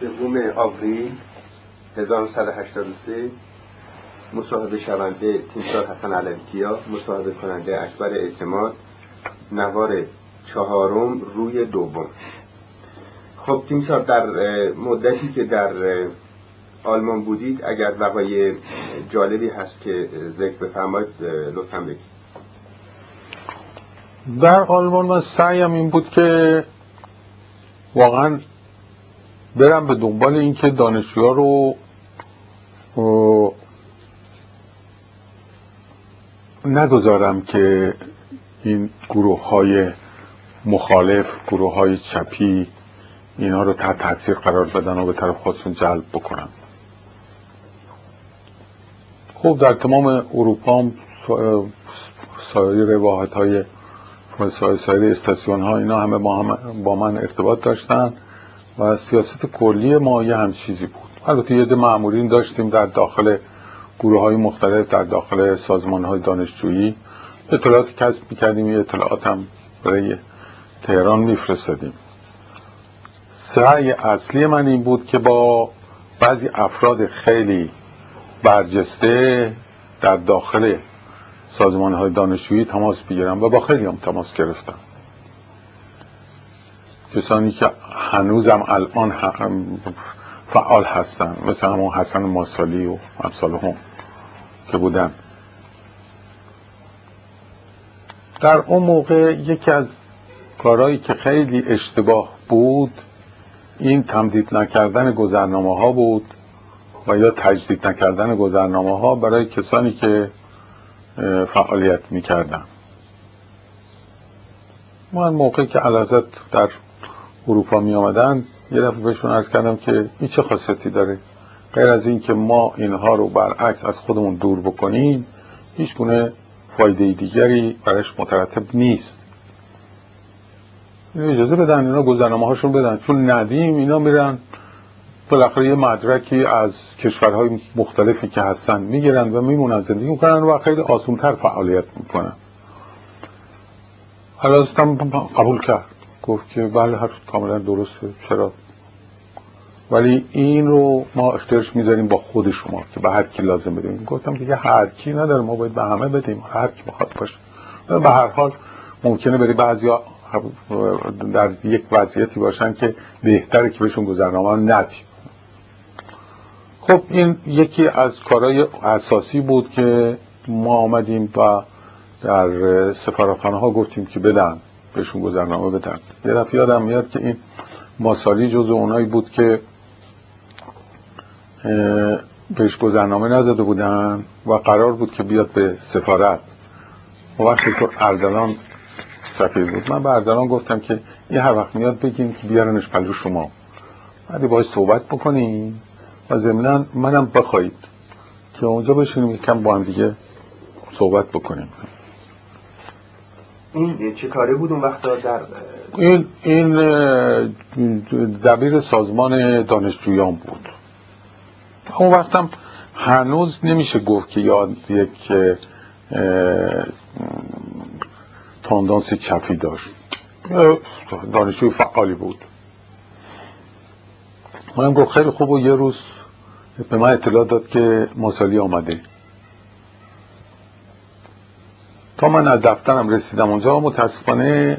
سوم آوریل 1983 مصاحبه شونده تیمسار حسن علمکیا مصاحبه کننده اکبر اعتماد نوار چهارم روی دوم. خب تیمسار در مدتی که در آلمان بودید اگر وقای جالبی هست که ذکر بفرمایید لطفا بگید. در آلمان من سعیم این بود که واقعا برم به دنبال اینکه دانشجوها رو نگذارم که این گروه های مخالف گروه های چپی اینها رو تحت تاثیر قرار بدن و به طرف خودشون جلب بکنم خب در تمام اروپا هم سایر واحد های سایر استاسیون ها اینا همه با, هم با من ارتباط داشتن و سیاست کلی ما یه هم چیزی بود. البته یه معمولین داشتیم در داخل گروه های مختلف در داخل سازمان های دانشجویی اطلاعات کسب می‌کردیم یه اطلاعات هم برای تهران میفرستادیم. سعی اصلی من این بود که با بعضی افراد خیلی برجسته در داخل سازمان های دانشجویی تماس بگیرم و با خیلی هم تماس گرفتم کسانی که هنوزم الان فعال هستن مثل همون حسن ماسالی و امثال هم که بودن. در اون موقع یکی از کارهایی که خیلی اشتباه بود این تمدید نکردن گذرنامه ها بود و یا تجدید نکردن گذرنامه ها برای کسانی که فعالیت می‌کردن من موقعی که علازت در اروپا می آمدن یه دفعه بهشون ارز کردم که این چه خاصیتی داره؟ غیر از این که ما اینها رو برعکس از خودمون دور بکنیم هیچ گونه فایده دیگری برش مترتب نیست. اجازه بدن اینا گذرنامه هاشون بدن. چون ندیم اینا میرن بالاخره یه مدرکی از کشورهای مختلفی که هستن می‌گیرن و میمونن زندگی می‌کنن و خیلی آسونتر فعالیت می‌کنن. حالا قبول کرد. گفت که بله هر کاملا درسته. چرا؟ ولی این رو ما اختیارش می‌ذاریم با خود شما که به هر کی لازم بدیم. گفتم دیگه هر کی نداره ما باید به همه بدیم. هر کی بخواد باشه. به هر حال ممکنه بری بعضیا در یک وضعیتی باشن که بهتره که بهشون گذرنامه ندیم. خب این یکی از کارهای اساسی بود که ما آمدیم و در سفارتخانه ها گفتیم که بدن بهشون گذرنامه بدن. یه دفعه یادم میاد که این ماسالی جز اونایی بود که بهش گذرنامه نزده بودن و قرار بود که بیاد به سفارت. و وقتی تو اردلان سفیر بود. من به اردلان گفتم که یه هر وقت میاد بگیم که بیارنش پلو شما. بعدی باید صحبت بکنیم. و ضمنا منم بخواید که اونجا بشینیم یکم با هم دیگه صحبت بکنیم. این چه کاره بود اون وقت در این این دبیر سازمان دانشجویان بود. اون وقتم هنوز نمیشه گفت که یاد یک تاندانس چپی داشت. دانشجوی فعالی بود. منم گفت خیلی خوب و یه روز به من اطلاع داد که ماسالی آمده. تا من از دفترم رسیدم اونجا متاسفانه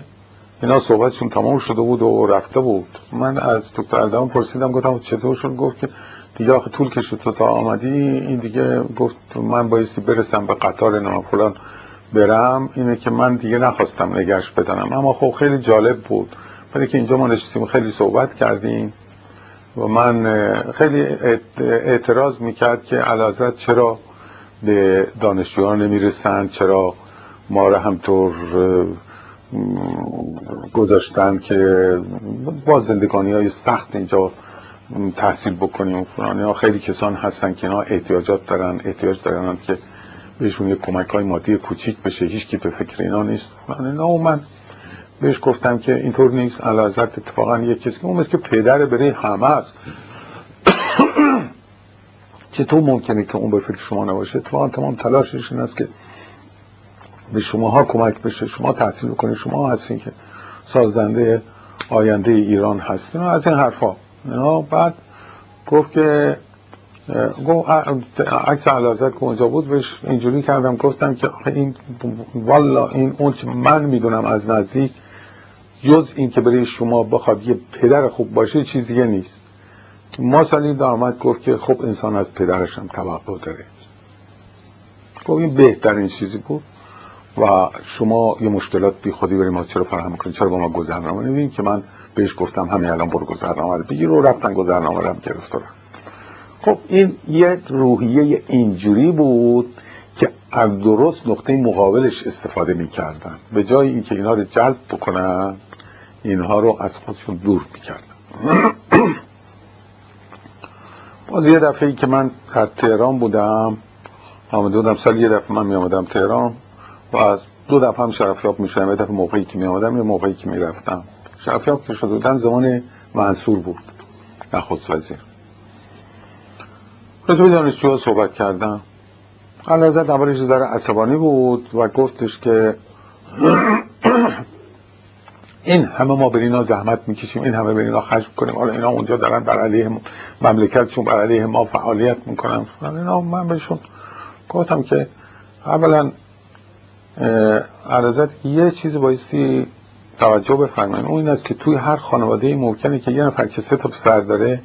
اینا صحبتشون تمام شده بود و رفته بود. من از دکتر اردوان پرسیدم گفتم چطور شد گفت که دیگه آخه طول کشید تو تا آمدی. این دیگه گفت من بایستی برسم به قطار نما فلان برم. اینه که من دیگه نخواستم نگرش بدنم. اما خب خیلی جالب بود. ولی که اینجا ما نشستیم خیلی صحبت کردیم. و من خیلی اعتراض می‌کرد که علازت چرا به دانشجویان نمی‌رسند چرا ما را همطور گذاشتن که با زندگانی های سخت اینجا تحصیل بکنیم فلانی ها خیلی کسان هستن که اینا احتیاجات دارن احتیاج دارن که بهشون یک کمک های مادی کوچیک بشه هیچ کی به فکر اینا نیست. من من بهش گفتم که اینطور نیست علازت اتفاقا یک کسی اون مثل که پدر برای همه است چطور ممکنه که اون به فکر شما نباشه؟ اتفاقا تمام تلاشش این است که به شماها کمک بشه شما تحصیل بکنید شما هستین که سازنده آینده ایران هستین. از این حرفا. بعد گفت که گفت عکس علازت که اونجا بود بهش اینجوری کردم گفتم که این والا این اون من می‌دونم از نزدیک جز این که برای شما بخواد یه پدر خوب باشه چیز دیگه نیست. ما سالی دارمد گفت که خب انسان از پدرش هم توقع داره. گفت این بهترین چیزی بود و شما یه مشکلات بی خودی برای ما چرا فراهم کنید چرا با ما گذرنامه نمیدین که من بهش گفتم همین الان برو گذرنامه رو بگیر و رفتن گذرنامه رو هم خب این یه روحیه اینجوری بود که از درست نقطه مقابلش استفاده می‌کردن. به جای اینکه اینها رو جلب بکنن اینها رو از خودشون دور می‌کردن باز یه دفعه ای که من در تهران بودم آمده سال یه دفعه من می آمدم تهران و از دو دفعه هم شرفیاب می شدم یه دفعه موقعی که می آمدم یه موقعی که می رفتم شرفیاب که شده بودن زمان منصور بود نخست وزیر به دانشجوها صحبت کردم علازت اولش ذره عصبانی بود و گفتش که این همه ما بر اینا زحمت می‌کشیم این همه بر اینا خشم کنیم. حالا اینا اونجا دارن بر علیه مملکتشون بر علیه ما فعالیت می‌کنن. اینا من بهشون گفتم که اولا علازت یه چیز بایستی توجه بفرمایید اون این است که توی هر خانواده ممکنه که یه نفر که سه تا پسر داره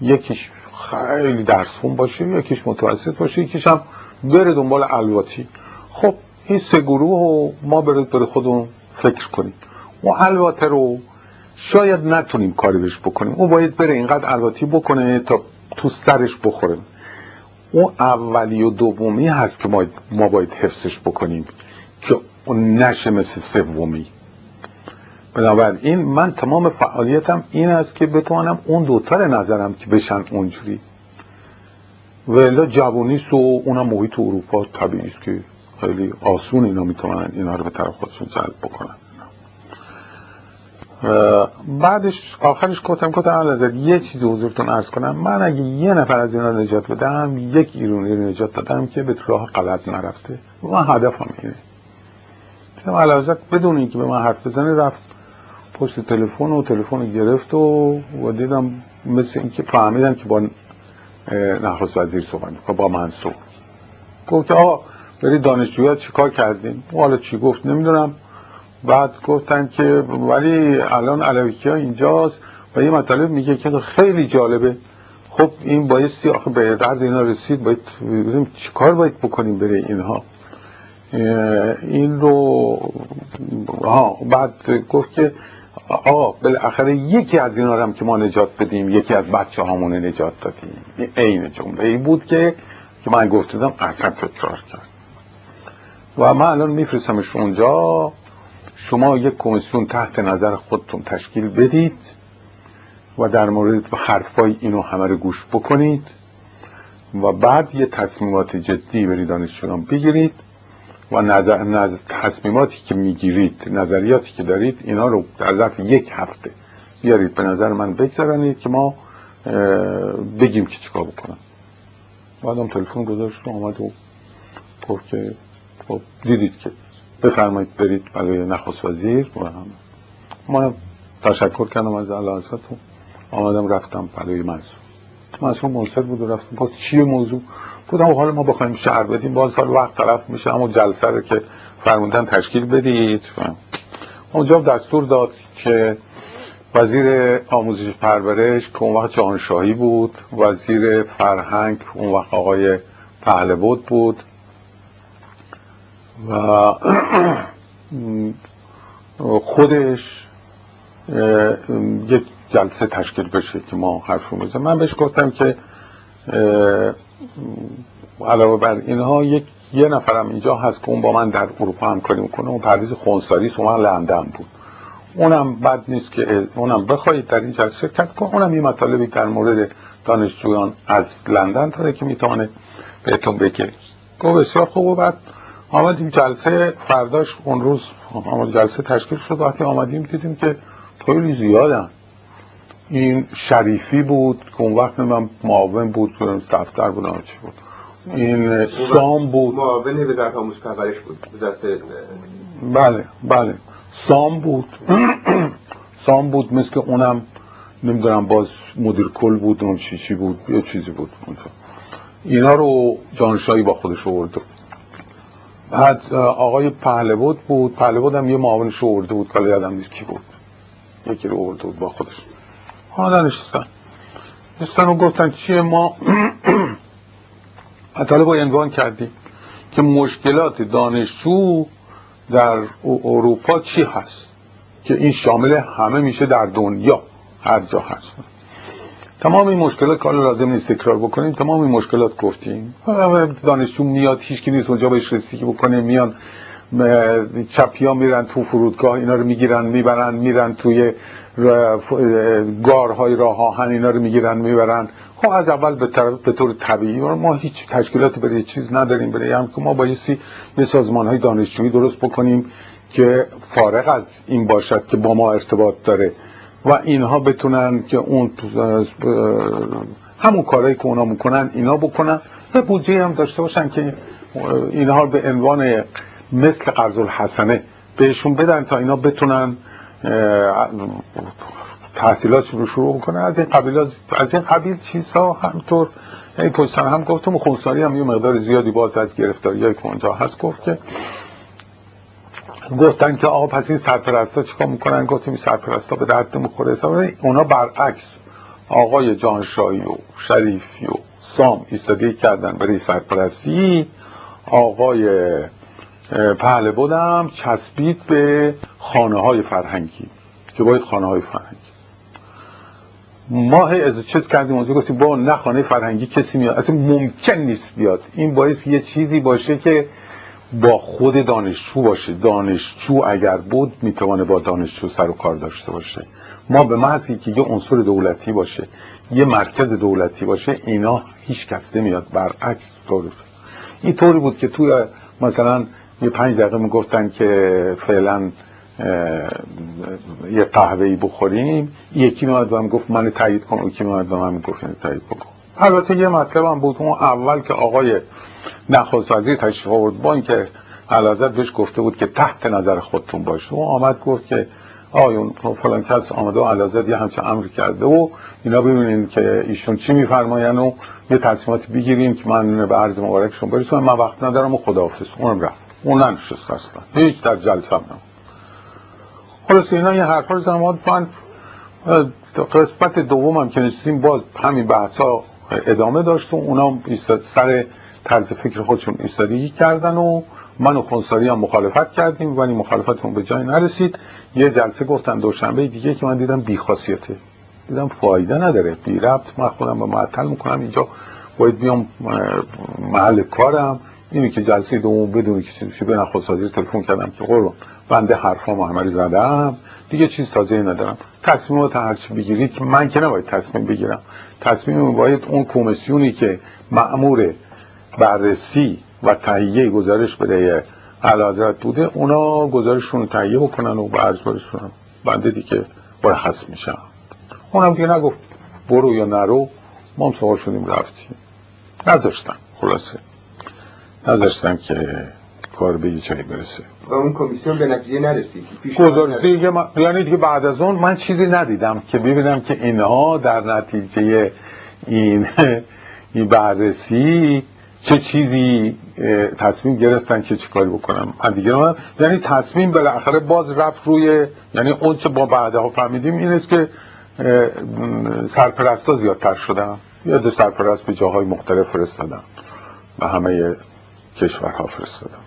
یکیش خیلی درسخون باشه یکیش متوسط باشه یکیش هم بره دنبال الواتی. خب این سه گروه رو ما برید بره خودمون فکر کنیم و الواته رو شاید نتونیم کاری بهش بکنیم. او باید بره اینقدر الواتی بکنه تا تو سرش بخوره. اون اولی و دومی هست که ما باید حفظش بکنیم که اون نشه مثل سومی. بنابراین من تمام فعالیتم این است که بتوانم اون دوتا نظرم که بشن اونجوری. ولی جوانیست و اونم محیط اروپا طبیعی است که خیلی آسون اینا می‌تونن اینا رو به طرف خودشون جلب بکنن. بعدش آخرش گفتم گفتم نظر یه چیزی حضورتون ارز کنم. من اگه یه نفر از اینا نجات بدم یک ایرونی رو نجات دادم که به راه غلط نرفته. من هدفم اینه. علازت بدون اینکه به من حرف بزنه رفت پشت تلفن و تلفن گرفت و و دیدم مثل اینکه فهمیدم که با نخست وزیر صحبت با منصور. گفت آقا بری دانشجویات چیکار کردیم حالا چی گفت؟ نمی‌دونم. بعد گفتن که ولی الان علویکی ها اینجاست و یه مطلب میگه که خیلی جالبه. خب این بایستی آخه به درد اینا رسید باید چیکار باید بکنیم بره اینها. این رو ها بعد گفت که آقا بالاخره یکی از اینا هم که ما نجات بدیم یکی از بچه هامون نجات دادیم. این جمله ای بود که که من گفتم اصلا تکرار کرد. و من الان میفرستمش اونجا. شما یک کمیسیون تحت نظر خودتون تشکیل بدید و در مورد حرفای اینو همه رو گوش بکنید و بعد یه تصمیمات جدی برید دانشجویان بگیرید و نظر, نظر تصمیماتی که می‌گیرید نظریاتی که دارید اینا رو در ظرف یک هفته بیارید. به نظر من بگذارنید که ما بگیم که چیکار بکنم. بعدم تلفن گذاشت آمد و گفت که خب دیدید که بفرمایید برید برای نخست وزیر و هم ما تشکر کردم از الله آمدم رفتم برای منصور. منصور منصر بود و رفتم با چیه موضوع؟ بودم حالا ما بخوایم شهر بدیم. باز سال وقت طرف میشه. اما جلسه رو که فرموندن تشکیل بدید. اونجا دستور داد که وزیر آموزش پرورش که اون وقت جانشاهی بود وزیر فرهنگ اون وقت آقای پهلوود بود. و خودش یک جلسه تشکیل بشه که ما حرف بزنیم. من بهش گفتم که علاوه بر اینها یک یه نفرم اینجا هست که اون با من در اروپا همکاری می‌کنه. اون پرویز خونساری سومن لندن بود. اونم بد نیست که اونم بخواید در این جلسه شرکت کن اونم این مطالبی در مورد دانشجویان از لندن داره که می‌تونه بهتون بگه. گفت بسیار خوب و بعد آمدیم جلسه فرداش اون روز آمد جلسه تشکیل شد. وقتی آمدیم دیدیم که خیلی زیادن. این شریفی بود که اون وقت من معاون بود دفتر بود چی بود. این سام بود. معاون وزارت آموزش پرورش بود. بله بله. سام بود. سام بود مثل اونم نمی‌دونم باز مدیر کل بود اون چی چی بود یه چیزی بود اینا رو جانشایی با خودش آورده بعد آقای پهلوود بود. پهلوود هم یه معاونش آورده بود. کلا یادم نیست کی بود. یکی رو آورده بود با خودش. آنها نشستن نشستن و گفتن چیه ما؟ مطالب با عنوان کردیم که مشکلات دانشجو در اروپا چی هست؟ که این شامل همه میشه در دنیا. هر جا هست. تمام این مشکلات کار لازم نیست تکرار بکنیم تمام این مشکلات گفتیم. دانشجو میاد هیچ نیست اونجا بهش رسیدگی بکنه میان چپی ها میرن تو فرودگاه اینا رو می‌گیرن می‌برن میرن توی گارهای راه آهن اینا رو می‌گیرن می‌برن. خب از اول به, به طور طبیعی. ما هیچ تشکیلاتی برای چیز نداریم. برای هم که ما بایستی یه سازمان های دانشجویی درست بکنیم که فارغ از این باشد که با ما ارتباط داره. و اینها بتونن که اون همون کارهایی که اونا می‌کنن اینا بکنن. و بودجه هم داشته باشن که اینها به عنوان مثل قرض الحسنه بهشون بدن تا اینا بتونن تحصیلات رو شروع کنه از این قبیل از این قبیل چیزها همطور این پشتن هم گفتم خونساری هم یه مقدار زیادی باز از گرفتاری که اونجا هست. گفت که گفتن که آقا پس این سرپرستا چیکار می‌کنن؟ گفتیم سرپرستا به درد نمی‌خوره. اونا برعکس آقای جانشایی و شریفی و سام ایستادی کردن برای سرپرستی. آقای پهله بودم چسبید به خانه های فرهنگی که باید خانه های فرهنگی. ما از چیز کردیم اونجا گفتیم با نه خانه فرهنگی کسی میاد. اصلا ممکن نیست بیاد. این باعث یه چیزی باشه که با خود دانشجو باشه. دانشجو اگر بود می‌توانه با دانشجو سر و کار داشته باشه. ما به محضی که یه عنصر دولتی باشه یه مرکز دولتی باشه اینا هیچ کس نمیاد. برعکس طور این طوری بود که توی مثلا یه پنج دقیقه می‌گفتن که فعلا یه قهوه‌ای بخوریم. یکی میاد و گفت من تایید کن. یکی میاد و من گفت تایید بکن. البته یه مطلب هم بود. اون اول که آقای نخست وزیر تشریف آورد. با اینکه علازت بهش گفته بود که تحت نظر خودتون باشه. و آمد گفت که آیون فلان کس آمده و علازت یه همچه امر کرده و اینا ببینین که ایشون چی میفرماین و یه تصمیمات بگیریم که من به عرض مبارکشون برسونم. من وقت ندارم و خداحافظ. اونم رفت. اون ننشست اصلا. هیچ در جلسه هم خلاص اینا یه حرفا رو زمان من قسمت دومم که نشستیم باز همین بحثا ادامه داشت و اونا سر طرز فکر خودشون ایستادگی کردن و من و خونساری هم مخالفت کردیم ولی مخالفتمون به جای نرسید. یه جلسه گفتن دوشنبه دیگه که من دیدم بیخاصیته. دیدم فایده نداره. بی ربط من خودم به معطل می‌کنم اینجا باید بیام محل کارم. اینی که جلسه دوم بدون کسی به نخواست تلفن کردم که قربان بنده حرفا همه زدم. دیگه چیز تازه ندارم. تصمیم رو هرچی بگیرید که من که نباید تصمیم بگیرم. تصمیم باید اون کمیسیونی که معمور بررسی و تهیه گزارش برای حضرت بوده اونا گزارششون تهیه بکنن و به برسونن بنده دیگه مرخص میشم اونم که نگفت برو یا نرو ما هم سوار شدیم رفتیم. نذاشتن خلاصه. نذاشتن که کار به یه برسه. و اون کمیسیون به نتیجه نرسید دیگه یعنی دیگه بعد از اون من چیزی ندیدم که ببینم که اینها در نتیجه این این بررسی چه چیزی تصمیم گرفتن که چه کاری بکنم دیگه من یعنی تصمیم بالاخره باز رفت روی یعنی اون چه با بعدها فهمیدیم این است که سرپرستا زیادتر شدن یاد سرپرست به جاهای مختلف فرستادن و همه کشورها فرستادن.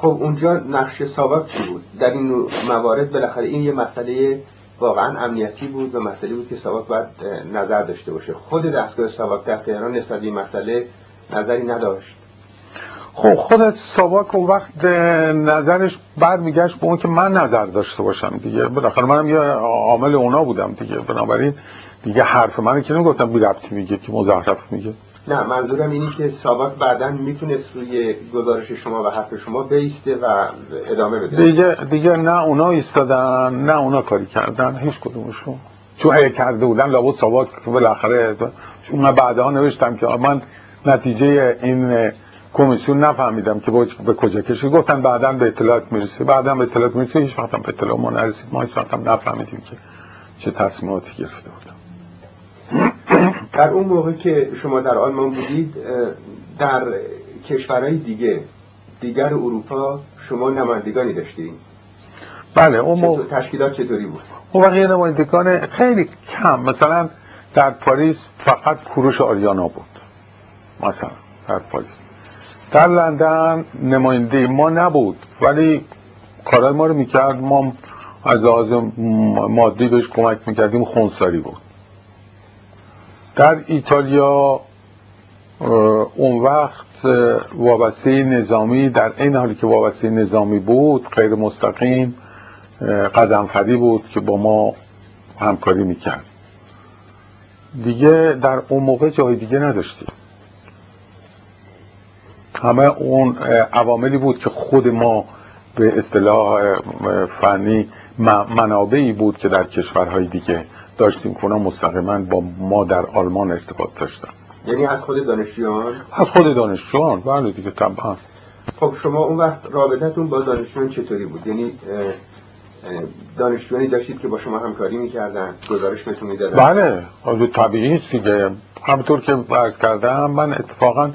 خب اونجا نقش سابق چی بود؟ در این موارد بالاخره این یه مسئله واقعا امنیتی بود و مسئله بود که سابق باید نظر داشته باشه. خود دستگاه سابق در تهران نسبت این مسئله نظری نداشت. خب خودت سابق اون وقت نظرش برمیگشت به اون که من نظر داشته باشم دیگه. بالاخره منم یه عامل اونا بودم دیگه. بنابراین دیگه حرف من که نگفتم بی ربطی میگه که مزخرف میگه. نه منظورم اینی که سابق بعدا می‌تونست روی گزارش شما و حرف شما بیسته و ادامه بده. دیگه دیگه نه اونا ایستادن نه اونا کاری کردن. هیچ کدومشون. چون کرده بودن لابد سابق بالاخره من بعدها نوشتم که من نتیجه این کمیسیون نفهمیدم که به کجا کشید. گفتن بعدا به اطلاعات می‌رسه. بعدا به اطلاعات می‌رسه. هیچ وقت به اطلاع ما نرسید. ما هیچ وقت نفهمیدیم که چه تصمیماتی گرفته بودم در اون موقع که شما در آلمان بودید در کشورهای دیگه دیگر اروپا شما نمایندگانی داشتید بله اون موقع تشکیلات چطوری بود؟ اون وقت نمایندگان خیلی کم مثلا در پاریس فقط کوروش آریانا بود. مثلا در پاریس در لندن نماینده ما نبود ولی کارهای ما رو می‌کرد. ما از لحاظ مادی بهش کمک می‌کردیم خونساری بود. در ایتالیا اون وقت وابسته نظامی در این حالی که وابسته نظامی بود غیر مستقیم قدمفری بود که با ما همکاری می‌کرد. دیگه در اون موقع جای دیگه نداشتیم. همه اون عواملی بود که خود ما به اصطلاح فنی منابعی بود که در کشورهای دیگه داشتیم که مستقیما با ما در آلمان ارتباط داشتن. یعنی از خود دانشجویان؟ از خود دانشجویان بله دیگه طبعا. خب شما اون وقت رابطتون با دانشجویان چطوری بود؟ یعنی دانشجویانی داشتید که با شما همکاری می‌کردن گزارش بهتون می‌دادن؟ بله طبیعی است دیگه. همطور که عرض کردم من اتفاقا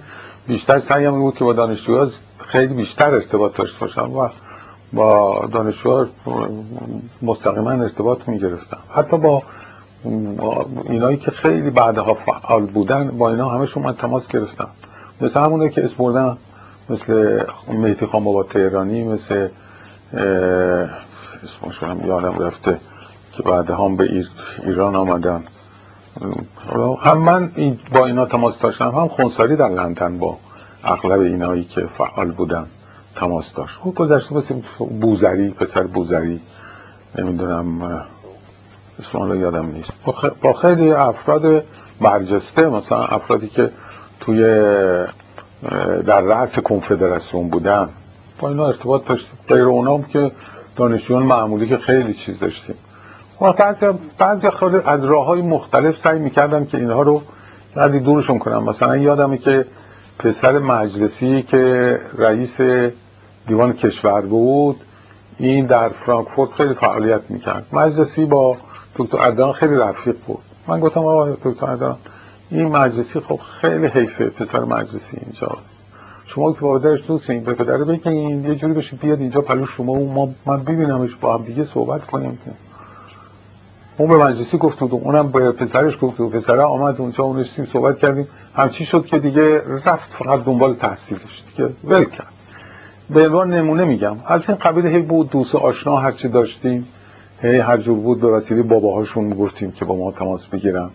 بیشتر سعیم بود که با دانشجوها خیلی بیشتر ارتباط داشته باشم و با دانشجوها مستقیما ارتباط می‌گرفتم. حتی با اینایی که خیلی بعدها فعال بودن با اینا همشون من تماس گرفتم. مثل همونه که اسم بردم مثل مهدی خان بابا تهرانی مثل اسمش هم یادم رفته که بعد هم به ایران آمدن. هم من با اینا تماس داشتم هم خونساری در لندن با اغلب اینایی که فعال بودن تماس داشت. خب گذشته مثل بوزری پسر بوزری نمی‌دونم اسم یادم نیست. با خیلی افراد برجسته مثلا افرادی که توی در رأس کنفدراسیون بودن. با اینا ارتباط داشتیم. غیر اونام که دانشجویان معمولی که خیلی چیز داشتیم. و بعضی بعضی از راه های مختلف سعی می‌کردم که اینها رو یادی دورشون کنم مثلا یادمه که پسر مجلسی که رئیس دیوان کشور بود این در فرانکفورت خیلی فعالیت می‌کرد. مجلسی با دکتر اردان خیلی رفیق بود. من گفتم آقا دکتر اردان این مجلسی خب خیلی حیفه پسر مجلسی اینجا. شما که با دوست دوستین به پدر بگین یه جوری بشه بیاد اینجا پلو شما و ما من ببینمش با هم دیگه صحبت کنیم. که اون به مجلسی گفت و اونم به پسرش گفت و پسره آمد اونجا اون صحبت کردیم. همچی شد که دیگه رفت فقط دنبال تحصیلش دیگه ول کرد. به عنوان نمونه میگم از این قبیل هی بود دوست آشنا هرچی داشتیم. هی هر جور بود به وسیله باباهاشون می‌گفتیم که با ما تماس بگیرن.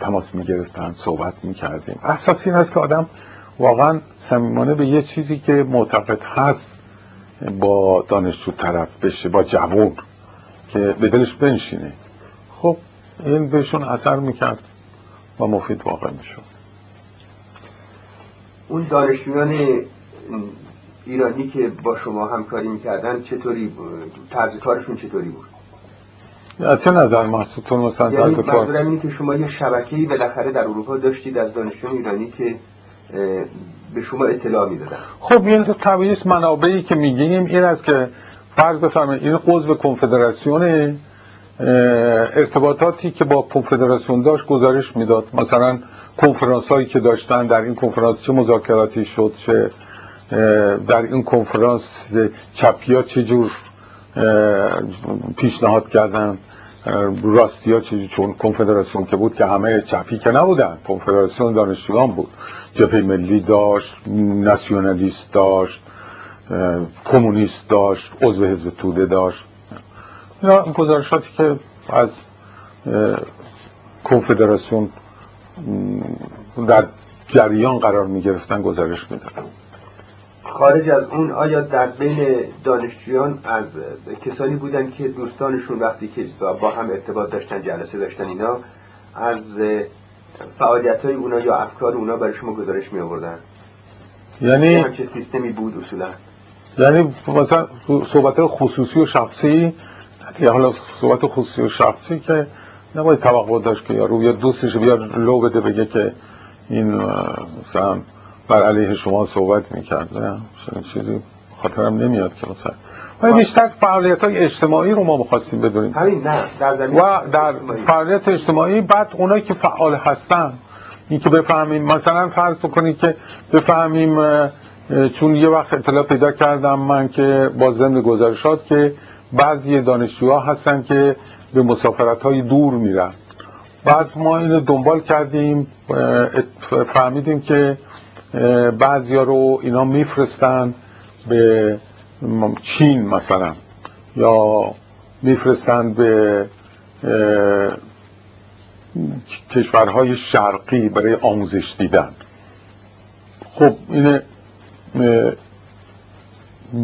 تماس می‌گرفتن صحبت می‌کردیم. اساس این هست که آدم واقعا صمیمانه به یه چیزی که معتقد هست با دانشجو طرف بشه با جوون که به دلش بنشینه. خب این بهشون اثر می‌کرد و مفید واقع می‌شد. اون دانشجویان ایرانی که با شما همکاری می‌کردن چطوری طرز کارشون چطوری بود؟ از چه نظر محسوبتون مثلا یعنی منظورم اینه که شما یه شبکه‌ای بالاخره در اروپا داشتید از دانشجویان ایرانی که به شما اطلاع می‌دادن. خب این طبیعی منابعی که میگیم این است که فرض بفرمایید این عضو کنفدراسیون ارتباطاتی که با کنفدراسیون داشت گزارش می‌داد. مثلا کنفرانس هایی که داشتن در این کنفرانس چه مذاکراتی شد چه در این کنفرانس چپیا چه جور پیشنهاد کردن راستی ها چیزی چون کنفدراسیون که بود که همه چپی که نبودن کنفدراسیون دانشجویان بود. جبهه ملی داشت ناسیونالیست داشت. کمونیست داشت عضو حزب توده داشت. یا گزارشاتی که از کنفدراسیون در جریان قرار می گرفتن گزارش می‌دادن خارج از اون آیا در بین دانشجویان از کسانی بودن که دوستانشون وقتی که با هم ارتباط داشتن جلسه داشتن اینا از فعالیت های اونا یا افکار اونا برای شما گزارش می آوردن یعنی چه سیستمی بود اصولا؟ یعنی مثلا صحبت خصوصی و شخصی یا حالا صحبت خصوصی و شخصی که نباید توقع داشت که یارو یا دوستش بیاد لو بده بگه که این مثلا بر علیه شما صحبت می‌کرد. نه چیزی خاطرم نمیاد که مثلا. ولی بیشتر فعالیت های اجتماعی رو ما می‌خواستیم بدونیم. همین نه در و در فعالیت اجتماعی بعد اونایی که فعال هستن این که بفهمیم مثلا فرض کنید که بفهمیم چون یه وقت اطلاع پیدا کردم من که با ضمن گزارشات که بعضی دانشجوها هستن که به مسافرت های دور میرن. بعد ما اینو دنبال کردیم فهمیدیم که بعضی رو اینا میفرستن به چین مثلا یا میفرستن به کشورهای شرقی برای آموزش دیدن. خب اینه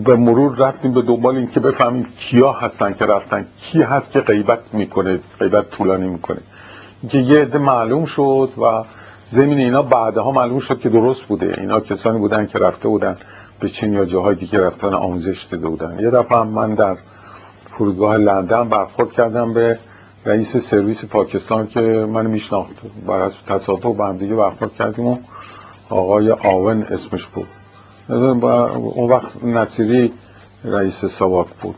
به مرور رفتیم به دنبال این که بفهمیم کیا هستن که رفتن. کی هست که غیبت می‌کنه غیبت طولانی می‌کنه. که یه عده معلوم شد و زمین اینا بعدها معلوم شد که درست بوده. اینا کسانی بودن که رفته بودن به چین یا جاهای دیگه رفتن آموزش داده بودن. یه دفعه من در فرودگاه لندن برخورد کردم به رئیس سرویس پاکستان که من میشناخت. بر از تصادف با هم دیگه برخورد کردیم و آقای آون اسمش بود. اون وقت نصیری رئیس سواک بود.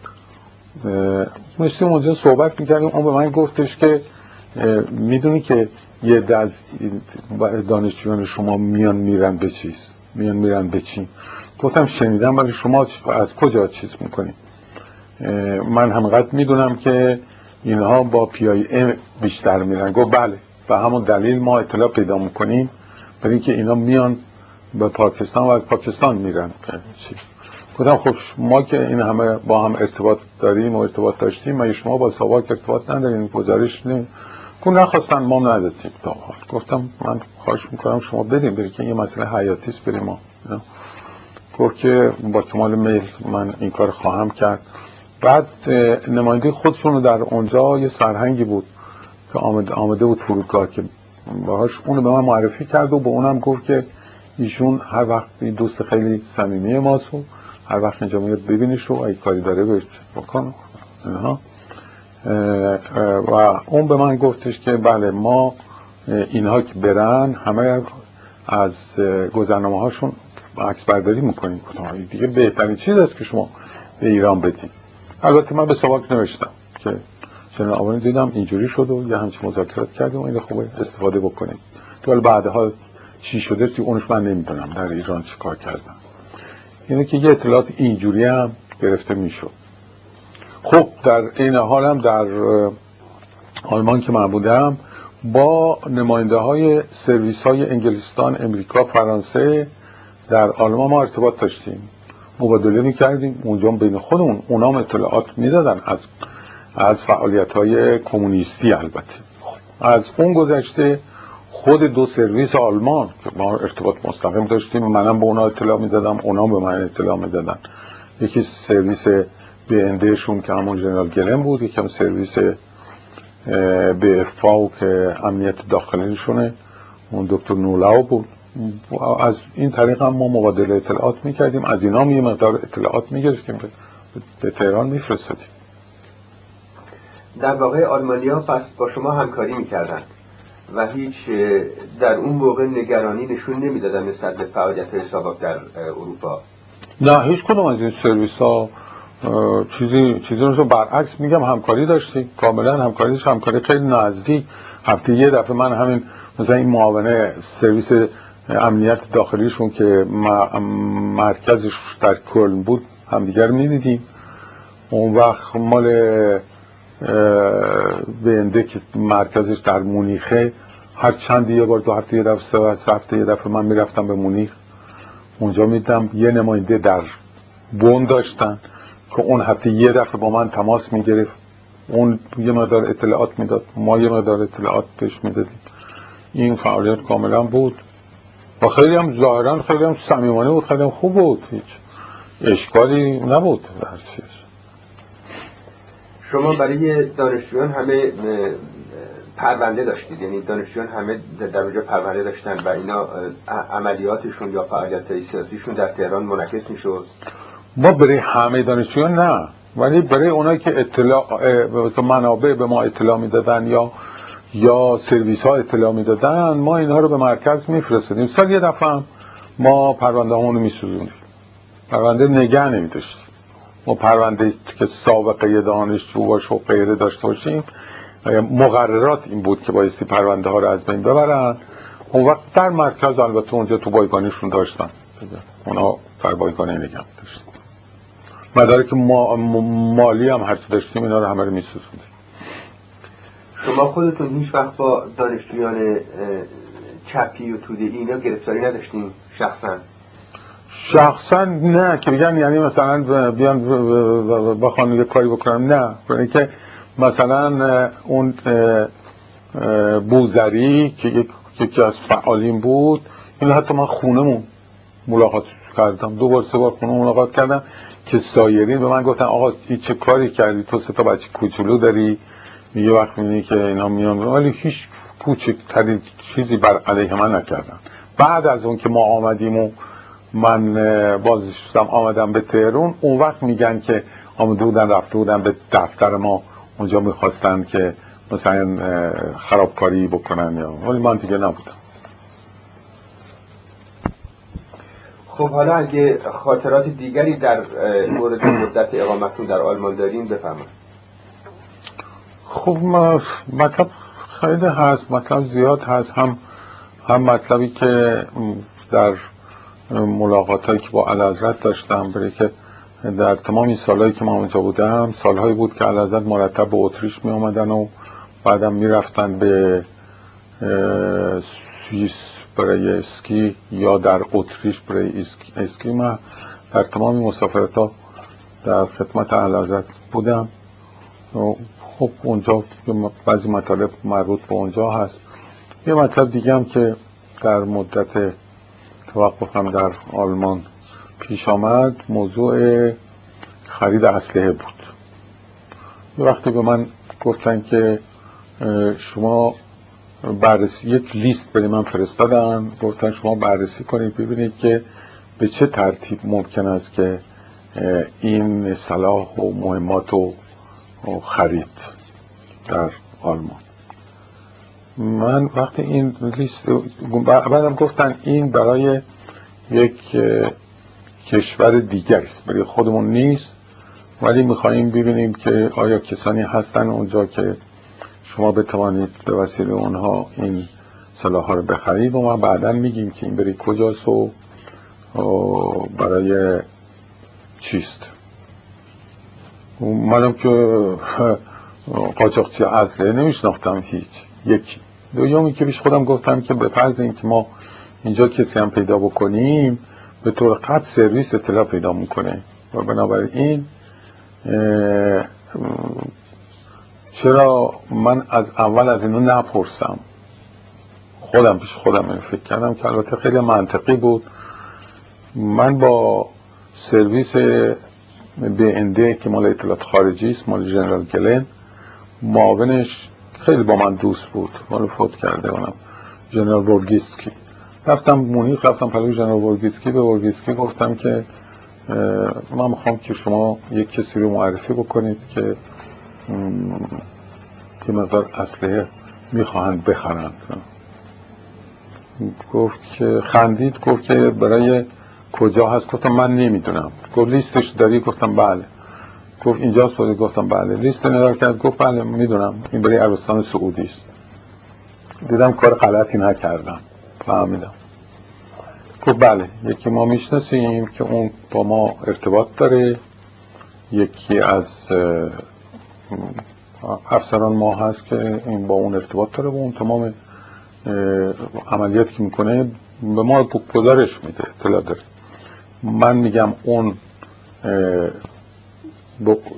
نشتیم اونجا صحبت می‌کردیم اون به من گفتش که می‌دونی که یه دز دانشجویان شما میان میرن به چیز؟ میان میرن به چین گفتم شنیدم ولی شما از کجا چیز می‌کنید من همقدر می‌دونم که اینها با پی آی ام بیشتر میرن. گفت بله و همون دلیل ما اطلاع پیدا می‌کنیم. برای اینکه اینا میان به پاکستان و از پاکستان میرن. گفتم خب ما که این همه با هم ارتباط داریم و ارتباط داشتیم ما شما با سواک ارتباط نداریم گزارش نیم گفت نخواستن ما ندادیم. تا گفتم من خواهش می‌کنم شما بدیم برای که یه مسئله حیاتی است بریم ما. گفت که با کمال میل من این کار خواهم کرد. بعد نماینده خودشون در اونجا یه سرهنگی بود که آمده, آمده بود فرودگاه که باهاش اونو به من معرفی کرد و به اونم گفت که ایشون هر وقت دوست خیلی صمیمی ماست هر وقت اینجا میاد ببینیش و ای کاری داره بهش بکن و اون به من گفتش که بله ما اینها که برن همه از گذرنامه هاشون عکس برداری می‌کنیم. دیگه بهترین چیز است که شما به ایران بدین. البته من به سواک نوشتم که چنین آوانی دیدم اینجوری شد و یه همچین مذاکرات کردیم و این خوبه استفاده بکنیم. تو بعدها چی شده توی اونش من نمی‌دونم. در ایران چی کار کردم؟ یعنی که یه اطلاعات اینجوری هم گرفته می‌شد. خب در این حال هم در آلمان که من بودم با نماینده های سرویس های انگلستان امریکا فرانسه در آلمان ما ارتباط داشتیم. مبادله می‌کردیم. اونجا بین خودمون اونام اطلاعات می‌دادن از از فعالیت های کمونیستی البته. از اون گذشته خود دو سرویس آلمان که ما ارتباط مستقیم داشتیم. منم به اونا اطلاع می‌دادم اونا به من اطلاع می‌دادن. یکی سرویس به شون که همون جنرال گلم بود یکم سرویس به فاو که امنیت داخلیشونه. اون دکتر نولاو بود. از این طریق هم ما مبادله اطلاعات می‌کردیم. از اینا هم یه مقدار اطلاعات می‌گرفتیم. به تهران میفرستادیم. در واقع آلمانیا پس با شما همکاری می‌کردن. و هیچ در اون موقع نگرانی نشون نمی‌دادن نسبت به فعالیت حسابات در اروپا. نه هیچ کدوم از این سرویس ها چیزی چیزی رو برعکس میگم همکاری داشتیم. کاملا همکاری همکاری خیلی نزدیک. هفته یه دفعه من همین مثلا این معاونه سرویس امنیت داخلیشون که مرکزش در کلن بود همدیگر می‌دیدیم. اون وقت مال بنده که مرکزش در مونیخه. هر چند یه بار دو هفته یه دفعه سه هفته یه دفعه من می‌رفتم به مونیخ. اونجا میدم یه نماینده در بون داشتن که اون هفته یه دفعه با من تماس می‌گرفت. اون یه مقدار اطلاعات می‌داد. ما یه مقدار اطلاعات پیش می‌دادیم. این فعالیت کاملا بود. و خیلی هم ظاهرا خیلی هم صمیمانه بود خیلی هم خوب بود. هیچ اشکالی نبود در چیز شما برای دانشجویان همه پرونده داشتید. یعنی دانشجویان همه در اونجا پرونده داشتن و اینا عملیاتشون یا فعالیت سیاسیشون در تهران منعکس می‌شد؟ ما برای همه دانشجویان نه. ولی برای اونایی که اطلاع منابع به ما اطلاع می‌دادن یا یا سرویس ها اطلاع می‌دادن ما اینها رو به مرکز میفرستدیم سال یه دفعه ما پرونده همون رو میسوزونیم پرونده نگه نمیداشتیم. ما پرونده که سابقه دانشجو باشه و غیره داشته باشیم مقررات این بود که بایستی پرونده ها رو از بین ببرن. اون وقت در مرکز البته اونجا تو بایگانیشون داشتن. اونا در بایگانی نگم داشتن. مدارک ما مالی هم هرچی داشتیم اینا رو همه رو شما خودتون هیچ وقت با دانشجویان چپی و توده اینا گرفتاری نداشتین شخصا؟ شخصا نه که بگن یعنی مثلا بیان بخوان یه کاری بکنم نه. برای که مثلا اون بوزری که یکی از فعالین بود این حتی من خونمون ملاقات کردم. دو بار سه بار خونه ملاقات کردم که سایرین به من گفتن آقا چه کاری کردی؟ تو سه تا بچه کوچولو داری؟ میگه وقت می‌بینی که اینا میان. ولی هیچ کوچکترین چیزی بر علیه من نکردن. بعد از اون که ما آمدیم و من بازش شدم آمدم به تهرون اون وقت میگن که آمده بودن رفته بودن به دفتر ما. اونجا می‌خواستن که مثلا خرابکاری بکنن یا ولی من دیگه نبودم. خب حالا اگه خاطرات دیگری در مورد مدت اقامتون در آلمان دارین بفرمایید. خب مطلب خیلی هست. مطلب زیاد هست. هم هم مطلبی که در ملاقات هایی که با علازرت داشتم برای که در تمام این سالهایی که من اونجا بودم سالهایی بود که علازرت مرتب به اتریش می آمدن و بعدم می رفتن به سوئیس برای اسکی یا در اتریش برای اسکی من در تمام مسافرت ها در خدمت علازرت بودم. خب اونجا بعضی مطالب مربوط به اونجا هست. یه مطلب دیگه هم که در مدت توقفم در آلمان پیش آمد. موضوع خرید اسلحه بود. یه وقتی به من گفتن که شما بررسی یک لیست برای من فرستادن گفتن شما بررسی کنید ببینید که به چه ترتیب ممکن است که این صلاح و مهمات و خرید در آلمان. من وقتی این لیست بعدم گفتن این برای یک کشور دیگر است برای خودمون نیست ولی میخواییم ببینیم که آیا کسانی هستن اونجا که شما بتوانید به وسیله اونها این سلاح ها رو بخرید. و ما بعدا میگیم که این برای کجاست و برای چیست. منم که قاچاقچی اصله نمیشناختم هیچ. یکی دومی که بیش خودم گفتم که به فرض اینکه ما اینجا کسی هم پیدا بکنیم به طور قطع سرویس اطلاع پیدا می‌کنه. و بنابراین چرا من از اول از اینو نپرسم؟ خودم پیش خودم فکر کردم که البته خیلی منطقی بود. من با سرویس BND که مال اطلاعات خارجی است مال ژنرال گلن معاونش خیلی با من دوست بود. مال فوت کرده اونم ژنرال ورگیسکی. رفتم مونیخ رفتم پهلوی ژنرال ورگیسکی. به ورگیسکی گفتم که من می‌خوام که شما یک کسی رو معرفی بکنید که که مقدار اسلحه می‌خواهند بخرند. گفت که خندید گفت که برای کجا هست؟ گفتم من نمی‌دونم. گفت لیستش داری؟ گفتم بله. گفت اینجاست بوده گفتم بله. لیست نگاه کرد گفت بله می‌دونم. این برای عربستان سعودی است. دیدم کار غلطی نکردم. فهمیدم. گفت بله یکی ما می‌شناسیم که اون با ما ارتباط داره. یکی از افسران ما هست که این با اون ارتباط داره و اون تمام عملیات که می‌کنه به ما گزارش میده اطلاع داره. من میگم اون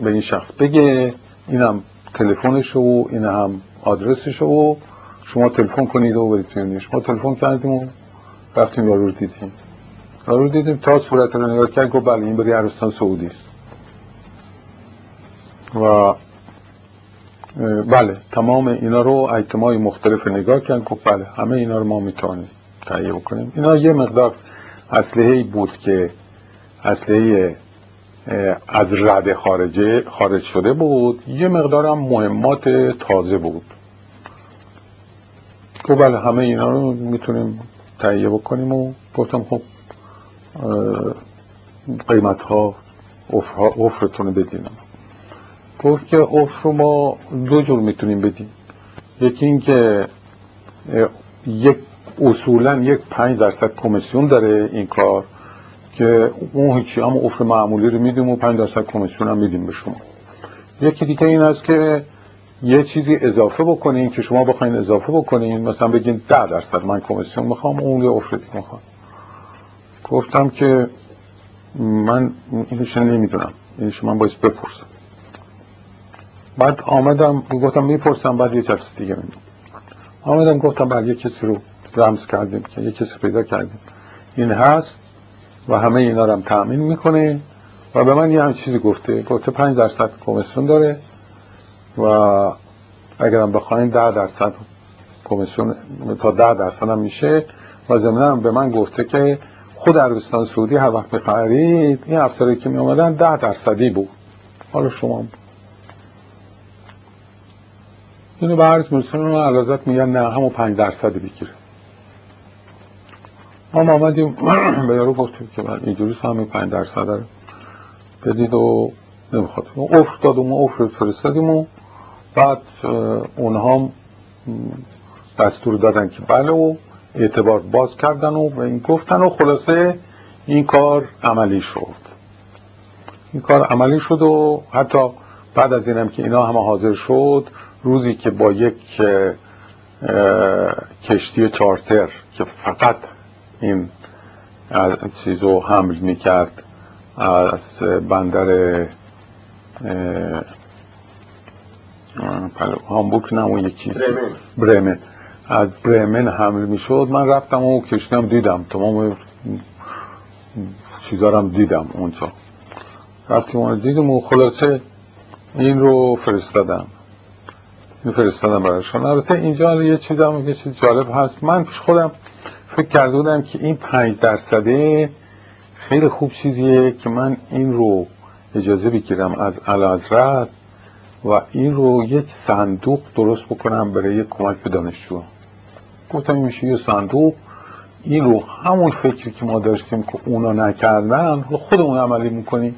به این شخص بگه اینم تلفنش و این هم آدرسش و شما تلفن کنید و برید شما تلفن کردیم و رفتیم یارو رو دیدیم. یارو رو دیدیم تا صورت رو نگاه کرد گفت بله این بری عربستان سعودی است. و بله تمام اینا رو ایتمای مختلف نگاه کرد گفت بله همه اینا رو ما می‌تونیم تهیه بکنیم. اینا یه مقدار اسلحه بود که اسلحه از رده خارجه خارج شده بود. یه مقدارم مهمات تازه بود. گفت بله همه اینا رو می‌تونیم تهیه بکنیم و گفتم خب قیمت ها افرتون رو بدین. گفت که افر رو ما دو جور می‌تونیم بدیم. یکی این که یک اصولا یک پنج درصد کمیسیون داره این کار. که اون هیچی هم افر معمولی رو میدیم و پنج درصد کمیسیون هم میدیم به شما. یکی دیگه این است که یه چیزی اضافه بکنین که شما بخواین اضافه بکنین. مثلا بگین ده درصد من کمیسیون می‌خوام اون یه افر دیگه می‌خوام. گفتم که من اینش نمی‌دونم. اینش من باید بپرسم. بعد آمدم گفتم می‌پرسم بعد یه چیز دیگه می‌دونم آمدم گفتم بعد یه کسی رو رمز کردیم که یه کسی پیدا کردیم. این هست. و همه اینا رو هم تأمین می‌کنه و به من یه هم چیزی گفته. گفته پنج درصد کمیسیون داره و اگرم بخواین ده درصد کمیسیون تا ده درصد هم میشه. و ضمن به من گفته که خود عربستان سعودی هر وقت می‌خرید این افسری که میامدن ده درصدی بود. حالا شما اینو به عرض میرسون و علازت میگن نه همون پنج درصدی بگیره. ما آمدیم به یارو گفتیم که من اینجوری همین پنج درصد رو. بدید و نمی‌خواد. افر دادیم و افر فرستادیم و بعد اونها دستور دادن که بله و اعتبار باز کردن و به این گفتن و خلاصه این کار عملی شد. این کار عملی شد و حتی بعد از اینم که اینا همه حاضر شد روزی که با یک کشتی چارتر که فقط این چیز رو حمل می‌کرد از بندر هامبورگ نه اون یکی برمن. از برمن حمل می‌شد. من رفتم و کشتم دیدم. تمام چیزا هم دیدم اونجا. رفتیم اون دیدم و خلاصه این رو فرستادم. این فرستادم برایشان. البته اینجا یه چیز هم یه چیز جالب هست. من پیش خودم فکر کرده بودم که این پنج درصده خیلی خوب چیزیه که من این رو اجازه بگیرم از الازرد و این رو یک صندوق درست بکنم برای کمک به دانشجو. گفتم میشه یه صندوق. این رو همون فکری که ما داشتیم که اونا نکردن خودمون عملی می‌کنیم.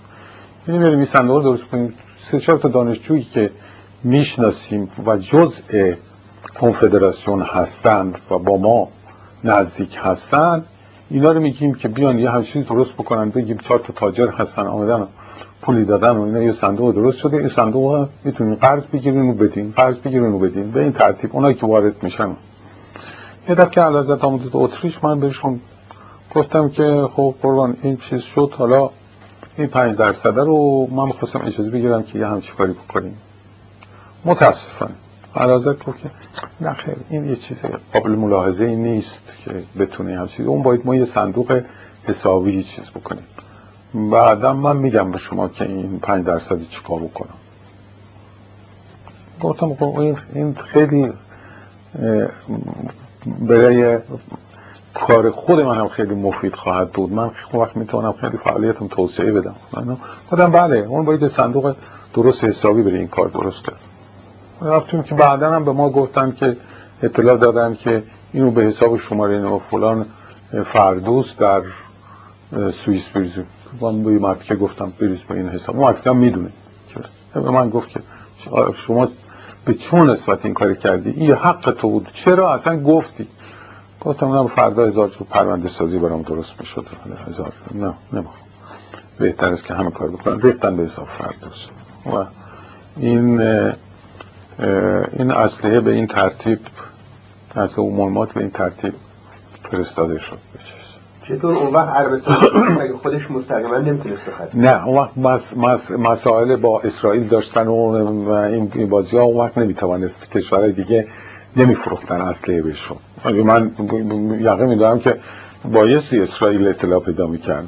یعنی بریم این صندوق درست کنیم. سه چهار تا دانشجویی که می‌شناسیم و جزء کنفدراسیون هستند و با ما نزدیک هستن. اینا رو میگیم که بیان یه همچین درست بکنن بگیم چهار تا تاجر هستن آمدن پولی دادن و اینا یه صندوق درست شده. این صندوق می‌تونین قرض بگیرین و بدین قرض بگیرین و بدین به این ترتیب اونایی که وارد میشن. یه دفعه که علازت آمده اتریش من بهشون گفتم که خب قربان این چیز شد. حالا این پنج درصده رو من می‌خواستم اجازه بگیرم که یه همچی کاری بکنیم. متاسفانه. علازت گفت که نه خیر این یه چیز قابل ملاحظه ای نیست که بتونه همچی اون باید ما یه صندوق حسابی چیز بکنیم. بعدا من میگم به شما که این پنج درصدی چیکار بکنم. گفتم خب این خیلی برای کار خود من هم خیلی مفید خواهد بود. من وقت می‌تونم خیلی فعالیتم توسعه بدم. گفتم بله اون باید صندوق درست حسابی برای این کار درست کرد رفتیم که بعدا هم به ما گفتن که اطلاع دادن که اینو به حساب شماره و فلان فردوس در سوئیس بریزیم من به مرد که گفتم بریز به این حساب. اون هم می‌دونه. به من گفت که شما به چون نسبت این کاری کردی؟ این حق تو بود. چرا اصلا گفتی؟ گفتم نه فردا هزار جو پرونده سازی برام درست می‌شد. هزار. نه نمی‌خوام. بهتر است که همه کار بکنن ریختن به حساب فردوس. و این این اصله به این ترتیب از مهمات به این ترتیب فرستاده شد. چطور؟ اون وقت عربستان خودش مستقیما نمی‌تونست نه اون وقت مس مس مسائل با اسرائیل داشتن و این بازی ها اون وقت نمی‌توانست کشورهای دیگه نمیفروختن اصله بهشون. من یقین میدارم که بایستی اسرائیل اطلاع پیدا می‌کرد.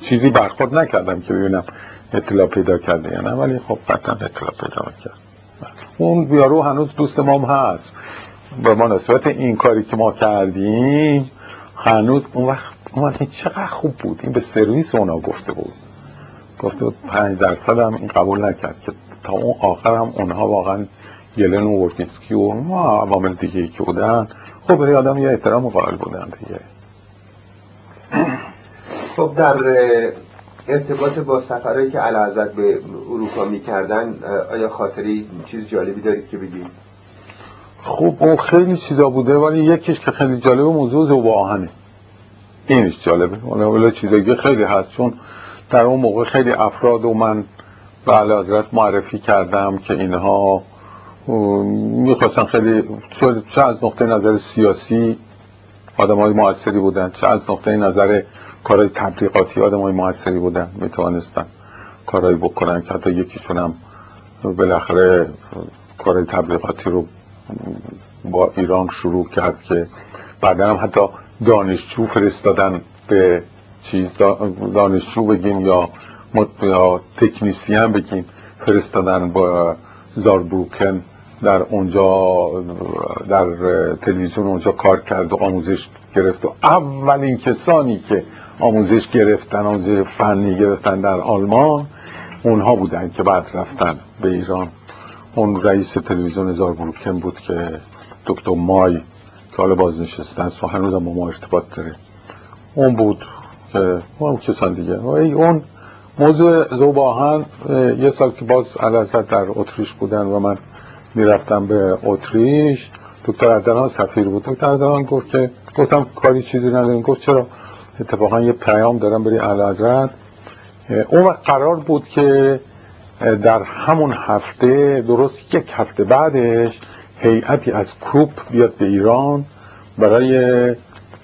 چیزی برخورد نکردم که ببینم اطلاع پیدا کرده یا نه ولی خب قطعا اطلاع پیدا کرد اون یارو هنوز دوست ما هست. به مناسبت این کاری که ما کردیم هنوز اون وقت اون چقدر خوب بود. این به سرویس اونا گفته بود. گفته بود پنج درصد هم این قبول نکرد که تا اون آخر هم اونها واقعا گلن و ورتیسکی و ما عوامل دیگه که بودن خب برای آدم یه احترام قائل بودن دیگه. خب در ارتباط با سفرهایی که علازت به اروپا می‌کردن آیا خاطری چیز جالبی دارید که بگید؟ خب اون خیلی چیزا بوده ولی یکیش که خیلی جالبه موضوع زوب آهنه. اینش جالبه. ولی چیزایی خیلی هست چون در اون موقع خیلی افراد و من به حضرت معرفی کردم که اینها می‌خواستن خیلی چه از نقطه نظر سیاسی آدم های موثری بودن چه از نقطه نظر کارهای تبلیغاتی آدم های موثری بودن می‌توانستن کارهایی بکنن که حتی یکیشون هم بالاخره کارهای تبلیغاتی رو با ایران شروع کرد که بعدا هم حتی دانشجو فرستادن به چیز دانشجو بگیم یا یا تکنیسیان بگیم فرستادن با زاربروکن در اونجا در تلویزیون اونجا کار کرد و آموزش گرفت. و اولین کسانی که آموزش گرفتن آموزش فنی گرفتن در آلمان. اونها بودن که بعد رفتن به ایران. اون رئیس تلویزیون زاربروکن بود که دکتر مای که حالا بازنشستن و هنوز هم ما ارتباط داره. اون بود که اون کسان دیگه. اون موضوع زوباهن یه سال که باز علازت در اتریش بودن و من می‌رفتم به اتریش. دکتر اردلان سفیر بود. دکتر اردلان گفت که گفتم کاری چیزی نداریم. گفت چرا؟ اتفاقا یه پیام دارم بری علازت اون قرار بود که در همون هفته درست یک هفته بعدش هیئتی از کروپ بیاد به ایران برای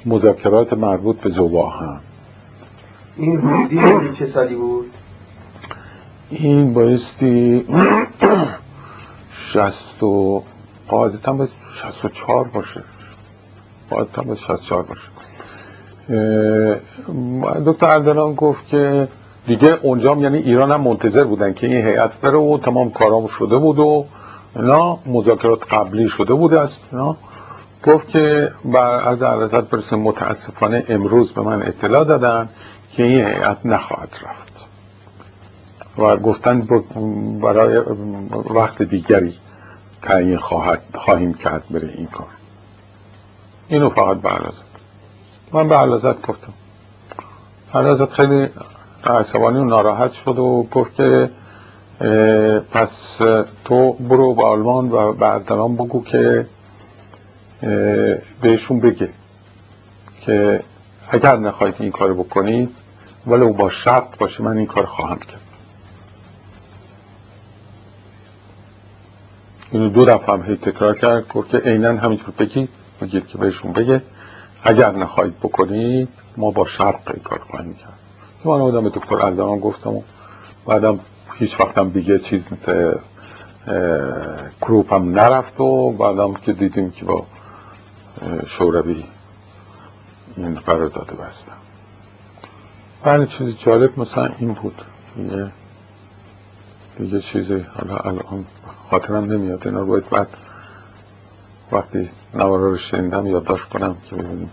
مذاکرات مربوط به زوباهن این حدودی چه سالی بود؟ این بایستی شست و قاعدتا به شست و چار باشه. قاعدتا به شست چار باشه. دکتر اردنان گفت که دیگه اونجا یعنی ایران هم منتظر بودن که این هیئت بره و تمام کارام شده بود و اینا مذاکرات قبلی شده بود است اینا. گفت که بر از عرضت برسیم متاسفانه امروز به من اطلاع دادن که این هیئت نخواهد رفت. و گفتن برای وقت دیگری تعیین خواهد خواهیم کرد بره این کار. اینو فقط به من به علازت گفتم. علازت خیلی عصبانی و ناراحت شد و گفت که پس تو برو به آلمان و به اردلان بگو که بهشون بگه که اگر نخواهید این کار بکنید ولو با شرط باشه من این کار خواهم کرد. اینو دو دفعه هم هی تکرار کرد گفت که عینا همینجور بگید بگید که بهشون بگه. اگر نخواهید بکنید ما با شرط این کار خواهیم کرد. من آدم دکتر اردوان گفتم و بعدم هیچ وقتم دیگه چیز کروپ هم نرفت و بعدم که دیدیم که با شوروی این قرارداد بستم بله چیز جالب مثلا این بود. دیگه دیگه چیزی حالا الان خاطرم نمیاد اینا باید بعد وقتی نوارا رو شنیدم یادداشت کنم که ببینیم.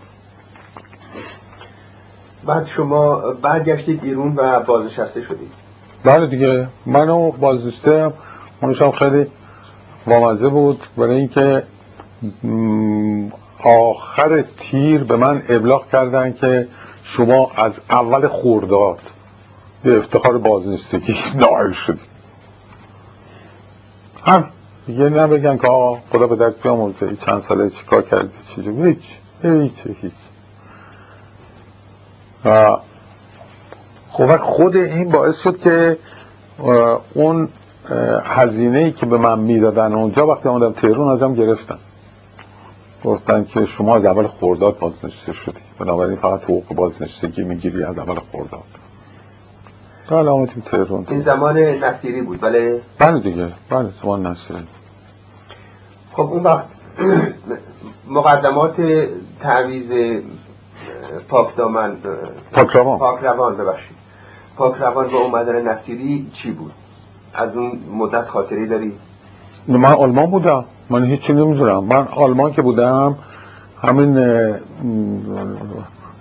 بعد شما برگشتید ایرون و بازنشسته شدید. بله دیگه منو بازنشسته اونشم خیلی وامزه بود. برای اینکه آخر تیر به من ابلاغ کردن که شما از اول خورداد به افتخار بازنشستگی نائل شدید. هم؟ دیگه نبگن که آقا خدا به درد بیامرزه. چند ساله چیکار کردی؟ چیزی هیچ. هیچ هیچ. خب خود این باعث شد که اون هزینه ای که به من می‌دادن اونجا وقتی آمدم تهرون ازم گرفتن. گفتن که شما از اول خورداد بازنشسته شدی. بنابراین فقط حقوق بازنشستگی می‌گیری از اول خورداد. بله آمدیم تهران. این زمان نصیری بود بله؟ بله دیگه. بله زمان نصیری. خب اون وقت مقدمات تعویز پاکدامن پاکروان. پاکروان ببخشید. پاکروان با اومدن نصیری چی بود؟ از اون مدت خاطری داری؟ من آلمان بودم. من هیچی نمی‌دونم. من آلمان که بودم همین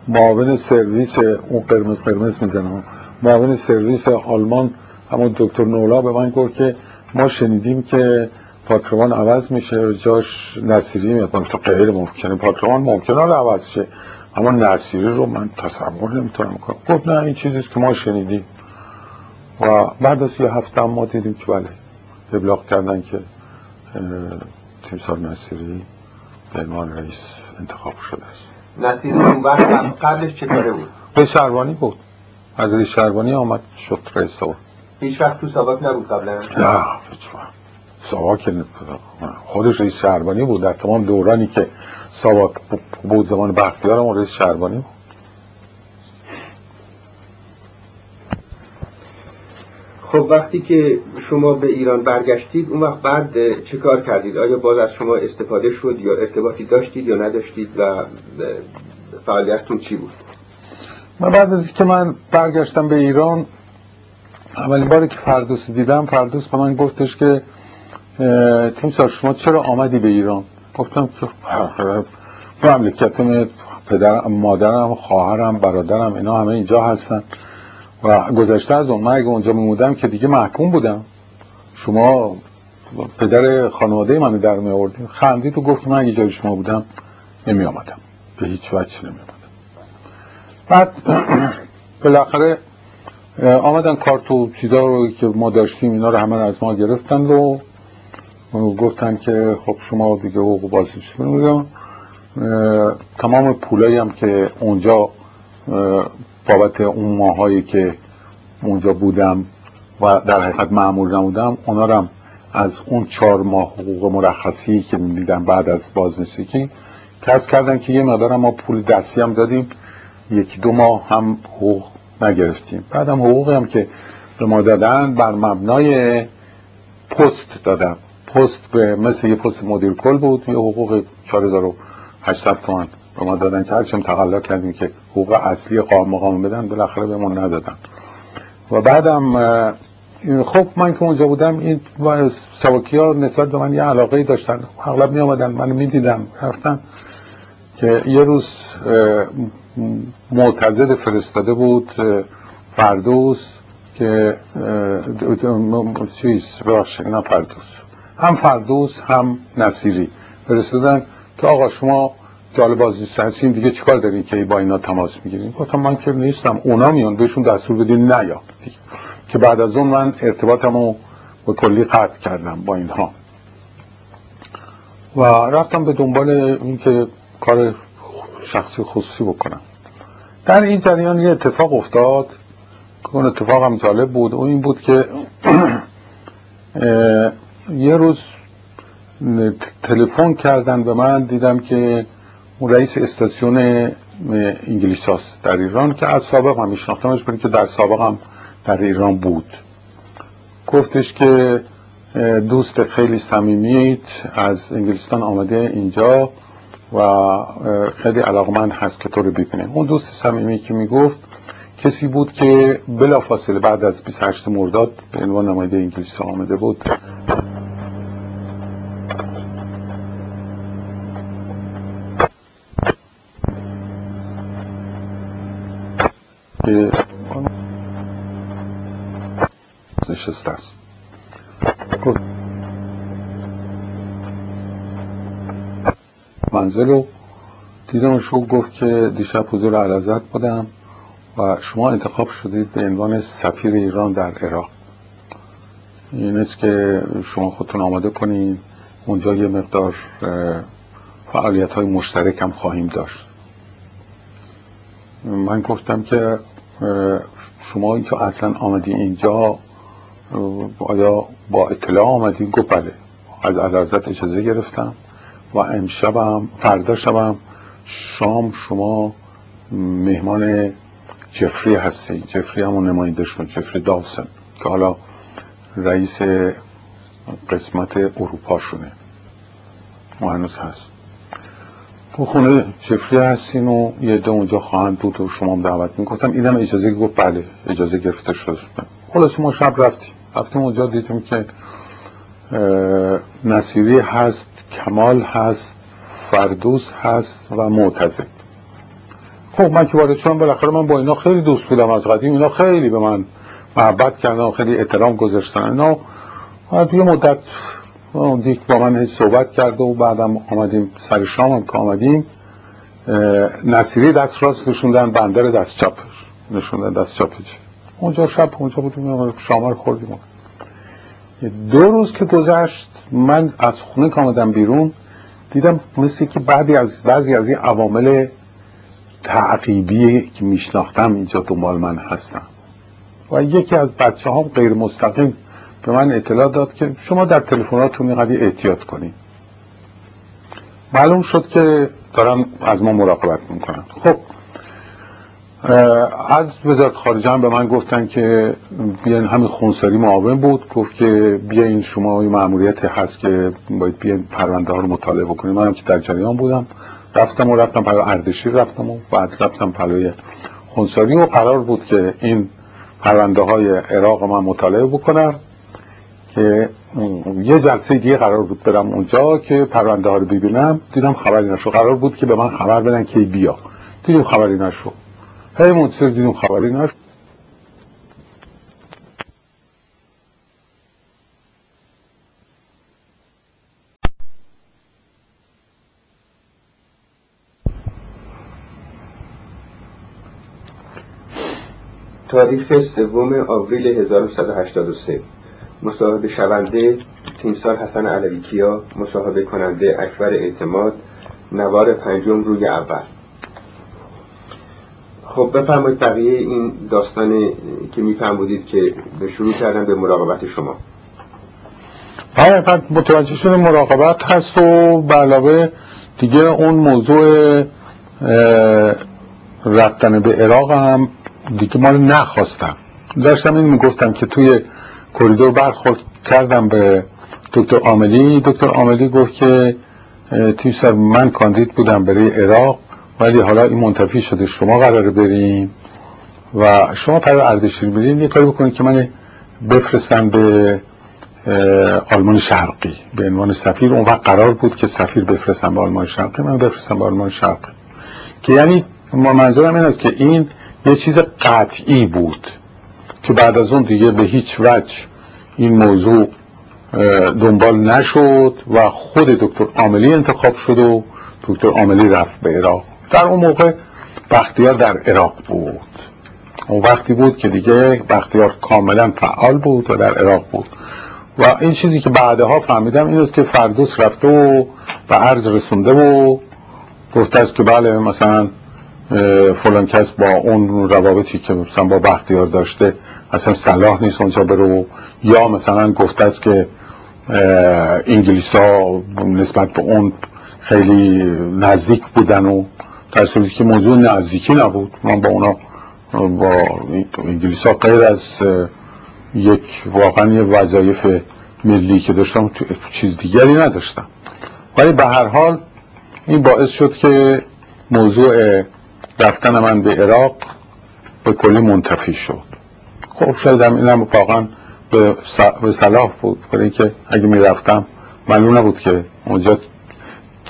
معاون سرویس اون قرمز قرمز می‌زنم. معاون سرویس آلمان همون دکتر نولا به من گفت که ما شنیدیم که پاکروان عوض میشه جاش نصیری میاد. تو غیر ممکنه پاکروان ممکنه عوض شه. اما نصیری رو من تصور نمی‌تونم کنم. گفت نه این چیزیست که ما شنیدیم. و بعد از یه هفته ما دیدیم که بله ابلاغ کردن که تیمسار نصیری به عنوان رئیس انتخاب شده است. نصیری اون وقت قبلش چه کاره بود؟ به شهروانی بود. از رئیس شهروانی آمد شد رئیس هیچ وقت تو ساواک نبود قبلا؟ نه هیچ وقت. ساواک خودش رئیس شهروانی بود در تمام دورانی که ساواک بود زمان بختیار هم رئیس شهروانی بود خب وقتی که شما به ایران برگشتید اون وقت بعد چه کار کردید؟ آیا باز از شما استفاده شد یا ارتباطی داشتید یا نداشتید و فعالیتتون چی بود؟ من بعد از که من برگشتم به ایران اولین باری که فردوس دیدم فردوس به من گفتش که تیمسار شما چرا آمدی به ایران؟ گفتم که مملکت پدرم مادرم خواهرم برادرم اینا همه اینجا هستن. و گذشته از اون من اگه اونجا میمودم که دیگه محکوم بودم. شما پدر خانواده منو در می آوردیم خندید و گفت من اگه جای شما بودم نمی آمدم به هیچ وجه نمی آمدم بعد بالاخره آمدن کارت و چیزا رو که ما داشتیم اینا رو همه از ما گرفتن و گفتن که خب شما دیگه حقوق بازی میگم تمام پولایی هم که اونجا بابت اون ماهایی که اونجا بودم و در حقیقت معمول نمودم اونا رو از اون چهار ماه حقوق مرخصی که می‌دیدم بعد از بازنشستگی کس کردن که یه مقدار ما پول دستی هم دادیم. یکی دو ماه هم حقوق نگرفتیم. بعدم حقوقی هم که به ما دادن بر مبنای پست دادم پست مثل یه پست مدیر کل بود یه حقوق 4800 تومن به ما دادن که هرچیم تقلا کردیم که حقوق اصلی قام مقام بدن بالاخره به ما ندادن. و بعدم خب من که اونجا بودم این سواکی ها نسبت به من یه علاقه داشتن. اغلب می آمدن من می دیدم رفتن که یه روز معتزد فرستاده بود فردوس که چیز بخش نه فردوس. هم فردوس هم نصیری. فرستادن که آقا شما جال بازی هستین دیگه چیکار دارین که با اینا تماس می‌گیرین؟ گفتم من که نیستم. اونا میان بهشون دستور بدین نیا. که بعد از اون من ارتباطم رو به کلی قطع کردم با اینها. و رفتم به دنبال این که کار شخصی خصوصی بکنم. در این جریان یه اتفاق افتاد. که اون اتفاق هم جالب بود. و این بود که یه روز تلفن کردن به من دیدم که اون رئیس استاسیون انگلیس هاست در ایران که از سابق هم میشناختمش که در سابق هم در ایران بود. گفتش که دوست خیلی صمیمیت از انگلستان آمده اینجا و خیلی علاقمند هست که تو رو ببینه. اون دوست صمیمی که می‌گفت کسی بود که بلافاصله بعد از 28 مرداد به عنوان نماینده انگلیس آمده بود که نشسته است منزل رو دیدمش رو گفت که دیشب حضور علازت بودم و شما انتخاب شدید به عنوان سفیر ایران در عراق. این است که شما خودتون آماده کنید. اونجا یه مقدار فعالیت های مشترک هم خواهیم داشت. من گفتم که شما که اصلا آمدی اینجا آیا با اطلاع آمدی گفت بله. از علازت اجازه گرفتم. و امشبم فردا شبم شام شما مهمان جفری هستی جفری همون نماینده شد جفری داوسن که حالا رئیس قسمت اروپا شونه. ما هنوز هست. تو خونه جفری هستین و یه ده اونجا خواهند بود و شما دعوت می‌گفتم اینم اجازه گفت بله اجازه گرفته شد. خلاص ما شب رفتیم. رفتیم اونجا دیدیم که نصیری هست کمال هست فردوس هست و معتزد. خب من که وارد شدم بالاخره من با اینا خیلی دوست بودم از قدیم. اینا خیلی به من محبت کردن خیلی احترام گذاشتن. اینا توی مدت دیک با من صحبت کرده و بعدم آمدیم سر شام هم که آمدیم. نصیری دست راست نشوندن بندر دست چپ نشوندن دست چپش اونجا شب اونجا بودیم شام رو خوردیم. دو روز که گذشت من از خونه که بیرون دیدم مثل که بعضی از بعضی از این عوامل تعقیبی که میشناختم اینجا دنبال من هستم و یکی از بچه هم غیر مستقیم به من اطلاع داد که شما در تلفناتون اینقدر احتیاط کنید معلوم شد که دارم از ما مراقبت می‌کنن. خب از وزارت خارجه هم به من گفتن که بیاین همین خونساری معاون بود. گفت که بیاین شما این معمولیت هست که باید بیاین پرونده ها رو مطالعه بکنید منم که در جریان بودم. رفتم و رفتم پلو اردشیر رفتم و بعد رفتم پلوی خونساری و قرار بود که این پرونده های عراق من مطالعه بکنم که یه جلسه دیگه قرار بود برم اونجا که پرونده ها رو ببینم. دیدم خبری نشو قرار بود که به من خبر بدن که بیا. دیدم خبری نشو هی منتصر دیدم خبری نشو تاریخ سوم آوریل 1183 مصاحبه شونده تیمسار حسن علوی کیا مصاحبه کننده اکبر اعتماد نوار پنجم روی اول. خب بفرمایید بقیه این داستان که میفرمودید که به شروع کردن به مراقبت شما. آره بعد متوجه مراقبت هست و به علاوه دیگه اون موضوع رفتن به عراق هم دیگه ما نخواستم داشتم این می‌گفتم که توی کریدور برخورد کردم به دکتر آملی دکتر آملی گفت که تیمسر من کاندید بودم برای عراق. ولی حالا این منتفی شده شما قراره بریم و شما پر اردشیر بریم یه کاری بکنید که من بفرستم به آلمان شرقی. به عنوان سفیر اون وقت قرار بود که سفیر بفرستم به آلمان شرقی من بفرستم به آلمان شرقی. که یعنی منظورم این است که این یه چیز قطعی بود که بعد از اون دیگه به هیچ وجه این موضوع دنبال نشد و خود دکتر عاملی انتخاب شد و دکتر عاملی رفت به عراق. در اون موقع بختیار در عراق بود. اون وقتی بود که دیگه بختیار کاملا فعال بود و در عراق بود. و این چیزی که بعدها فهمیدم این است که فردوس رفته و به عرض رسونده و گفته است که بله مثلا فلان کس با اون روابطی که مثلا با بختیار داشته اصلا صلاح نیست اونجا برو یا مثلا گفته است که انگلیس ها نسبت به اون خیلی نزدیک بودن و صورتی که موضوع نزدیکی نبود. من با اونا با انگلیس ها غیر از یک واقعا یه وظایف ملی که داشتم چیز دیگری نداشتم. ولی به هر حال این باعث شد که موضوع رفتن من به عراق به کلی منتفی شد. خب شاید هم اینم واقعا به صلاح بود. برای اینکه اگه می‌رفتم معلوم نبود که اونجا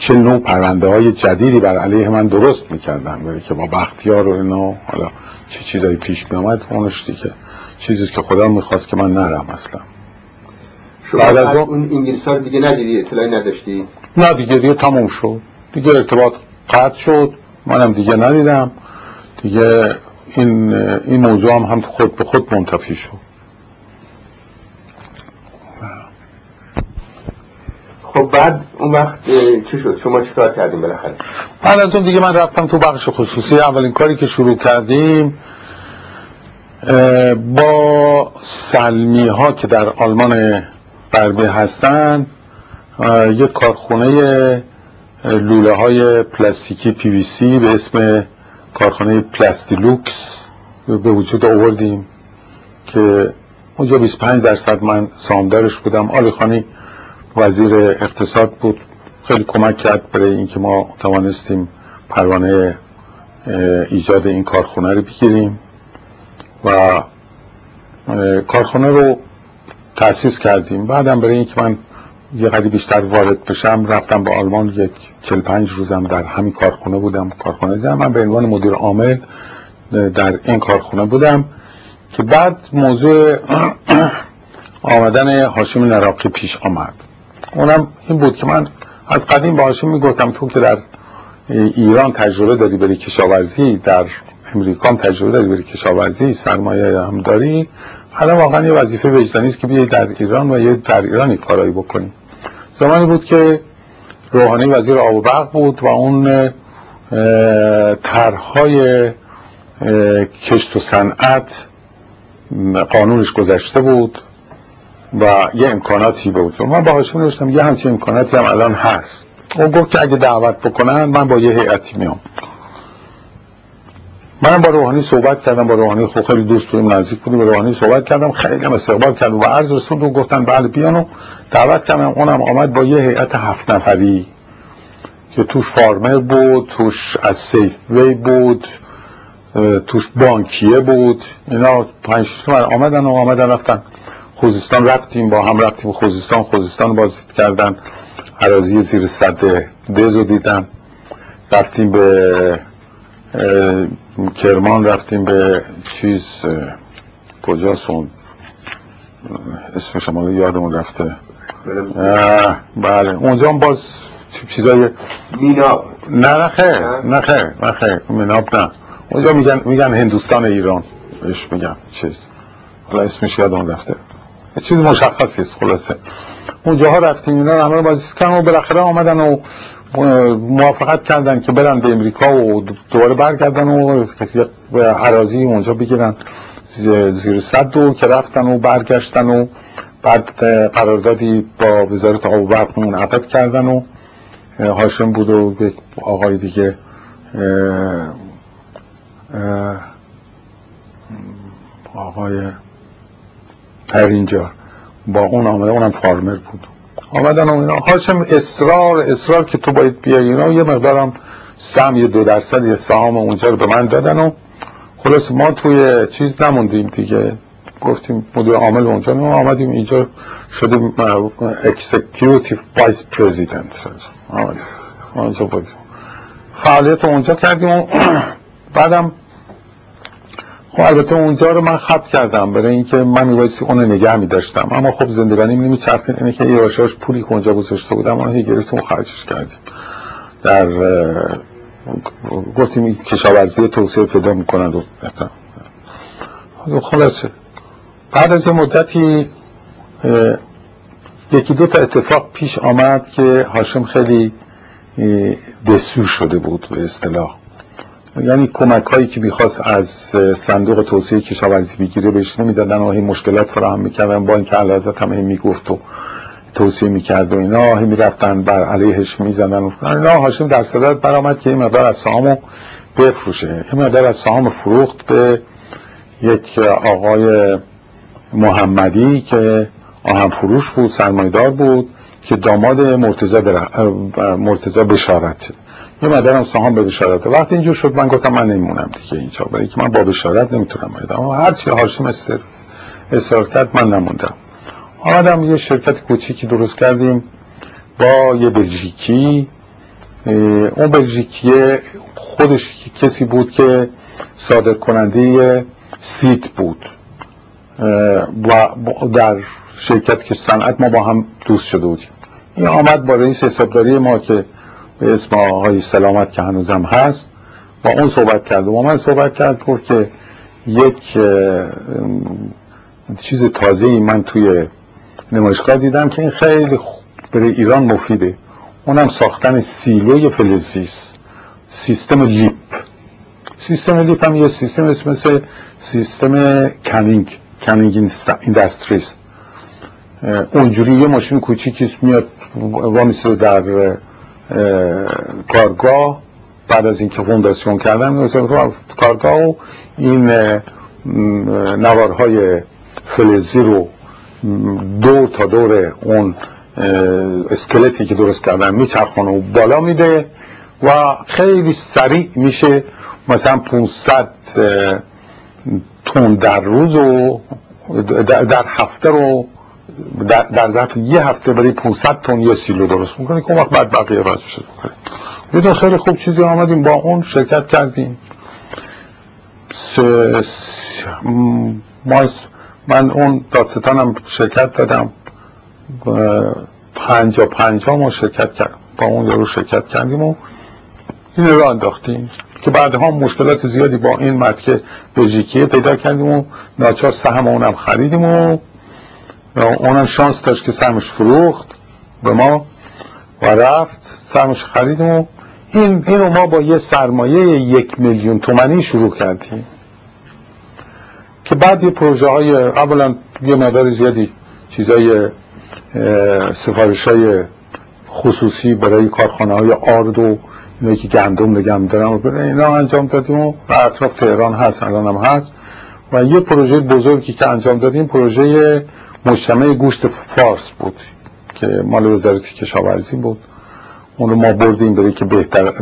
چه نوع پرونده های جدیدی بر علیه من درست می‌کردن؟ برای که با بختیار و اینا حالا چه چیزایی پیش میامد اونش دیگه. چیزی که خدا می‌خواست که من نرم اصلا. شما بعد از اون انگلیس ها رو دیگه ندیدی اطلاعی نداشتی؟ نه دیگه دیگه تموم شد. دیگه ارتباط قطع شد. منم دیگه ندیدم. دیگه این این موضوع هم, هم خود به خود منتفی شد. خب بعد اون وقت چی شد؟ شما چیکار کردیم بالاخره؟ بعد از اون دیگه من رفتم تو بخش خصوصی. اولین کاری که شروع کردیم با سلمی ها که در آلمان غربی هستن یک کارخونه لوله های پلاستیکی پی وی سی به اسم کارخانه پلاستیلوکس به وجود آوردیم که اونجا 25 درصد من سهامدارش بودم. عالیخانی وزیر اقتصاد بود. خیلی کمک کرد برای اینکه ما توانستیم پروانه ایجاد این کارخانه رو بگیریم و کارخانه رو تأسیس کردیم. بعدم برای اینکه من یه قدری بیشتر وارد بشم رفتم به آلمان یک 45 روزم در همین کارخونه بودم کارخونه دیدم. من به عنوان مدیر عامل در این کارخونه بودم که بعد موضوع آمدن هاشم نراقی پیش آمد. اونم این بود که من از قدیم با هاشم می‌گفتم تو که در ایران تجربه داری بری کشاورزی در امریکا هم تجربه داری بری کشاورزی سرمایه هم داری. حالا واقعا یه وظیفه وجدانی است که بیای در ایران و یه در ایران کارایی بکنی. زمانی بود که روحانی وزیر آب و برق بود و اون طرحهای کشت و صنعت قانونش گذشته بود. و یه امکاناتی بود. من با هاشم نوشتم یه همچین امکاناتی هم الان هست. او گفت که اگه دعوت بکنن من با یه هیئتی میام. من با روحانی صحبت کردم با روحانی خب خیلی دوست بودیم نزدیک بودیم با روحانی صحبت کردم خیلی هم استقبال کرد و عرض رسول و گفتن بله بیانو دعوت کردم. اونم آمد با یه هیئت هفت نفری که توش فارمر بود توش از سیف وی بود توش بانکیه بود. اینا پنج شش آمدن و آمدن رفتن. خوزستان رفتیم با هم رفتیم خوزستان خوزستان بازدید کردن عراضی زیر صد دزو دیدن. رفتیم به کرمان رفتیم به چیز کجا سون؟ اسم شما یادمون رفته. بله. اونجا هم باز چیزای میناب. نه نه خیر. نه؟ خیر. نه خیر. میناب نه. اونجا میگن میگن هندوستان ایران. بهش میگن چیز. حالا اسمش یادم رفته. چیز مشخصی است خلاصه. اونجاها رفتیم اینا همه بازی کردن و بالاخره آمدن و موافقت کردن که برن به امریکا و دوباره برگردن و عراضی اونجا بگیرن. زیر صد و که رفتن و برگشتن و بعد قراردادی با وزارت آب و برق منعقد کردن و هاشم بود و آقای دیگه آقای اینجا با اون آمده اونم فارمر بود. آمدن و اینا. هاشم اصرار اصرار که تو باید بیای اینا یه مقدارم سم یه دو درصد یه سهام اونجا رو به من دادن و خلاص ما توی چیز نموندیم دیگه. گفتیم مدیر عامل اونجا ما آمدیم اینجا شدیم executive vice president آمدیم. اونجا بودیم. فعالیت اونجا کردیم بعدم خب البته اونجا رو من خبط کردم برای اینکه من میبایستی اون نگه می داشتم اما خب زندگانی می چرخید اینه که یه پولی که اونجا گذاشته بودم اون هی گرفتیم خرجش کردیم. در گفتیم کشاورزی توسعه پیدا می‌کنند و خلاصه. بعد از یه مدتی یکی دو تا اتفاق پیش آمد که هاشم خیلی دسور شده بود به اصطلاح. یعنی کمک هایی که می‌خواست از صندوق توسعه کشاورزی بگیره بهش نمی‌دادن. این مشکلات فراهم می‌کردن. با اینکه علازت هم می‌گفت و توصیه می‌کرد و اینا هی می‌رفتن بر علیهش می‌زنن و اینا هاشم در صدت برآمد که این مقدار از سهامو بفروشه. این مقدار از سهام فروخت به یک آقای محمدی که آهن فروش بود سرمایدار بود که داماد مرتضی, مرتضی بشارت. یه مدرم سهام به بشارت. وقتی اینجور شد من گفتم من نمیمونم دیگه اینجا. برای که من با بشارت نمی‌تونم باید اما هر چی هاشم استر اصرار کرد من نموندم. آمدم یه شرکت کوچیکی درست کردیم با یه بلژیکی. اون بلژیکی خودش کسی بود که صادر کننده سیت بود. و در شرکت که صنعت ما با هم دوست شده بودیم. این آمد با رئیس حسابداری ما که به اسم آقای سلامت که هنوزم هست. با اون صحبت کرد و با من صحبت کرد گفت که یک چیز تازه ای من توی نمایشگاه دیدم که این خیلی برای ایران مفیده. اونم ساختن سیلوی فلزیست سیستم لیپ. سیستم لیپ هم یه سیستم مثل سیستم canning canning industry ست اونجوری یه ماشین کوچیکی میاد وامیسته در کارگاه بعد از اینکه فونداسیون کردن کارگاه و این نوارهای فلزی رو دور تا دور اون اسکلتی که درست کردن میچرخونه و بالا میده و خیلی سریع میشه مثلا 500 تون در روز و در هفته رو در, در ظرف یه هفته برای 500 تن یه سیلو درست می‌کنه که اون وقت بعد بقیه باید شد می‌کنه خیلی خوب چیزی آمدیم با اون شرکت کردیم. س... ما من اون دادستانم شرکت دادم. پنجا پنجا ما شرکت کردیم با اون رو شرکت کردیم و این رو انداختیم. که بعدها مشکلات زیادی با این متک بلژیکیه پیدا کردیم و ناچار سهم اونم خریدیم و اونم شانس داشت که سهمش فروخت به ما و رفت. سهمش خریدیم و این اینو ما با یه سرمایه یک میلیون تومنی شروع کردیم. که بعد یه پروژه های اولا یه مدار زیادی چیزای سفارش های خصوصی برای کارخانه های آرد و اینایی که گندم نگم دارم اینا انجام دادیم و اطراف تهران هست الان هم هست. و یه پروژه بزرگی که انجام دادیم پروژه مجتمع گوشت فارس بود که مال وزارت کشاورزی بود. اونو ما بردیم برای که بهتر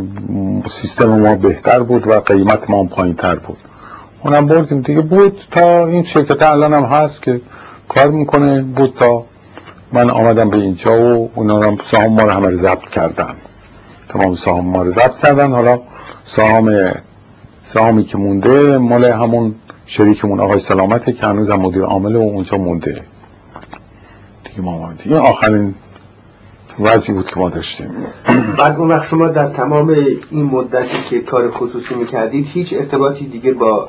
سیستم ما بهتر بود و قیمت ما پایین تر بود. اونم بردیم دیگه. بود تا این شرکت الان هم هست که کار می‌کنه. بود تا من آمدم به اینجا و اونا هم سهام ما رو همه ضبط کردن. تمام سهام ما رو ضبط کردن. حالا سهام سهامی که مونده مال همون شریکمون آقای سلامته که هنوز هم مدیر عامل و اونجا مونده. دیگه ما این آخرین وضعی بود که ما داشتیم. بعد اون وقت شما در تمام این مدتی که کار خصوصی می‌کردید هیچ ارتباطی دیگه با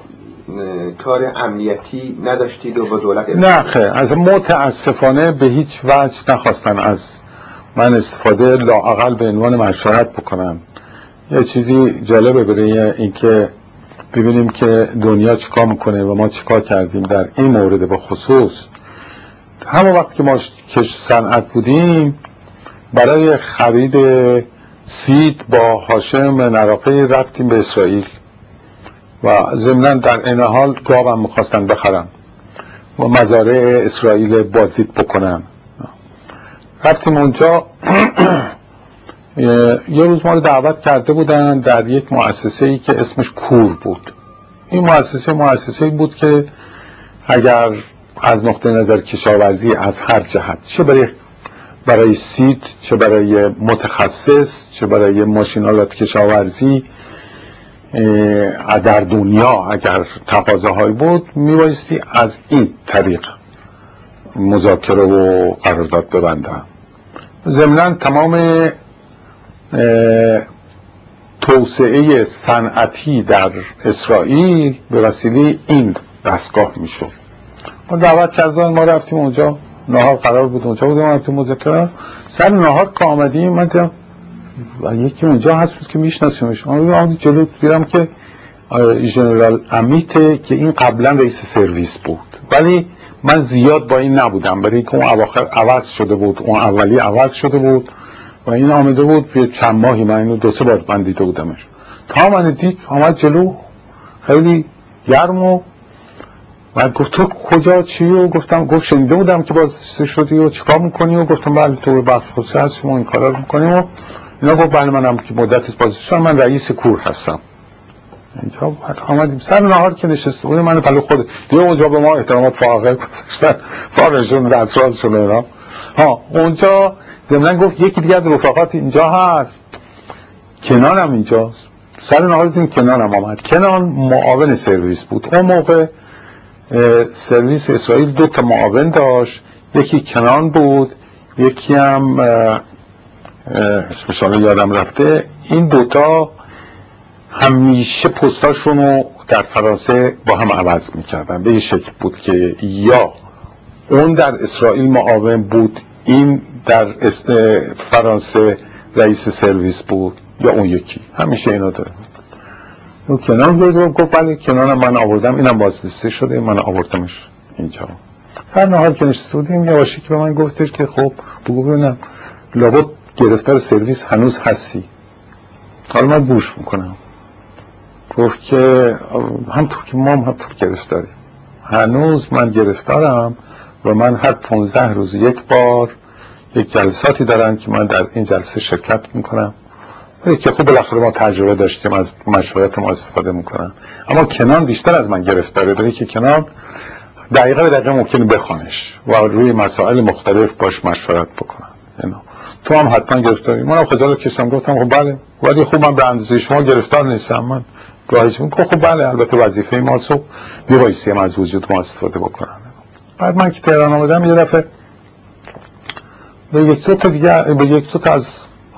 کار امنیتی نداشتید و با دولت؟ نه خیر. از متاسفانه به هیچ وجه نخواستن از من استفاده لاعقل به عنوان مشورت بکنم. یه چیزی جالبه برای اینکه ببینیم که دنیا چیکار می‌کنه و ما چیکار کردیم در این مورد به خصوص. همون وقت که ما کش صنعت بودیم برای خرید سید با هاشم نراقه رفتیم به اسرائیل و ضمنا در این حال گاوم می‌خواستن بخرن و مزارع اسرائیل بازدید بکنن. رفتیم اونجا. یه روز ما رو دعوت کرده بودن در یک مؤسسه ای که اسمش کور بود. این مؤسسه مؤسسه بود که اگر از نقطه نظر کشاورزی از هر جهت چه برای برای سید چه برای متخصص چه برای ماشینالات کشاورزی در دنیا اگر تقاضاهایی بود میبایستی از این طریق مذاکره و قرارداد ببندن ضمنا تمام توسعه صنعتی در اسرائیل به وسیله این دستگاه می‌شد. ما دعوت کردن ما رفتیم اونجا. نهار قرار بود اونجا بودیم رفتیم مذاکره سر نهار که آمدیم من دیدم یکی اونجا هست بود که میشناسیمش. من جلو دیدم که ژنرال امیته که این قبلا رئیس سرویس بود. ولی من زیاد با این نبودم. برای که اون اواخر عوض شده بود اون اولی عوض شده بود و این آمده بود به چند ماهی من اینو دو سه بار من دیده بودمش. تا من دید آمد جلو. خیلی گرم و من گفت تو کجا چی و گفتم گفت شنیده بودم که باز شدی و چیکار می‌کنی و گفتم بله تو بخش خصوصی هست ما این کارا رو می‌کنیم و اینا گفت بله منم که مدت بازی من رئیس کور هستم. اینجا آمدیم. سر نهار که نشسته بودیم من پلو خود دیگه اونجا به ما احترامات فاقه گذاشتن. فارشون دسترازشون اینا. ها اونجا زمین گفت یکی دیگه از رفاقات اینجا هست. کنان هم اینجاست. سر نهار دیدیم کنان هم آمد. کنان معاون سرویس بود. اون موقع سرویس اسرائیل دو تا معاون داشت. یکی کنان بود یکی هم اسمشان یادم رفته. این دوتا همیشه پستاشون رو در فرانسه با هم عوض می‌کردن. به این شکل بود که یا اون در اسرائیل معاون بود این در فرانسه رئیس سرویس بود یا اون یکی. همیشه اینا داره. اون کنان بود و گفت بله کنان من آوردم. اینم بازنسته شده من آوردمش اینجا. سر نهار که نشسته بودیم که به من گفتش که خب بگو ببینم لابد گرفتار سرویس هنوز هستی. حالا من بوش می‌کنم. گفت که همطور که ما هم همطور گرفتاریم هنوز من گرفتارم و من هر پونزده روز یک بار یک جلساتی دارن که من در این جلسه شرکت می‌کنم. که خوب بالاخره ما تجربه داشتیم از مشورت ما استفاده می‌کنم. اما کنان بیشتر از من گرفتاره. داره که کنان دقیقه به دقیقه ممکنه بخوانش و روی مسائل مختلف باش مشورت بکنم. تو هم حتما گرفتاری. منم خجالت کشم گفتم خب بله. ولی خوب من به اندازه شما گرفتار نیستم. من گاهیش میگم خب بله البته وظیفه ما صبح بیبایستی از وجود ما استفاده بکنم. بعد من که تهران آمدم یه دفعه به یک دو تا دیگه به یک دو تا از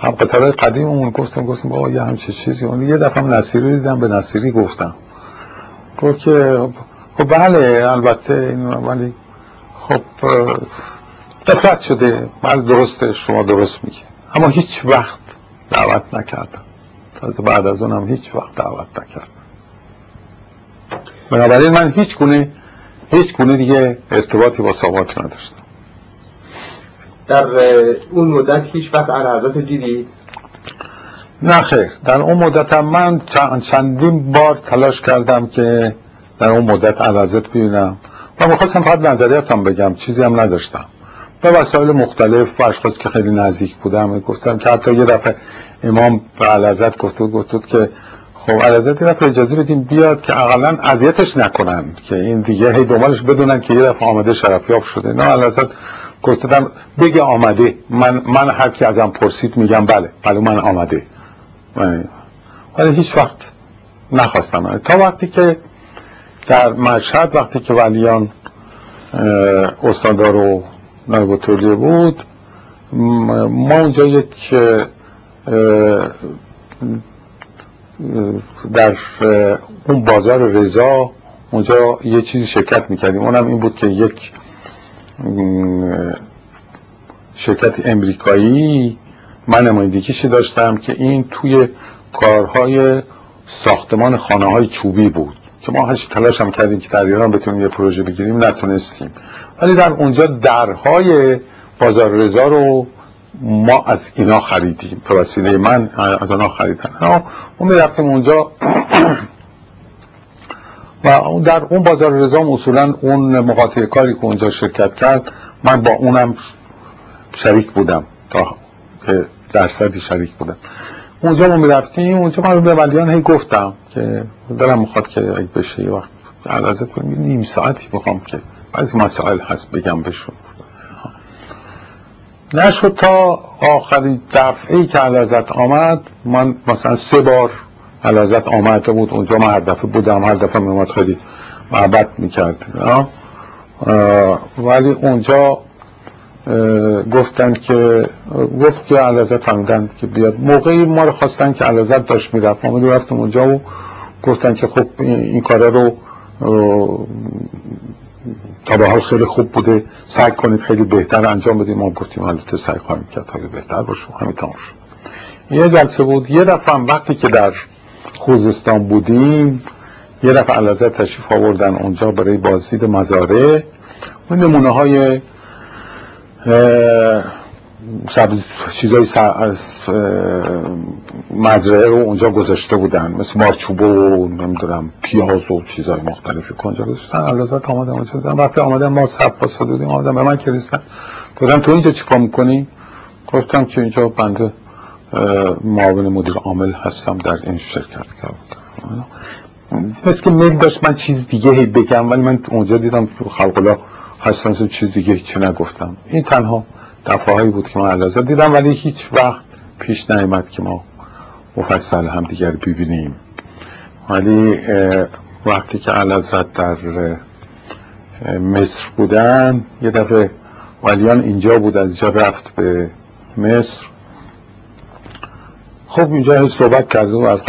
هم قطار قدیم اون گفتم گفتم بابا یه همچه چیزی. اون یه دفعه نصیری دیدم به نصیری گفتم. گفت که خب بله البته ولی خب دفعت شده. بله درسته شما درست میگه اما هیچ وقت دعوت نکردم. تازه بعد از اونم هیچ وقت دعوت نکردم. بنابراین من هیچ گونه هیچ گونه دیگه ارتباطی با ساواک نداشتم. در اون مدت هیچ وقت عرضات دیدی؟ نه خیر. در اون مدت من چندین بار تلاش کردم که در اون مدت عرضت ببینم و می‌خواستم فقط نظریاتم بگم چیزی هم نداشتم. به وسایل مختلف و اشخاص که خیلی نزدیک بودم گفتم که حتی یه دفعه امام به علازت گفت گفت که خب علازت یه دفعه اجازه بدیم بیاد که اقلا اذیتش نکنن که این دیگه هی دنبالش بدونن که یه دفعه آمده شرفیاب شده. نه علازت گفتم بگه آمده. من من هر کی ازم پرسید میگم بله. بله من آمده. ولی هیچ وقت نخواستم. تا وقتی که در مشهد وقتی که ولیان استاندار و نایب بود ما اونجا یک در اون بازار رضا اونجا یه چیزی شرکت می‌کردیم. اونم این بود که یک شرکت امریکایی من نمایندگیشی داشتم که این توی کارهای ساختمان خانه های چوبی بود که ما هشت تلاش هم کردیم که در ایران بتونیم یه پروژه بگیریم نتونستیم. ولی در اونجا درهای بازار رضا رو ما از اینا خریدیم. به وسیله من از اینا خریدن. اون می‌رفتیم اونجا و در اون بازار رضا اصولا اون مقاطع کاری که اونجا شرکت کرد من با اونم شریک بودم تا که درصدی شریک بودم. اونجا ما می‌رفتیم اونجا من به ولیان هی گفتم که دلم می‌خواد که بشه یه وقت عرضه کنیم. نیم ساعتی بخوام که از مسائل هست بگم بشون نشد تا آخرین دفعه که علازت آمد من مثلا سه بار علازت آمده بود. اونجا من هر دفعه بودم هر دفعه میومد خیلی محبت می‌کرد ولی اونجا گفتن که گفت که علازت فهمیدن که بیاد. موقعی ما رو خواستن که علازت داشت می‌رفت. ما رفتم اونجا و گفتن که خب این کارا رو تا به حال خیلی خوب بوده. سعی کنید خیلی بهتر انجام بدیم ما گفتیم البته سعی خواهیم کرد خیلی بهتر باشه. همین تمام یه جلسه بود. یه دفعه وقتی که در خوزستان بودیم یه دفعه علازه تشریف آوردن اونجا برای بازدید مزاره اون نمونه های چیزای از مزرعه رو اونجا گذاشته بودن. مثل مارچوبه و نمی‌دونم پیاز و چیزای مختلفی کنجا گذاشتن علازت آمدن اونجا بودن. وقتی آمدن ما سب پاسا دودیم به من کریستن گفتم تو اینجا چی کار می‌کنی؟ گفتم که اینجا بنده معاون مدیر عامل هستم در این شرکت. مثل که میل داشت من چیز دیگه هی بگم ولی من اونجا دیدم خلق الله هستم چیز دیگه چی نگفتم. این تنها دفعه بود که ما علازت دیدم ولی هیچ وقت پیش نیامد که ما مفصل هم دیگر ببینیم. ولی وقتی که علازت در مصر بودن یه دفعه ولیان اینجا بود از اینجا رفت به مصر. خب اینجا صحبت کرده و از,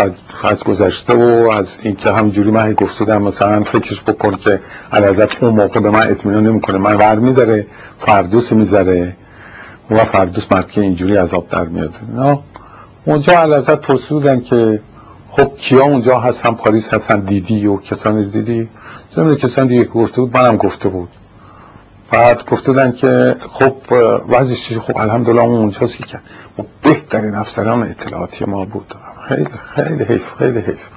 از گذشته و از اینکه همینجوری من گفت بودم مثلا فکرش بکن که علازت اون موقع به من اطمینان نمی‌کنه. من ور می‌ذاره فردوس می‌ذاره و فردوس مرد که اینجوری عذاب در میاد. نه اونجا علازت پرسیدن که خب کیا اونجا هستن؟ پاریس هستن؟ دیدی؟ و کسانی دیدی؟ زمین کسان دیگه گفته بود منم گفته بود. بعد گفتودن که خب وضعش چیزی خب الحمدلله اون اونجاست که و بهترین افسران اطلاعاتی ما بود. خیلی خیلی حیف خیلی حیف.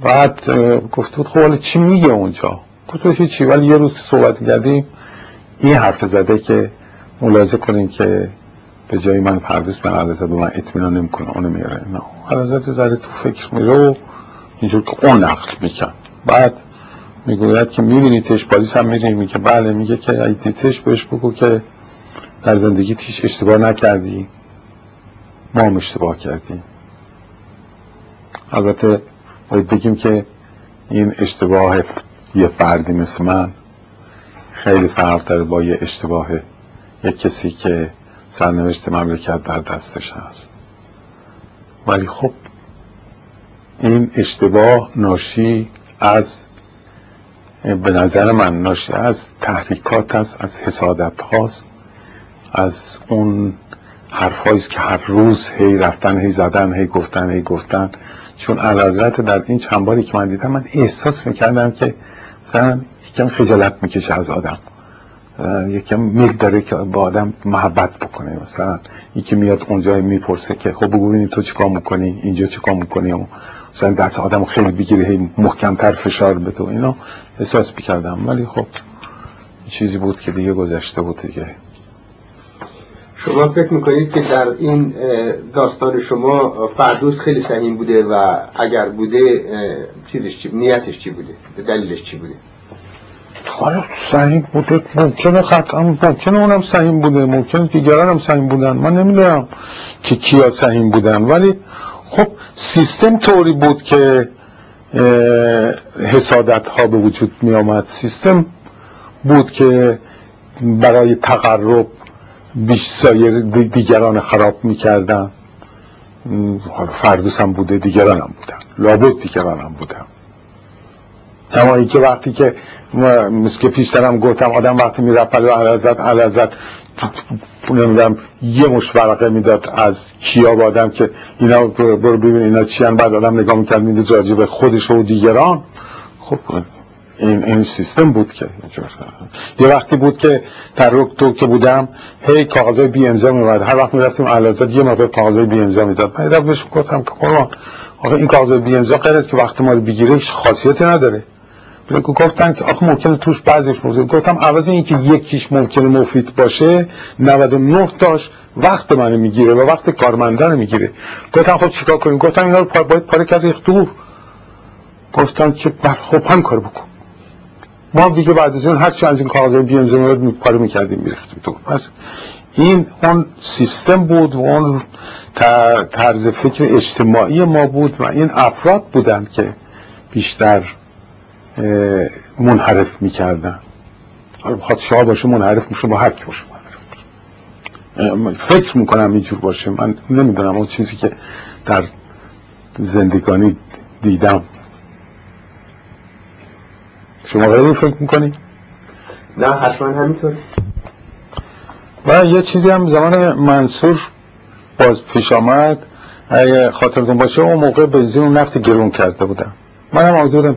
بعد گفته بود خب چی میگه اونجا؟ گفت هیچی. ولی یه روز صحبت کردیم این حرف زده که ملاحظه کنین که به جای من پردوس من عرضه به من اطمینان نمی‌کنه. اونو میاره. نه عرضت زده تو فکر میره و اینجور که اون نقل میکن بعد می‌گوید که میبینیتش پالیس هم میره میگه بله میگه که اگه دیتش بهش بگو که در زندگی تیش اشتباه نکردی. ما هم اشتباه کردیم. البته باید بگیم که این اشتباه یه فردی مثل من خیلی فرق داره با یه اشتباه یک کسی که سرنوشت مملکت در دستش هست. ولی خب این اشتباه ناشی از به نظر من ناشی از تحریکات است از حسادت هاست از اون حرفایی که هر روز هی رفتن هی زدن هی گفتن هی گفتن. چون علازرت در این چند باری که من دیدم من احساس می‌کردم که مثلا یکم خجالت می‌کشه از آدم. یکم میل داره که با آدم محبت بکنه. مثلا یکی میاد اونجا می‌پرسه که خب بگو تو چیکار می‌کنی؟ اینجا چیکار می‌کنی؟ مثلا دست آدم خیلی بگیره هی محکمتر فشار بده و اینا. احساس می‌کردم. ولی خب چیزی بود که دیگه گذشته بود دیگه. شما فکر می‌کنید که در این داستان شما فردوس خیلی سهیم بوده و اگر بوده چیزش چی نیتش چی بوده؟ دلیلش چی بوده؟ حالا سهیم بوده ممکنه قطعا ممکنه اونم سهیم بوده ممکنه دیگران هم سهیم بودن. من نمی‌دونم که کیا سهیم بودن ولی خب سیستم طوری بود که حسادت ها به وجود می آمد سیستم بود که برای تقرب بیش سایر دیگران خراب می‌کردن. فردوس هم بوده دیگران هم بودن. لابد دیگران هم بودن. کما که وقتی که مثل که گفتم آدم وقتی می‌رفت پلو علازت علازت نمی‌دونم یه مش ورقه می‌داد از کیا با آدم که اینا برو ببین اینا چی بعد آدم نگاه می‌کرد می‌دید راجع به خودش و دیگران. خب این, این سیستم بود که. یه وقتی بود که در تو که بودم هی کاغذای بی امضا میومد هر وقت می‌رفتیم علازت یه موقع کاغذای بی امضا می‌داد. من بهش گفتم که قربان آخه این کاغذای بی امضا غیر که وقت ما رو بگیره خاصیتی نداره. گفتن که آخه ممکنه توش بعضیش مفید گفتم عوض اینکه یکیش ممکنه مفید باشه 99 تاش وقت منو می‌گیره و وقت کارمندان می‌گیره. گفتم خب چیکار کنیم؟ گفتم اینا رو باید پاره کرد ریخت دور. گفتم که خب هم کار بکن. ما دیگه بعد از اون هر چی از این کاغذ بی ام پاره می‌کردیم میریختیم تو پس این اون سیستم بود و اون طرز فکر اجتماعی ما بود و این افراد بودن که بیشتر منحرف می‌کردن. حالا بخواد شاه باشه منحرف میشه با هر کی باشه فکر می‌کنم اینجور باشه. من نمی‌دونم اون چیزی که در زندگانی دیدم. شما غیری فکر می‌کنی؟ نه حتما همینطور. و یه چیزی هم زمان منصور باز پیش آمد. اگه خاطرتون باشه اون موقع بنزین و نفت گرون کرده بودم. من هم آمده بودم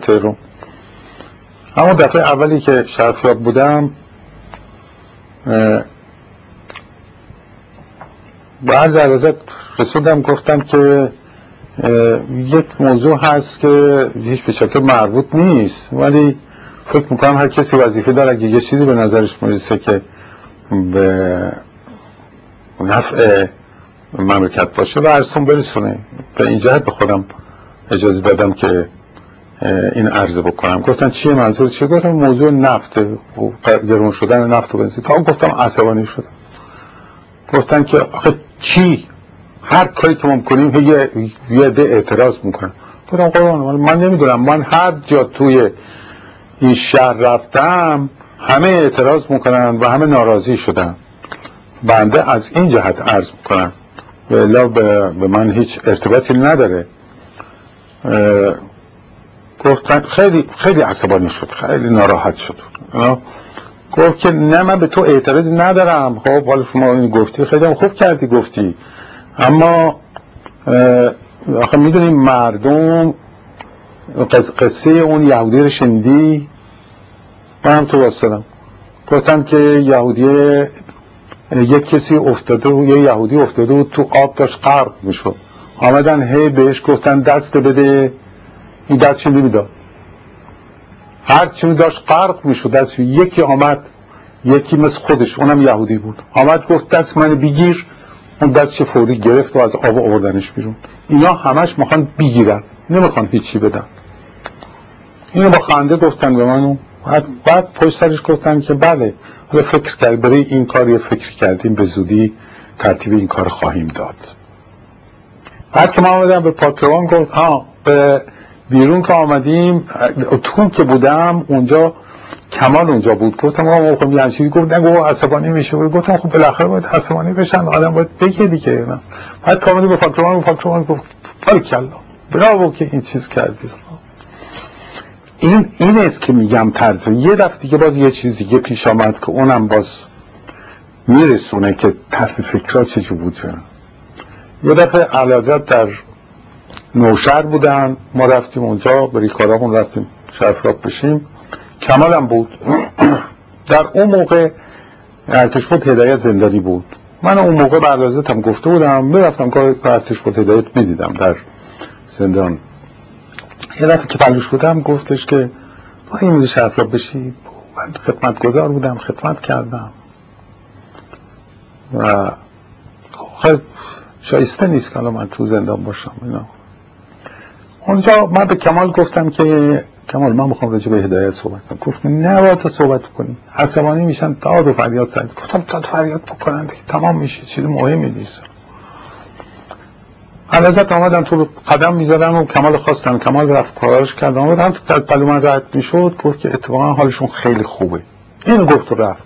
همون دفعه اولی که شرفیاب بودم به هر جلازت رسوندم گفتم که یک موضوع هست که هیچ به شکل مربوط نیست ولی فکر می‌کنم هر کسی وظیفه داره اگه یه چیزی به نظرش می‌رسه که به نفع مملکت باشه و ارزتون برسونه. به این جهت به خودم اجازه دادم که این عرض بکنم. گفتن چیه منظور؟ چیه گفتم موضوع نفت و گرون شدن نفت و بنزین. تا گفتم عصبانی شدم. گفتن که آخه چی؟ هر کاری که ما یه یه ده اعتراض می‌کنن. گفتم قربان من نمی‌دونم. من هر جا توی این شهر رفتم همه اعتراض می‌کنن و همه ناراضی شدن. بنده از این جهت عرض می‌کنم. و به من هیچ ارتباطی نداره. گفتن خیلی خیلی عصبانی شد خیلی ناراحت شد. گفت که نه من به تو اعتراض ندارم. خب حالا شما این گفتی خیلی خوب کردی گفتی. اما آخه می‌دونیم مردم قصه اون یهودی رو شنیدی؟ من هم تو واسدم گفتم که یهودی یک کسی افتاده و یه یهودی افتاده و تو آب داشت غرق می‌شد. آمدن هی بهش گفتن دست بده. این دستش نمی‌داد. هر چی داشت غرق می‌شد دست یکی آمد یکی مثل خودش اونم یهودی بود. آمد گفت دست من بگیر. اون دستش فوری گرفت و از آب آوردنش بیرون. اینا همش می‌خوان بگیرن. نمی‌خوان هیچی بدن. اینو با خنده گفتن به من بعد پشت سرش گفتن که بله حالا فکر کرد برای این کار یه فکر کردیم. به زودی ترتیب این کار خواهیم داد. بعد که ما آمدم به پاکروان گفت ها به بیرون که آمدیم تو که بودم اونجا کمال اونجا بود. گفتم آقا خب یه چیزی گفت نگو عصبانی میشه. گفتم خب بالاخره باید عصبانی بشن. آدم باید بگه دیگه. بعد کاملی به فاکتورمان فاکتورمان گفت کلا. براو که این چیز کردی. این این است که میگم طرز. یه دفعه دیگه باز یه چیزی دیگه پیش آمد که اونم باز میرسونه که طرز فکرها چجور بود. یه دفعه علازت در نوشر بودن. ما رفتیم اونجا به ریکارامون رفتیم شرفراب بشیم. کمالم بود. در اون موقع ارتش بود هدایت زندانی بود. من اون موقع به هم گفته بودم می‌رفتم کار ارتش بود هدایت می‌دیدم در زندان. یه دفعه که پلوش بودم گفتش که با این میده شرفراب بشی؟ من خدمت گذار بودم خدمت کردم. و خب شایسته نیست که من تو زندان باشم اینا. اونجا من به کمال گفتم که کمال من می‌خوام راجع به هدایت صحبت کنم. گفت نه باید تو صحبت کنی. عصبانی میشن داد و فریاد زد. گفتم داد فریاد بکنن دیگه. تمام میشه. چیز مهمی نیست. علازت آمدن تو قدم می‌زدن و کمال خواستن. کمال رفت کارش کرد. آمدن تو از پلو من رد می‌شد. گفت که اتفاقا حالشون خیلی خوبه. اینو گفت و رفت.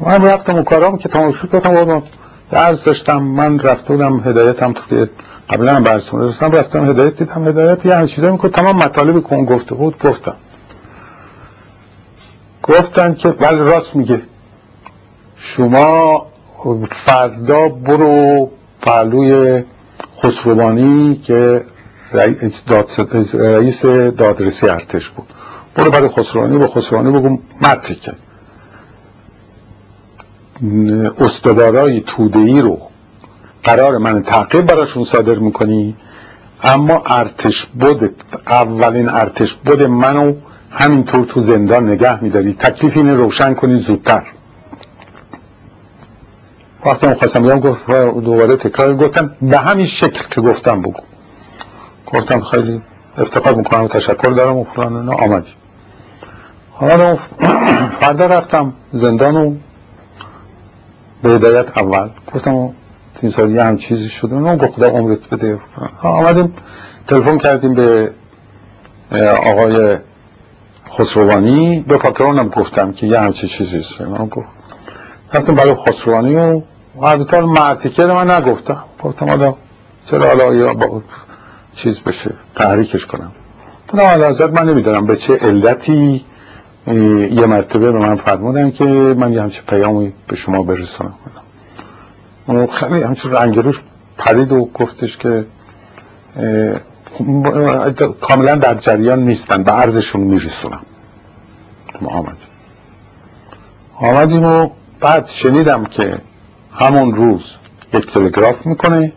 من رفتم و کارام که تمام شد گفتم درس داشتم. من رفته بودم. هدایتم تو قبلا هم برسون رسیدم رفتم هدایت دیدم هدایت یه همه چیزایی می‌کنه تمام مطالبی که اون گفته بود گفتم. گفتن که ولی راست میگه. شما فردا برو پهلوی خسروانی که رئیس دادرسی ارتش بود. برو برای خسروانی به خسروانی بگو متی که استدارای تودهی رو قرار من تعقیب براشون صادر می‌کنی؟ اما ارتش بود اولین ارتش بود منو همینطور تو زندان نگه میداری. تکلیف اینه روشن کنی زودتر. وقتی من خواستم بگم گفت دوباره تکرار گفتم به همین شکل که گفتم بگو. گفتم خیلی افتخار می‌کنم و تشکر دارم و فلان آمدی. حالا فردا رفتم زندان و به هدایت اول. گفتم تیم سال یه هم چیزی شد. اون گفت خدا عمرت بده. آمدیم. تلفن کردیم به آقای خسروانی. به هم گفتم که یه همچی چیزی من گفت. رفتم برای خسروانی و البته مرتیکه من نگفتم. گفتم حالا چرا حالا یا با چیز بشه؟ تحریکش کنم. خدا حالا من نمی‌دونم به چه علتی یه مرتبه به من فرمودن که من یه همچه پیامی به شما برسونم خیلی همچون رنگروش پرید و گفتش که کاملا در جریان نیستن به عرضشون میرسونم ما آمد آمدیم. و بعد شنیدم که همون روز یک تلگراف می‌کنه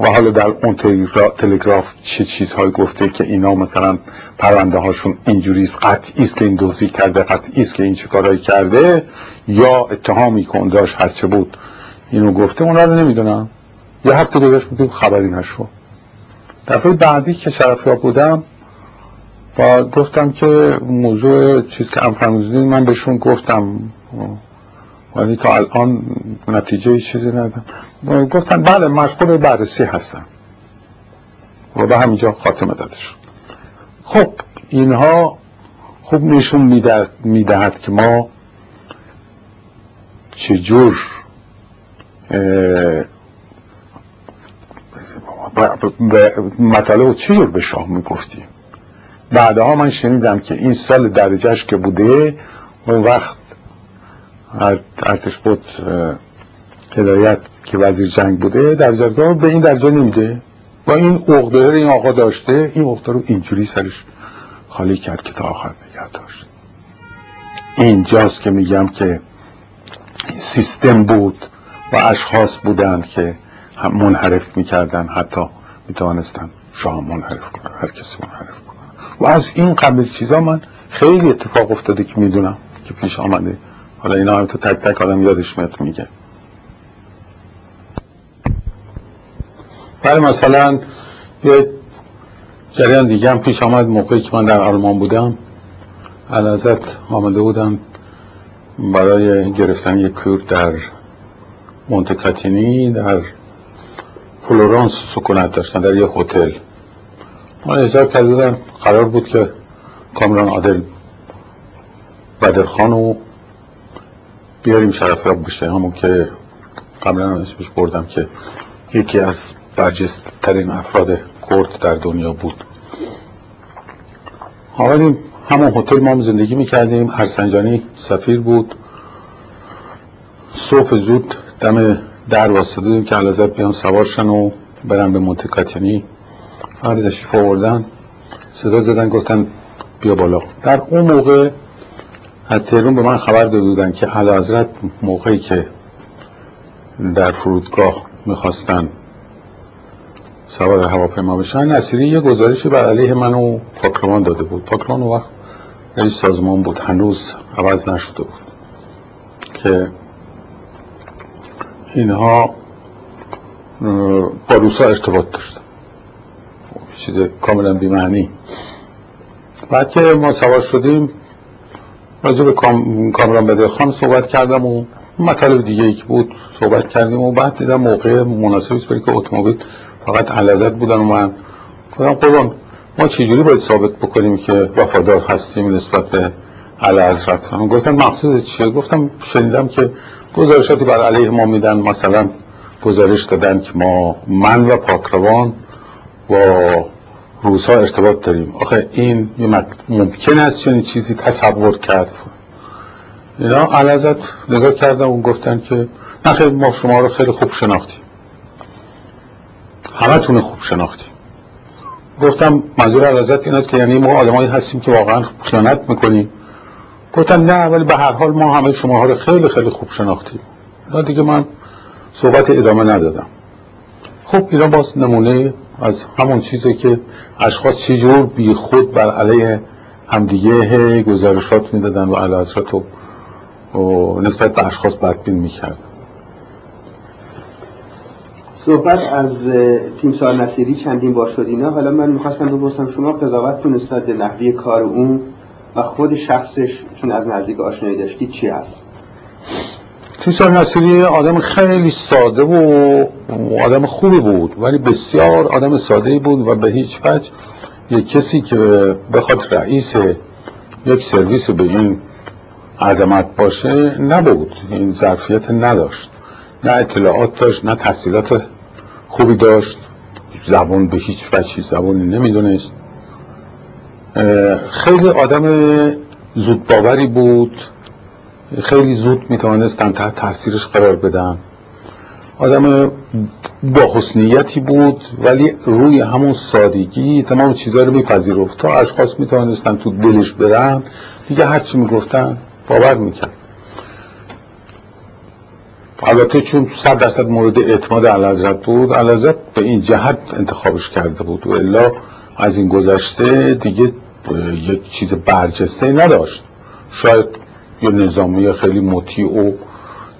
و حالا در اون تلگراف چه چیزهایی گفته که اینا مثلا پرونده هاشون است که این دوزی کرده قطعی است که این چه کارایی کرده یا اتهامی که اون داشت هرچه بود اینو گفته اونا رو نمی‌دونم. یه هفته گذشت بودیم خبری نشو. دفعه بعدی که شرفیاب بودم و گفتم که موضوع چیز که ام من بهشون گفتم. ولی تا الان نتیجه چیزی ندارم. گفتن بله مشغول بررسی هستم. و به همینجا خاتمه داده شد. خب اینها خوب نشون می‌دهد که ما چجور مطالب چی جور به شاه می‌گفتیم بعدها من شنیدم که این سال درجهش که بوده اون وقت ارتش بود هدایت که وزیر جنگ بوده در جرگاه به این درجه نمیده. با این عقده این آقا داشته این عقده رو اینجوری سرش خالی کرد که تا آخر نگه داشت. اینجاست که میگم که سیستم بود. و اشخاص بودند که منحرف می‌کردن حتی می‌توانستن شاه منحرف کنن هر کسی منحرف کنن. و از این قبل چیزا من خیلی اتفاق افتاده که می‌دونم که پیش آمده. حالا اینا هم تو تک تک آدم یادش میاد میگه. ولی مثلا یه جریان دیگه هم پیش آمد موقعی که من در آلمان بودم. علازت آمده بودم برای گرفتن یک کور در مونتکاتینی در فلورانس سکونت داشتن در یک هتل. من اجازه کردن قرار بود که کامران عادل بدرخان رو بیاریم شرفیاب بشه. همون که قبلا اسمش بردم که یکی از برجست ترین افراد کرد در دنیا بود. آمدیم همون هتل ما زندگی می‌کردیم. ارسنجانی سفیر بود. صبح زود دم در واسطه دادیم که علازت بیان سوارشن و برن به منتکاتینی فرد تشریف آوردن صدا زدن گفتن بیا بالا. در اون موقع از تهرون به من خبر داده بودن که حضرت موقعی که در فرودگاه می‌خواستن سوار هواپیما بشن نصیری یه گزارشی بر علیه من و پاکروان داده بود. پاکروان وقت رئیس سازمان بود. هنوز عوض نشده بود. که اینها با روسا ارتباط داشتن. چیز کاملا بیمعنی. بعد که ما سوار شدیم راجع به کامران بدر خان صحبت کردم و مطالب دیگه ای که بود صحبت کردیم و بعد دیدم موقع مناسبی است که اتومبیل فقط علازت بودن و من گفتم قربان ما چجوری باید ثابت بکنیم که وفادار هستیم نسبت به علی حضرت؟ گفتم مقصود چیه؟ گفتم شنیدم که گزارشاتی بر علیه ما میدن. مثلا گزارش دادن که ما من و پاکروان با روسا ارتباط داریم. آخه این ممکن است چنین چیزی تصور کرد. اینا علازت نگاه کردم و گفتن که نه ما شما رو خیلی خوب شناختیم. همه تونه خوب شناختیم. گفتم منظور علازت این است که یعنی ما آدمایی هستیم که واقعا خیانت می‌کنیم. گفتم نه ولی به هر حال ما همه شما رو خیلی خیلی خوب شناختیم. دیگه من صحبت ادامه ندادم. خب اینا باز نمونه از همون چیزی که اشخاص چجور بی خود بر علیه همدیگه گزارشات می‌دادن و علی حضرت و نسبت به اشخاص بدبین می‌کرد صحبت از تیمسار نصیری چندین بار شد اینا. حالا من می‌خواستم بپرسم شما قضاوتتون نسبت به نحوی کار اون و خود شخصش چون از نزدیک آشنایی داشتی چی هست؟ تیمسار نصیری آدم خیلی ساده و آدم خوبی بود ولی بسیار آدم ساده بود و به هیچ وجه یک کسی که بخواد رئیس یک سرویس به این عظمت باشه نبود این ظرفیت نداشت. نه اطلاعات داشت نه تحصیلات خوبی داشت. زبان به هیچ وجهی زبانی نمی‌دونست. خیلی آدم زود باوری بود. خیلی زود می‌توانستن تحت تاثیرش قرار بدن. آدم با حسنیتی بود ولی روی همون سادگی تمام چیزها رو میپذیرفت. تا اشخاص می‌توانستن تو دلش برن دیگه هرچی می‌گفتن باور می‌کرد. البته چون صد درصد مورد اعتماد علازت بود علازت به این جهت انتخابش کرده بود. و الا از این گذشته دیگه یک چیز برجسته نداشت. شاید یه نظامی خیلی مطیع و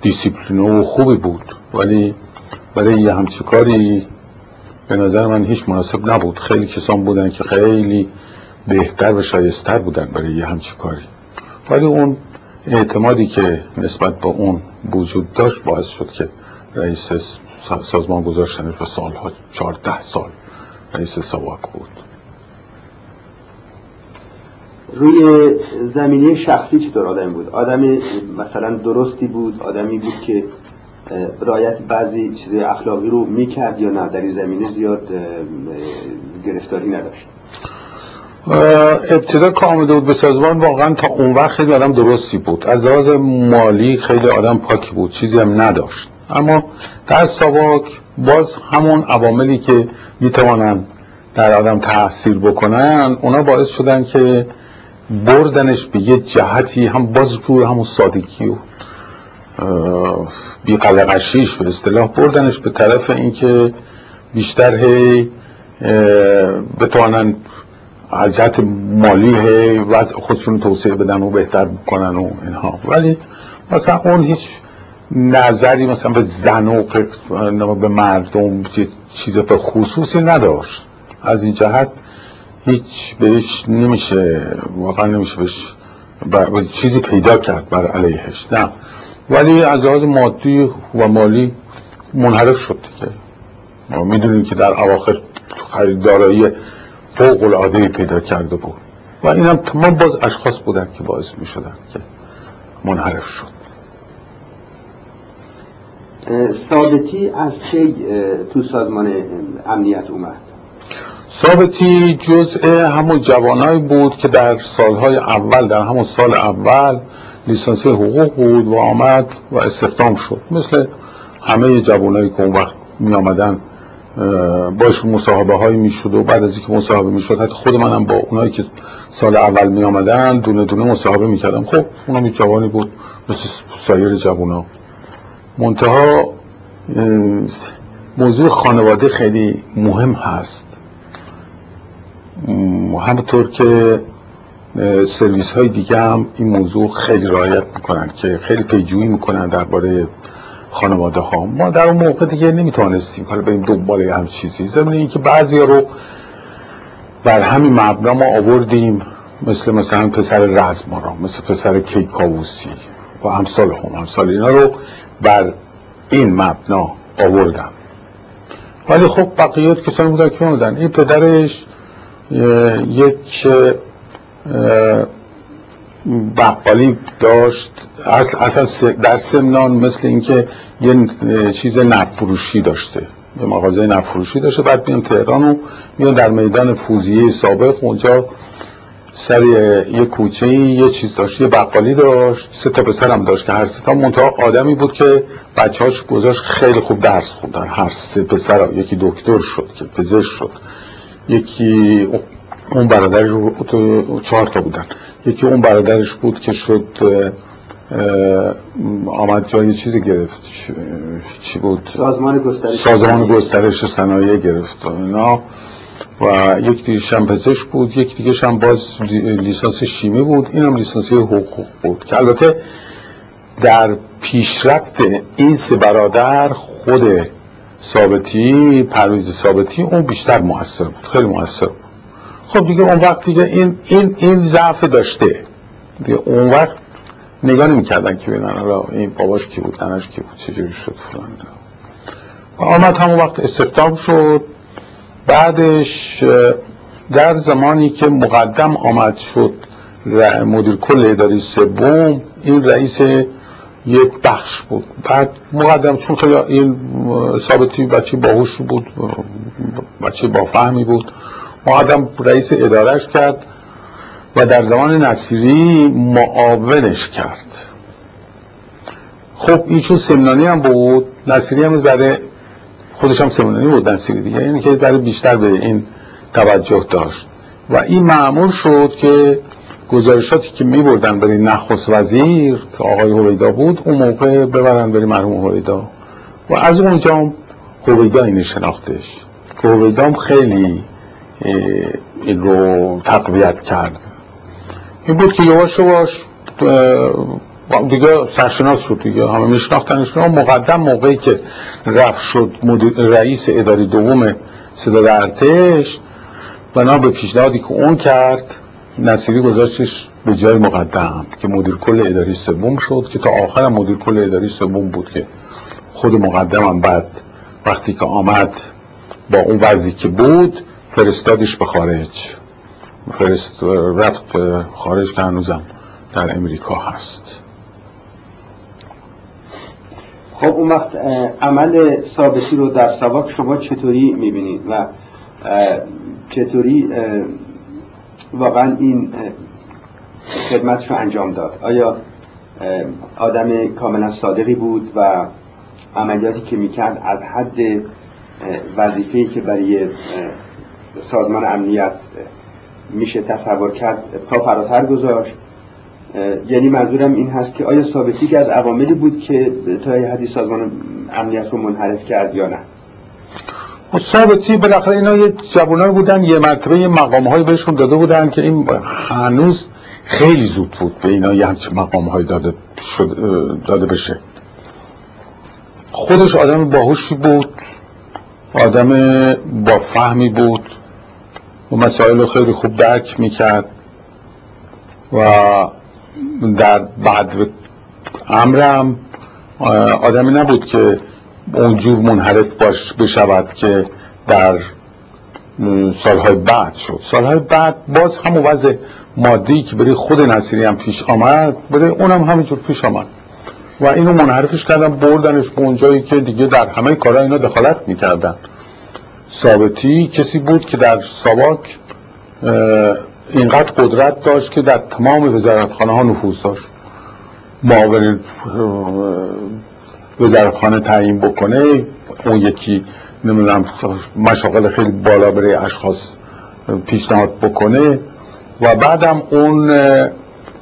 دیسیپلینو و خوبی بود. ولی برای یه همچی کاری به نظر من هیچ مناسب نبود. خیلی کسان بودن که خیلی بهتر و شایستر بودن برای یه همچی کاری. ولی اون اعتمادی که نسبت به اون وجود داشت باعث شد که رئیس سازمان گذاشتنش به سالها چهارده سال رئیس سواک بود. روی زمینه شخصی چطور آدم بود؟ آدم مثلا درستی بود؟ آدمی بود که رایت بعضی چیز اخلاقی رو می‌کرد یا نه؟ در این زمینه زیاد گرفتاری نداشت. ابتدا که آمده بود به سازمان واقعا تا اون وقت خیلی آدم درستی بود. از لحاظ مالی خیلی آدم پاکی بود چیزی هم نداشت. اما در ساواک باز همون عواملی که می‌توانن در آدم تاثیر بکنن اونا باعث شدن که بردنش به یه جهتی هم باز روی همون سادگی و بی قلقشیش به اصطلاح بردنش به طرف اینکه بیشتر هی بتوانن جهت مالی هی وضع خودشون توسعه بدن و بهتر بکنن و اینها. ولی مثلا اون هیچ نظری مثلا به زن و به مردم چیز به خصوصی نداشت. از این جهت هیچ بهش نمیشه واقعا نمیشه بهش چیزی پیدا کرد بر علیهش. نه. ولی از لحاظ مادی و مالی منحرف شد که می‌دونیم که در اواخر خریدارایی فوق العاده پیدا کرده بود. و این هم تمام باز اشخاص بودن که باعث می شدن که منحرف شد. ثابتی از چه تو سازمان امنیت اومد؟ ثابتی جزء همون جوانایی بود که در سالهای اول در همون سال اول لیسانسی حقوق بود و آمد و استخدام شد. مثل همه جوانایی که اون وقت می آمدن باش مصاحبه هایی می شد و بعد از اینکه مصاحبه می شد حتی خود منم با اونایی که سال اول می آمدن دونه دونه مصاحبه می کردم خب اونم جوانی بود مثل سایر جوان منتها موضوع خانواده خیلی مهم هست. همونطور که سرویس های دیگه هم این موضوع خیلی رعایت می‌کنن که خیلی پیجویی می‌کنن درباره خانواده ها ما در اون موقع دیگه نمی‌توانستیم حالا بریم دنبال هم چیزی. ضمن اینکه بعضی رو بر همین مبنا ما آوردیم مثل مثلا پسر رزمارا مثل پسر کیکاووسی و امثال هم امثال اینا رو بر این مبنا آوردم ولی خب بقیت کسانی بودن که بودن این پدرش یک بقالی داشت اصلا در سمنان مثل اینکه یه چیز نفروشی داشته یه مغازه نفروشی داشته بعد میان تهران و میان در میدان فوزیه سابق اونجا سر یه کوچه یه چیز داشت یه بقالی داشت سه تا پسرم داشت که هر سه تا منتها آدمی بود که بچه‌هاش گذاشت خیلی خوب درس خوندن هر سه پسر یکی دکتر شد که پزشک شد. یکی اون برادرش چهار تا بودن. یکی اون برادرش بود که شد آمد جای چیزی گرفت. چی بود؟ سازمان گسترش. سازمان گسترش صنایع گرفت اینا. و یک دیگه هم پزشک بود یک دیگه هم باز لیسانس شیمی بود. این هم لیسانسی حقوق بود. که البته در پیشرفت این سه برادر خود ثابتی پرویز ثابتی اون بیشتر موثر بود خیلی موثر بود. خب دیگه اون وقت دیگه این این این ضعف داشته. دیگه اون وقت نگاه نمی‌کردن که ببینن این باباش کی بود ننش کی بود چجوری شد فلان و آمد همون وقت استخدام شد. بعدش در زمانی که مقدم آمد شد مدیر کل اداری سوم این رئیس یک بخش بود. بعد مقدم چون خیلی این ثابتی بچه باهوش بود بچه با فهمی بود مقدم رئیس ادارش کرد و در زمان نصیری معاونش کرد. خب ایشون سمنانی هم بود نصیری هم ذره خودش هم سمنانی بود نصیری دیگه یعنی که ذره بیشتر به این توجه داشت. و این معمول شد که گزارشاتی که می بردن برای نخست وزیر که آقای هویدا بود اون موقع ببرن برای مرحوم هویدا. و از اونجا هویدا اینو شناختش. که هویدا خیلی این رو تقویت کرد. این بود که یواش یواش دیگه سرشناس شد دیگه. همه میشناختنش مقدم موقعی که رفت شد رئیس اداری دوم صدا ارتش بنا به پیشنهادی که اون کرد نصیری گذاشتش به جای مقدم که مدیر کل اداری سوم شد که تا آخر مدیر کل اداری سوم بود که خود مقدمم بعد وقتی که آمد با اون وضعی که بود فرستادش به خارج. فرست رفت خارج که هنوزم در امریکا هست. خب اون وقت عمل ثابتی رو در سواک شما چطوری می‌بینید و چطوری واقعا این خدمتش رو انجام داد. آیا آدم کاملا صادقی بود و عملیاتی که می‌کرد از حد وظیفه‌ای که برای سازمان امنیت میشه تصور کرد پا فراتر گذاشت؟ یعنی منظورم این هست که آیا ثابتی که از عواملی بود که تا حدی سازمان امنیت رو منحرف کرد یا نه؟ ثابتی بالاخره اینا یه جوانای بودن یه مرتبه یه مقام های بهشون داده بودن که این هنوز خیلی زود بود به اینا یه همچه مقام های داده, داده بشه. خودش آدم باهوشی بود آدم با فهمی بود و مسائل رو خیلی خوب درک می‌کرد و در بعد امرم آدمی نبود که اونجور منحرف باش بشود که در سالهای بعد شد. سالهای بعد باز همون وضع مادی که برای خود نصیری هم پیش آمد برای اونم همینجور پیش آمد. و اینو منحرفش کردن بردنش به اونجایی که دیگه در همه کارا اینا دخالت می‌کردن. ثابتی کسی بود که در ساواک اینقدر قدرت داشت که در تمام وزارتخانه ها نفوذ داشت. معاون وزارتخانه تعیین بکنه اون یکی نمی‌دونم مشاغل خیلی بالا برای اشخاص پیشنهاد بکنه. و بعدم اون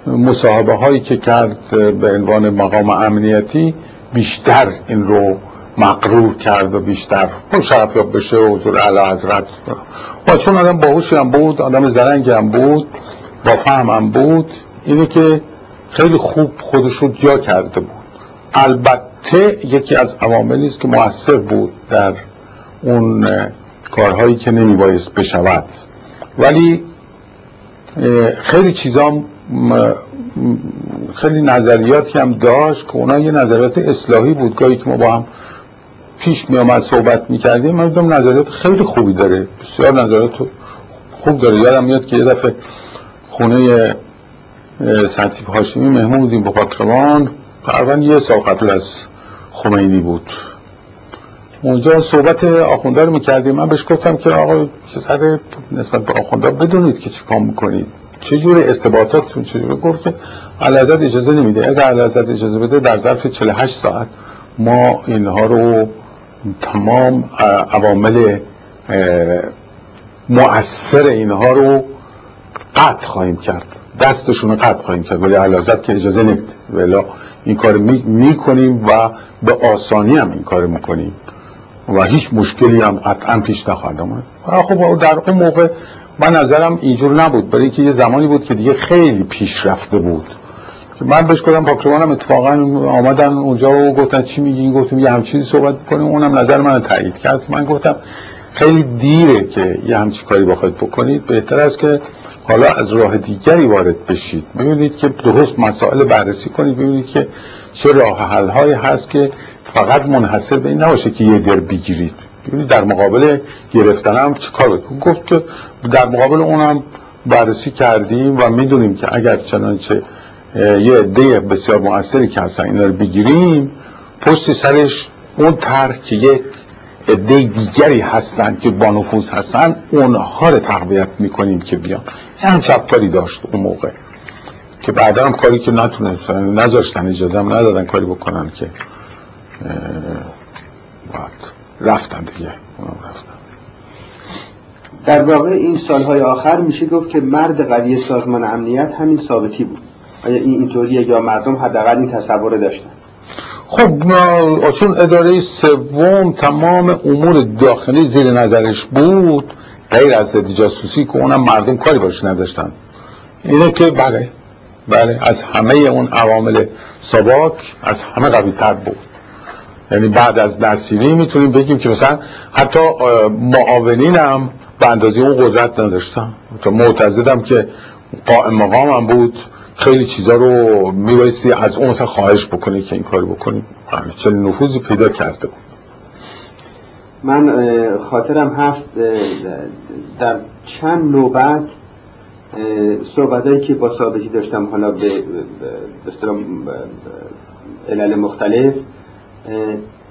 مصاحبه هایی که کرد به عنوان مقام امنیتی بیشتر این رو مقرور کرد و بیشتر شرفیاب بشه و حضور علا حضرت. و چون آدم باهوشی هم بود آدم زرنگی هم بود با فهم هم بود اینه که خیلی خوب خودش رو جا کرده بود. البته یکی از عواملی است که موثر بود در اون کارهایی که نمیبایست بشود. ولی خیلی چیزا خیلی نظریاتی هم داشت که اونا یه نظریات اصلاحی بود. گاهی که ما با هم پیش می آمد صحبت می کردیم من دیدم نظریات خیلی خوبی داره. بسیار نظریات خوب داره. یادم میاد که یه دفعه خونه سنتیب هاشمی مهمون بودیم با پاکروان. تقریبا یه سال از خمینی بود. اونجا صحبت آخونده رو می‌کردیم. من بهش گفتم که آقا سر نسبت به آخونده بدونید که چی کام می‌کنید. چه جور ارتباطاتتون چه گفت که علازت اجازه نمیده. اگر علازت اجازه بده در ظرف 48 ساعت ما اینها رو تمام عوامل مؤثر اینها رو قطع خواهیم کرد. دستشون رو قطع خواهیم کرد. ولی علازت که اجازه نمیده. ولی این کار می‌کنیم و به آسانی هم این کار می‌کنیم. و هیچ مشکلی هم قطعا پیش نخواهد آمد. خب در اون موقع من نظرم اینجور نبود. برای اینکه یه زمانی بود که دیگه خیلی پیش رفته بود. که من بهش گفتم پاکروانم اتفاقا آمدن اونجا و گفتن چی میگی؟ گفتم یه همچین صحبت کنیم. اونم نظر من تایید کرد. من گفتم خیلی دیره که یه همچین کاری بخواید بکنید. بهتر است که حالا از راه دیگری وارد بشید. ببینید که درست مسائل بررسی کنید. ببینید که چه راه حل هست که فقط منحصر به این نباشه که یه در بگیرید. ببینید در مقابل گرفتنم چه کار بود گفت که در مقابل اونم بررسی کردیم و می‌دونیم که اگر چنانچه یه عده بسیار مؤثری که هستن اینا رو بگیریم پشت سرش اون طرح که یک عده دیگری هستن که با نفوذ هستن اونها رو تقویت می‌کنیم که بیان. این چپکاری داشت اون موقع که بعدا هم کاری که نتونستن نذاشتن اجازه هم ندادن کاری بکنن که رفتن دیگه رفتن. در واقع این سالهای آخر میشه گفت که مرد قوی سازمان امنیت همین ثابتی بود. آیا این اینطوریه یا مردم حداقل این تصور داشتن؟ خب چون اداره سوم تمام امور داخلی زیر نظرش بود غیر از جاسوسی که اونم مردم کاری باش نداشتن. اینه که بله بله از همه اون عوامل ساباک از همه قوی تر بود. یعنی بعد از نصیری می‌تونیم بگیم که مثلا حتی معاونین هم به اندازه اون قدرت نداشتن. معتزدم که قائم مقام هم بود. خیلی چیزا رو میبایستی از اون مثلا خواهش بکنی که این کاری بکنیم آره، چه نفوذی پیدا کرده بود. من خاطرم هست در چند نوبت صحبتهایی که با ثابتی داشتم حالا به علل مختلف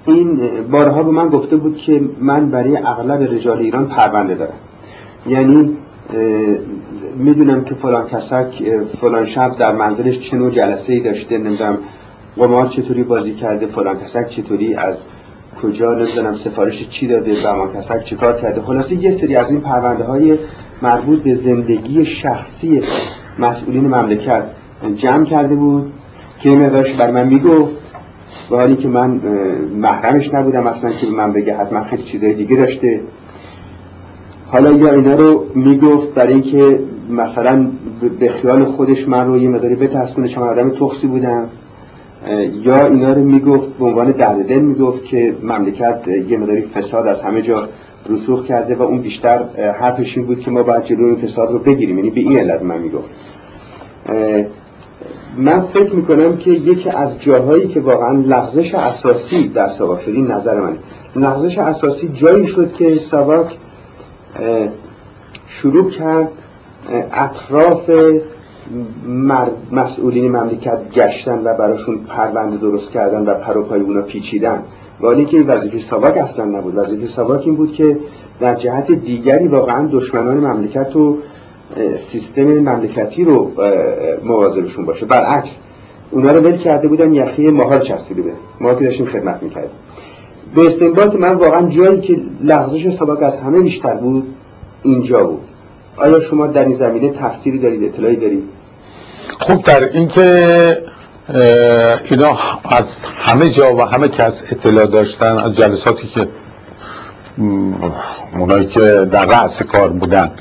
این بارها به من گفته بود که من برای اغلب رجال ایران پرونده دارم. یعنی می‌دونم که فلان کسک فلان شب در منزلش چه نوع جلسه ای داشته نمی‌دونم قمار چطوری بازی کرده فلان کسک چطوری از کجا نمی‌دونم سفارش چی داده بهمان کسک چیکار کرده. خلاصه یه سری از این پرونده های مربوط به زندگی شخصی مسئولین مملکت جمع کرده بود که مقدارش بر من می‌گفت. و حالی که من محرمش نبودم اصلا که من بگه حتما خیلی چیزای دیگه داشته. حالا یا اینا رو می‌گفت برای اینکه مثلا به خیال خودش من رو یه مقداری بترسونه چون آدم تخصی بودم یا اینا رو می‌گفت به عنوان درد دل می‌گفت که مملکت یه مقداری فساد از همه جا رسوخ کرده و اون بیشتر حرفش این بود که ما باید جلوی فساد رو بگیریم. یعنی به این علت من می‌گفت. من فکر می‌کنم که یکی از جاهایی که واقعا لغزش اساسی در ساواک شد این نظر منه. لغزش اساسی جایی شد که ساواک شروع کرد اطراف مسئولین مملکت گشتن و براشون پرونده درست کردن و پروپای اونا پیچیدن. ولی که وظیفه ساواک اصلا نبود. وظیفه ساواک این بود که در جهت دیگری واقعا دشمنان مملکت و سیستم مملکتی رو مواظبشون باشه. برعکس اونا رو ول کرده بودن یخی ماها چسبیده بودن. ما که داشتیم خدمت می‌کردیم. به استنباط من واقعا جایی که لغزش سابق از همه بیشتر بود اینجا بود. آیا شما در این زمینه تفسیری دارید اطلاعی دارید؟ خب در اینکه اینا از همه جا و همه کس اطلاع داشتن از جلساتی که اونایی که در رأس کار بودن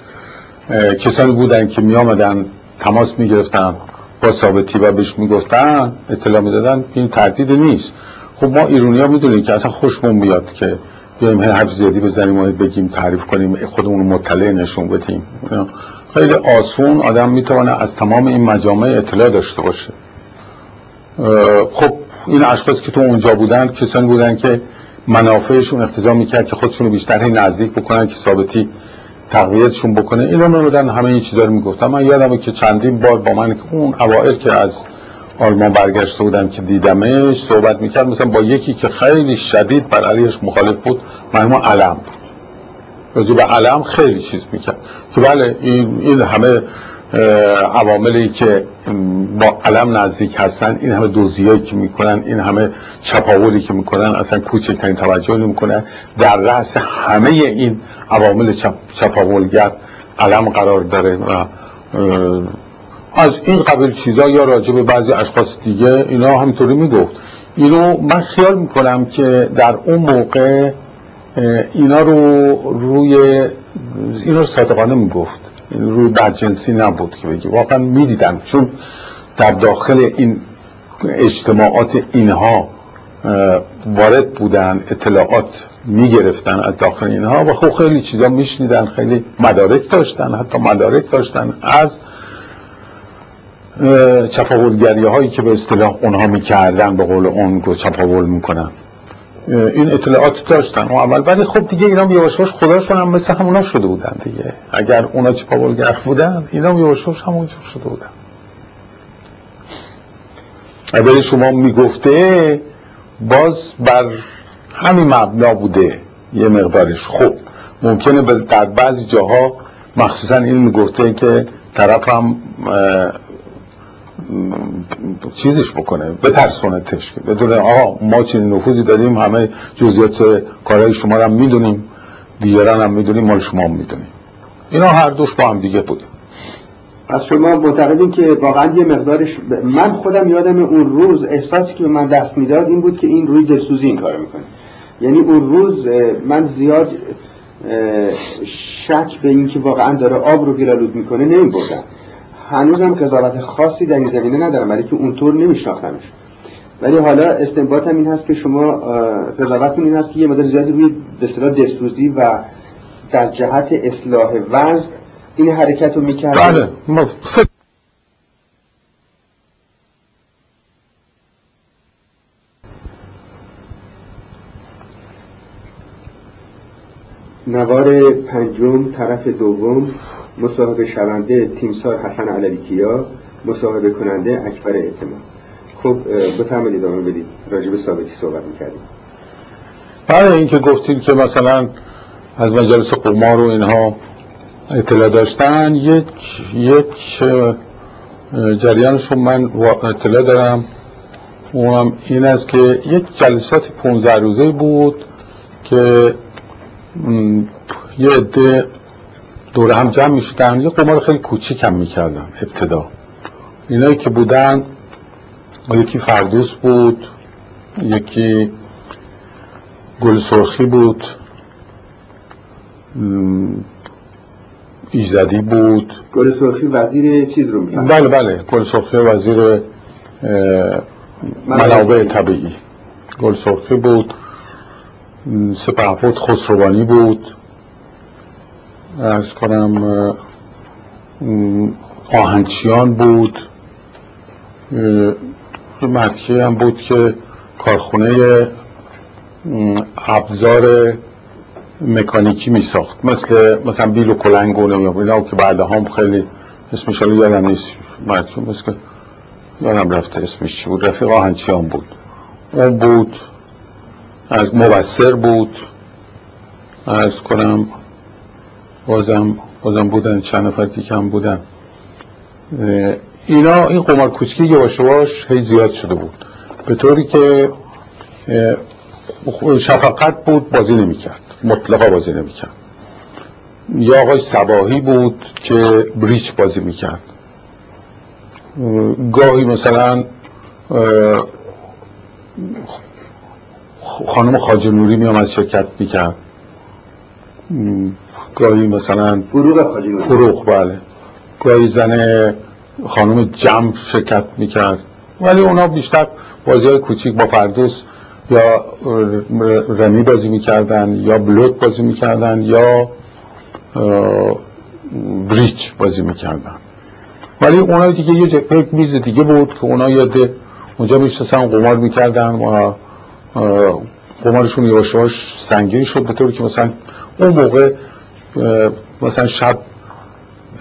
کسانی بودن که می آمدن تماس می گرفتن با ثابتی و بهش می گفتن اطلاع می دادن این تردید نیست. خب ما ایرونی ها می دونیم که اصلا خوشمون بیاد که بیایم حرف زیادی بزنیم و بگیم تعریف کنیم خودمون مطلع نشون بدیم. خیلی آسون آدم می‌تونه از تمام این مجامع اطلاع داشته باشه. خب این اشخاصی که تو اونجا بودن کسانی بودن که منافعشون اختزام می‌کرد که خودشون بیشتر نزدیک بکنن که ثابتی تقویتشون بکنه. اینا نمیدن همه این چیزا رو می‌گفتم من یادمه که چندین بار با من اون اوائل که از آلمان برگشته بودم که دیدمش صحبت می‌کرد مثلا با یکی که خیلی شدید بر علیهش مخالف بود مرحوم علم. راجع به علم خیلی چیز می‌کرد. که بله این, این همه عواملی که با علم نزدیک هستن این همه دوزیایی که می‌کنن این همه چپاولی که می‌کنن اصلا کوچکترین توجه نمی‌کنن. در رأس همه این عوامل چپ، چپاولگر علم قرار داره و از این قبیل چیزا یا راجع به بعضی اشخاص دیگه اینا همینطوری می‌گفت. اینو من خیال می‌کنم که در اون موقع اینا رو روی اینا رو صادقانه می‌گفت. روی بدجنسی نبود که بگی واقعا می‌دیدن چون در داخل این اجتماعات اینها وارد بودن اطلاعات می‌گرفتن از داخل اینها و خب خیلی چیزا میشنیدن خیلی مدارک داشتن حتی مدارک داشتن از چپاولگری هایی که به اصطلاح اونها می‌کردن به قول اون چپاول می‌کنن. این اطلاعات داشتن. و اول. ولی خب دیگه اینا یواشواش خداشون هم مثل همونا شده بودن دیگه. اگر اونا چپاولگر بودن اینا یواشواش همونجور شده بودن. اگر شما می‌گفته باز بر همین مبنا بوده یه مقدارش. خب ممکنه در بعضی جاها مخصوصا این می‌گفته که طرف هم چیزش بکنه بترسونتش بدون آقا ما چنین نفوذی داریم همه جزئیات کارهای شما رو هم می‌دونیم دیگران هم می‌دونیم مال شما هم می‌دونیم. اینا هر دوش با هم دیگه بود. از شما معتقدین که واقعا یه مقدارش من خودم یادم اون روز احساسی که به من دست می‌داد این بود که این روی دلسوزی این کارو می‌کنه. یعنی اون روز من زیاد شک به این که واقعا داره آب رو گیرالود می‌کنه نمی بردم هنوزم قضاوت خاصی در این زمینه ندارم ولی که اونطور نمیشناختمش ولی حالا استنباطم این هست که شما قضاوتتون این هست که یه مدار زیادی روی به اصطلاح و در جهت اصلاح وضع این حرکت رو می‌کرد بله. نوار پنجم طرف دوم. مصاحبه شونده تیمسار حسن علویکیا مصاحبه کننده اکبر اعتماد. خب بفرمایید ادامه بدید. راجب ثابتی صحبت می‌کردیم. بله این که گفتیم که مثلا از مجلس قمار و اینها اطلاع داشتن یک یک جریانشون من اطلاع دارم. اونم این است که یک جلسات 15 روزه بود که یه عده دور هم جمع می‌شدن یه قمار خیلی کوچیک هم می‌کردن. ابتدا. اینایی که بودن یکی فردوس بود یکی گل سرخی بود ایزدی بود. گل سرخی وزیر چیز رو میفهم بله بله. گل سرخی وزیر منابع. طبیعی. گل سرخی بود. سپهبد خسروانی بود. ارز کنم آهنچیان بود. یه هم بود که کارخونه ابزار مکانیکی می ساخت مثل مثلا بیل و کلنگ و اینا که بعد هم خیلی اسمش رو یادم نیست. مثل یادم رفته اسمش بود. رفیق آهنچیان بود. اون بود. از مبصر بود. از کنم. بازم بازم بودن چند نفر کم بودن. اینا این قمار کوچکی یواش یواش هی زیاد شده بود. به طوری که شفقت بود بازی نمی‌کرد. مطلقا بازی نمی‌کرد. یا آقای سباهی بود که بریچ بازی می‌کرد. گاهی مثلا خانم خاجه نوری میام از شرکت می‌کرد. گاهی مثلا فروغ فروغ بله. گاهی زن خانم جمع شرکت می‌کرد. ولی اونا بیشتر بازی های کوچیک با پردوس یا رمی بازی می‌کردن یا بلوت بازی می‌کردن یا بریچ بازی می‌کردن. ولی اونا دیگه یه یک میز دیگه بود که اونا یاد اونجا میشتن قمار می‌کردن و قمارشون یواش سنگین شد به طوری که مثلا اون موقع مثلا شب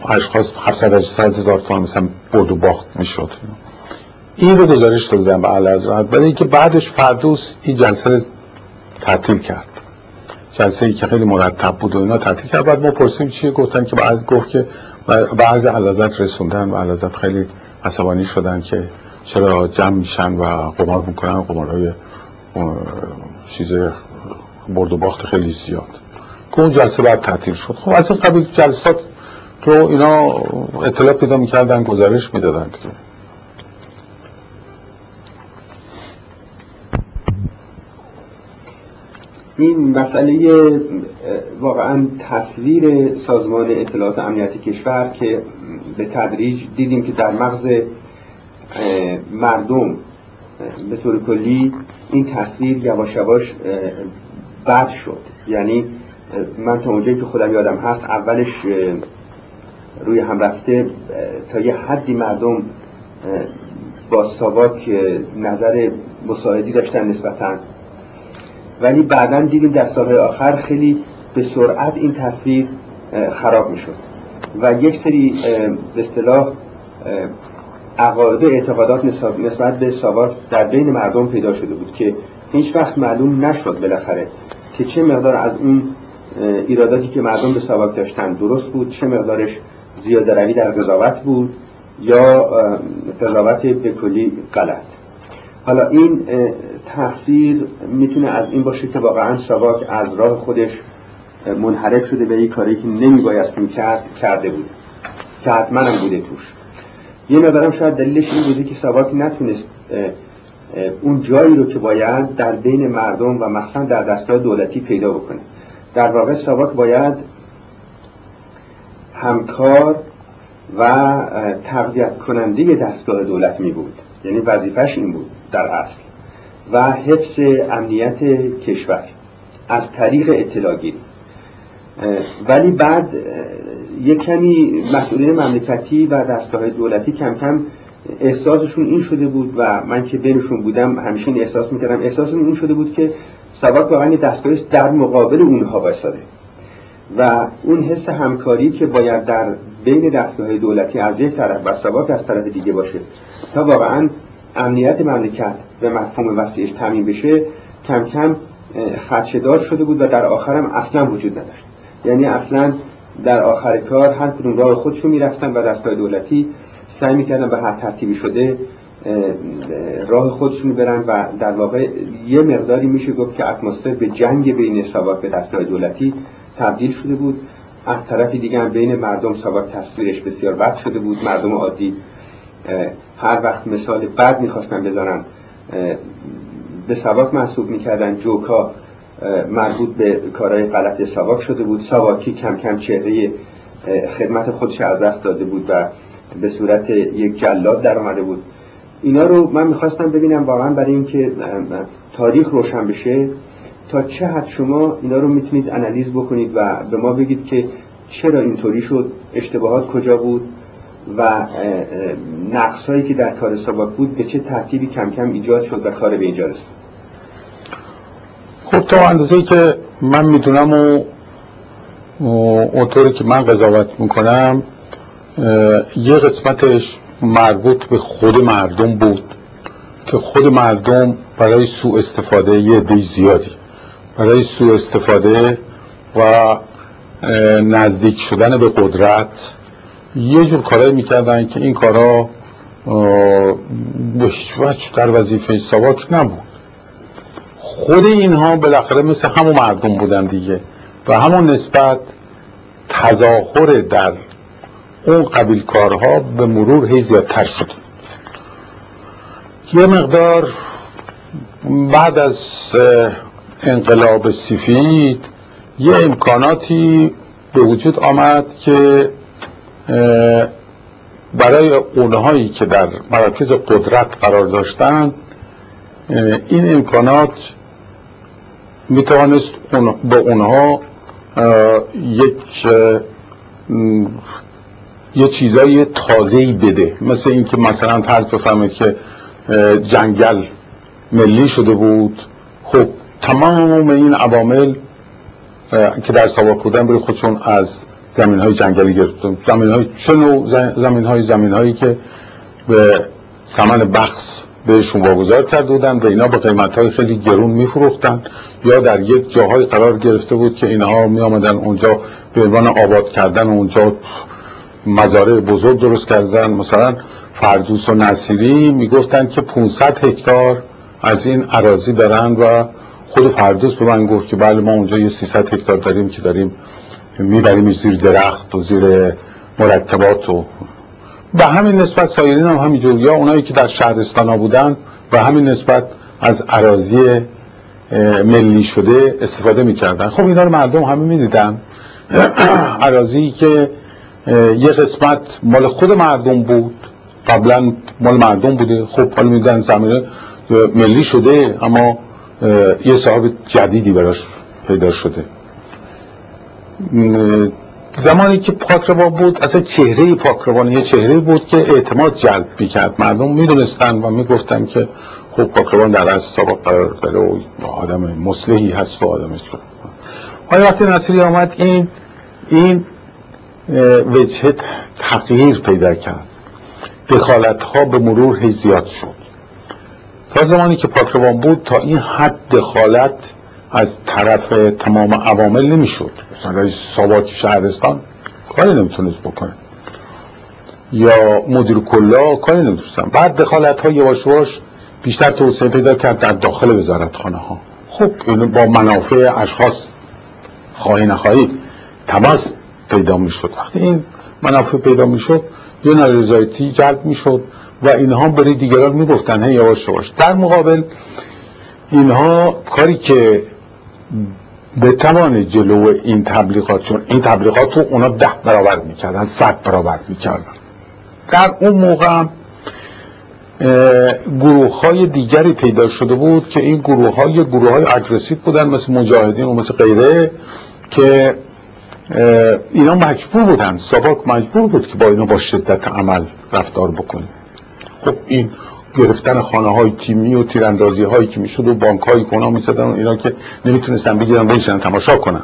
اشخاص 700 هزار تومان مثلا برد و باخت می‌شد. این رو گزارش دادن به حضرت برای اینکه بعدش فردوس این جلسه تعطیل کرد. جلسه ای که خیلی مرتب بود و اینا تعطیل کرد. بعد ما پرسیم چیه؟ گفتن که بعد گفت که بعض علازت رسوندن و علازت خیلی عصبانی شدن که چرا جمع میشن و قمار می‌کنن. قمارهای چیز برد و باخت خیلی زیاد. که اون جلسه بعد تعطیل شد. خب از این قبیل جلسات تو اینا اطلاع پیدا می‌کردن گزارش می‌دادن دیگه این مسئله واقعا تصویر سازمان اطلاعات امنیتی کشور که به تدریج دیدیم که در مغز مردم به طور کلی این تصویر یواش یواش بد شد. یعنی من تا اونجایی که خودم یادم هست اولش روی هم رفته تا یه حدی مردم با ساواک نظر مساعدی داشتن نسبتاً. ولی بعدا دیدیم در سالهای آخر خیلی به سرعت این تصویر خراب می‌شد. و یک سری به اصطلاح عقاید اعتقادات نسبت به ساواک در بین مردم پیدا شده بود که هیچ وقت معلوم نشد بالاخره که چه مقدار از اون ایراداتی که مردم به ساواک داشتن درست بود چه مقدارش زیاده روی در قضاوت بود یا قضاوت به کلی غلط. حالا این تقصیر می‌تونه از این باشه که واقعا ساواک از راه خودش منحرف شده به یک کاری که نمیبایست می‌کرد کرده بود. که حتما هم بوده توش. یه مقدارم شاید دلیلش این بوده که ساواک نتونست اون جایی رو که باید در بین مردم و مثلا در دستگاه دولتی پیدا بکنه. در واقع ساواک باید همکار و تقویت کننده دستگاه دولت می بود. یعنی وظیفش این بود در اصل. و حفظ امنیت کشور از طریق اطلاع ولی بعد یک کمی مسئولین مملکتی و دستگاه دولتی کم کم احساسشون این شده بود و من که بینشون بودم همیشه این احساس می‌کردم. احساسشون این شده بود که سواک واقعا دستگاه در مقابل اونها بایستاده و اون حس همکاری که باید در بین دستگاه دولتی از یک طرف و سواک از طرف دیگه باشه تا واقعا امنیت مملکت به مفهوم وسیعش تامین بشه کم کم خدشدار شده بود و در آخرم اصلا وجود نداشت. یعنی اصلا در آخر کار هر کدوم راه خودشون می‌رفتن و دستگاه دولتی سعی می‌کردن به هر ترتیبی شده راه خودشون برن و در واقع یه مقداری میشه گفت که اتمسفر به جنگ بین ساواک به دستگاه دولتی تبدیل شده بود. از طرف دیگه بین مردم ساواک تصویرش بسیار بد شده بود. مردم عادی هر وقت مثال بد می‌خواستن بزنن به سواک محسوب می‌کردن. جوکا مربوط به کارهای غلط سواک شده بود. سواکی کم کم چهره خدمت خودش از دست داده بود و به صورت یک جلاد در آمده بود. اینا رو من می‌خواستم ببینم واقعا برای اینکه تاریخ روشن بشه. تا چه حد شما اینا رو می‌تونید انالیز بکنید و به ما بگید که چرا اینطوری شد اشتباهات کجا بود و نقص هایی که در کار سابق بود به چه ترتیبی کم کم ایجاد شد و کار به اینجا رسید. خب تا اندازه که من می‌دونم و اونطوری که من قضاوت می‌کنم یه قسمتش مربوط به خود مردم بود. که خود مردم برای سوء استفاده یه دی زیادی. برای سوء استفاده و نزدیک شدن به قدرت یه جور کارهایی می‌کردن که این کارا به هیچ در وظیفه سواک نبود. خود اینها بالاخره مثل همون مردم بودن دیگه. و همون نسبت تظاهر در اون قبیل کارها به مرور هی زیادتر شد. یه مقدار بعد از انقلاب سفید یه امکاناتی به وجود آمد که برای اونهایی که در مراکز قدرت قرار داشتند این امکانات می توانست به اونها یک یه چیزای تازه‌ای بده. مثل اینکه مثلا فرض بفهمه که جنگل ملی شده بود. خب تمام این عوامل که در سواک بودن برای خودشون از زمین های جنگلی گرفتن. زمین های چه نوع زمین های زمین هایی که به سمن بخص بهشون واگذار کرده بودن و اینا با قیمت های خیلی گرون میفروختن. یا در یک جاهای قرار گرفته بود که اینها می آمدن اونجا به عنوان آباد کردن اونجا مزارع بزرگ درست کردن. مثلا فردوس و نصیری می‌گفتن که 500 هکتار از این عراضی دارن و خود فردوس به من گفت که بله ما اونجا یه 300 هکتار داریم که داریم می‌بریم زیر درخت و زیر مرتبات و به همین نسبت سایرین هم همینجور. یا اونایی که در شهرستان ها بودن به همین نسبت از عراضی ملی شده استفاده می‌کردن. خب اینا رو مردم همه می‌دیدن. عراضی که یه قسمت مال خود مردم بود. قبلا مال مردم بوده. خب حالا میدن زمینه ملی شده اما یه صاحب جدیدی براش پیدا شده. زمانی که پاکروان بود اصلا چهره پاکروان یه چهره بود که اعتماد جلب می‌کرد. مردم می‌دونستن و می‌گفتن که خب پاکروان در از سابق قرار داره و آدم مسلحی هست و آدم حالا وقتی نصیری آمد این این وجه تغییر پیدا کرد. دخالت ها به مرور هی زیاد شد. تا زمانی که پاکروان بود تا این حد دخالت از طرف تمام عوامل نمی‌شد. مثلا ساواک شهرستان کاری نمی‌تونست بکنه. یا مدیر کلا کاری نمی‌تونستن. بعد دخالت های یواش بیشتر توسعه پیدا کرد در داخل وزارتخانه ها خب این با منافع اشخاص خواهی نخواهی تماس پیدا می‌شد. وقتی این منافع پیدا می‌شد یه نارضایتی جلب می‌شد و اینها برای دیگران می‌گفتن هی یواش یواش. در مقابل اینها کاری که به تمام جلو این تبلیغات چون این تبلیغات رو اونا ده برابر می‌کردن صد برابر می‌کردن. در اون موقع گروه های دیگری پیدا شده بود که این گروه های گروه های اگرسیو بودن مثل مجاهدین و مثل غیره که اینا مجبور بودن. ساباک مجبور بود که با اینا با شدت عمل رفتار بکنه. خب این گرفتن خانه های تیمی و تیراندازی هایی که می‌شد و بانک های کنا می‌زدن و اینا که نمی‌تونستن بگیرن بشنن تماشا کنن.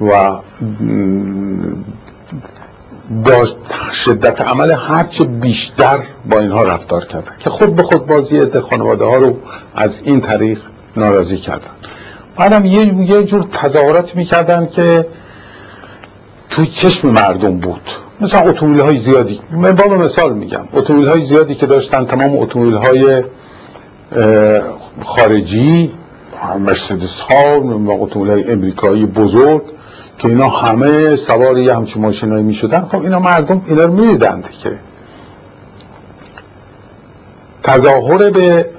و با شدت عمل هرچه بیشتر با اینها رفتار کردن که خود به خود بازی خانواده ها رو از این طریق ناراضی کردن. بعدم یه جور تظاهرات می‌کردن که توی چشم مردم بود. مثلا اتومبیل های زیادی. من با مثال میگم. اتومبیل های زیادی که داشتن تمام اتومبیل های خارجی مرسدس ها و اتومبیل های امریکایی بزرگ که اینا همه سوار یه همچین ماشینایی می‌شدن. خب اینا مردم اینا رو می‌دیدند که تظاهر به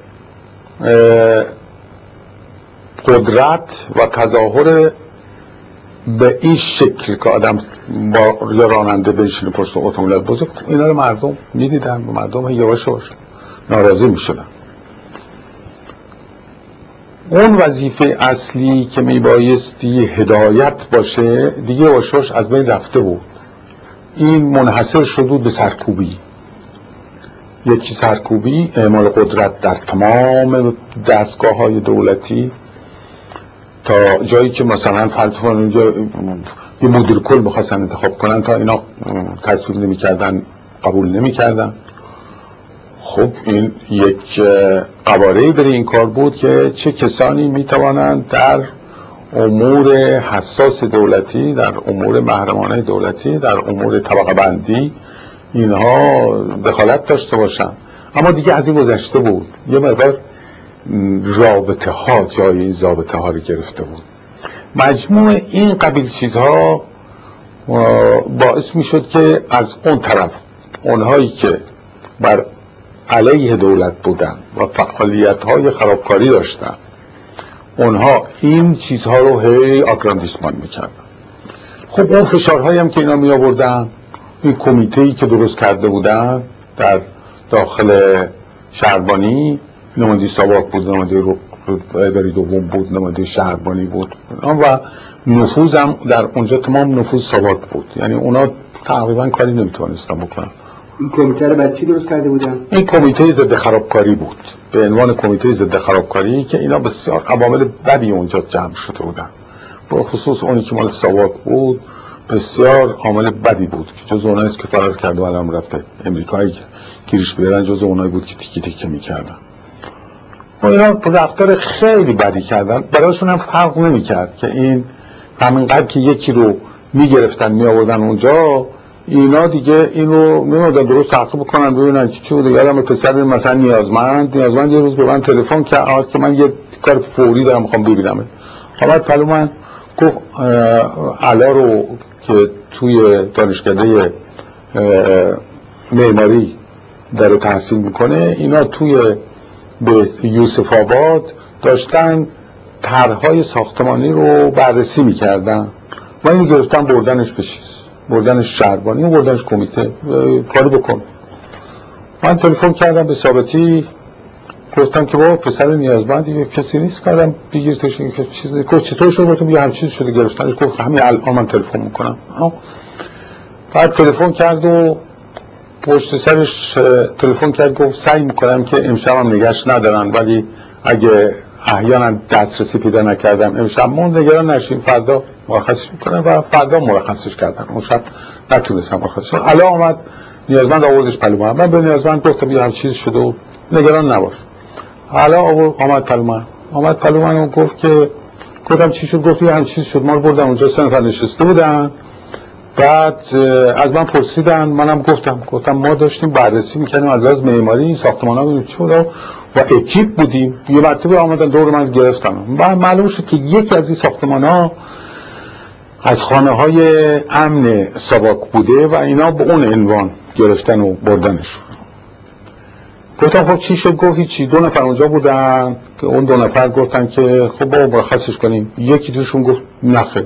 قدرت و تظاهر به این شکل که آدم با راننده بشینه پشت اتومبیل بزرگ اینا رو مردم می‌دیدن مردم یواش یواش ناراضی می‌شدن. اون وظیفه اصلی که میبایستی هدایت باشه دیگه یواش از بین رفته بود. این منحصر شد به سرکوبی. یکی سرکوبی اعمال قدرت در تمام دستگاه های دولتی تا جایی که مثلا فرض اونجا یه مدیر کل می‌خواستن انتخاب کنن تا اینا تصویر نمی‌کردن قبول نمی‌کردن. خب این یک قواره در این کار بود که چه کسانی می‌توانند در امور حساس دولتی در امور محرمانه دولتی در امور طبقه بندی اینها دخالت داشته باشن اما دیگه از این گذشته بود. یه مقدار رابطه ها جای این رابطه ها رو گرفته بود. مجموع این قبیل چیزها باعث می شد که از اون طرف اونهایی که بر علیه دولت بودن و فعالیت های خرابکاری داشتن اونها این چیزها رو هی آگراندیسمان می‌کردن. خب اون فشارهایی هم که اینا می آوردن این کمیته که درست کرده بودن در داخل شهربانی نماینده ساواک بود نماینده اداری دوم بود نماینده شهربانی بود. و نفوذم در اونجا تمام نفوذ ساواک بود. یعنی اونا تقریبا کاری نمی‌تونستن بکنن. این کمیته رو بعد چی درست کرده بودن؟ این کمیته ضد خرابکاری بود. به عنوان کمیته ضد خرابکاری که اینا بسیار عوامل بدی اونجا جمع شده بودن. به خصوص اونی که مال ساواک بود بسیار عامل بدی بود که جز اونایی که فرار کرده و الان رفته امریکایی که گیرش بیارن جز اونایی بود که تیکی تیکی می‌کردن. و اینا رفتار خیلی بدی کردن. برایشون هم فرق نمی‌کرد که این همینقدر که یکی رو می‌گرفتن میآوردن اونجا اینا دیگه اینو میمادن درست تعقیب بکنن ببینن که چی بوده. یادم پسر مثلا نیازمند نیازمند یه روز به من تلفن کرد که من یه کار فوری دارم می‌خوام ببینم حالا پلو من گفت علا رو که توی دانشکده معماری داره تحصیل می‌کنه اینا توی به یوسف آباد داشتن طرحهای ساختمانی رو بررسی می‌کردن. و اینو گرفتن بردنش به چیز؟ بردنش شهربانی و بردنش کمیته. کاری بکن. من تلفن کردم به ثابتی. گفتم که بابا پسر نیازمند دیگه کسی نیست. کردم بگیرتش که چیز گفت چطور شده گفتم یه همچیز شده گرفتنش. گفت همین الان من تلفن می‌کنم. بعد تلفن کرد و پشت سرش تلفن کرد گفت سعی می‌کنم که امشب هم نگهش ندارن ولی اگه احیانا دسترسی پیدا نکردم امشب من نگران نشیم فردا مرخصش می‌کنم و فردا مرخصش کردن اون شب نتونستم مرخصش الان آمد نیازمند آوردش پهلو من به نیازمند گفتم یه چیز شده و نگران نباش. حالا آمد پهلو من آمد پهلو من گفت که گفتم چی شد؟ گفت یه چیز شد. ما رو بردم اونجا سه نفر نشسته بودن. بعد از من پرسیدن منم گفتم گفتم ما داشتیم بررسی می‌کنیم از لحاظ معماری این ساختمان ها بودیم چی و اکیپ بودیم. یه مرتبه آمدن دور من گرفتن. و معلوم شد که یکی از این ساختمان ها از خانه های امن سواک بوده و اینا به اون عنوان گرفتن و بردنش. گفتم خب چی شد؟ گفت چی دو نفر اونجا بودن که اون دو نفر گفتن که خب با مرخصش کنیم. یکی دوشون گفت نخیر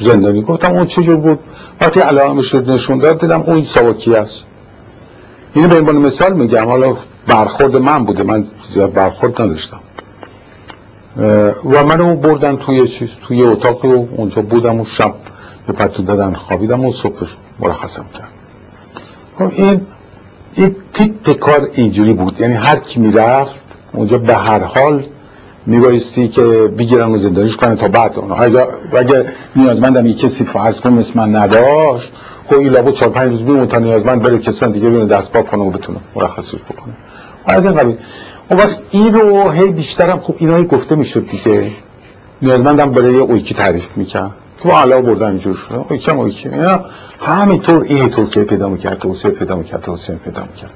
زندانی گفتم اون جور بود؟ وقتی علامه شد نشون داد دیدم اون سواکی است. اینو به عنوان مثال میگم. حالا برخورد من بوده. من زیاد برخورد نداشتم. و منو بردن توی چیز توی اتاق رو. اونجا بودم و شب به پتو دادن خوابیدم و صبحش مرخصم کرد. خب این این تیپ کار اینجوری بود. یعنی هر کی می‌رفت اونجا به هر حال میبایستی که بگیرن و زندانیش کنن تا بعد اون اگه, نیازمندم یک کسی فرض کن مثل من نداشت خب این لابد چهار پنج روز بیمون تا نیازمند بره کسان دیگه بینه دست پاک کنه و بتونه مرخصش بکنه. و از این قبیل. اون وقت این رو هی بیشترم خب اینایی گفته می‌شد دیگه. نیازمندم برای اویکی تعریف میکن تو علاوه بردن اینجور شده اویکی هم اویکی همینطور این توصیه پیدا می‌کرد توصیه پیدا می‌کرد توصیه پیدا می‌کرد.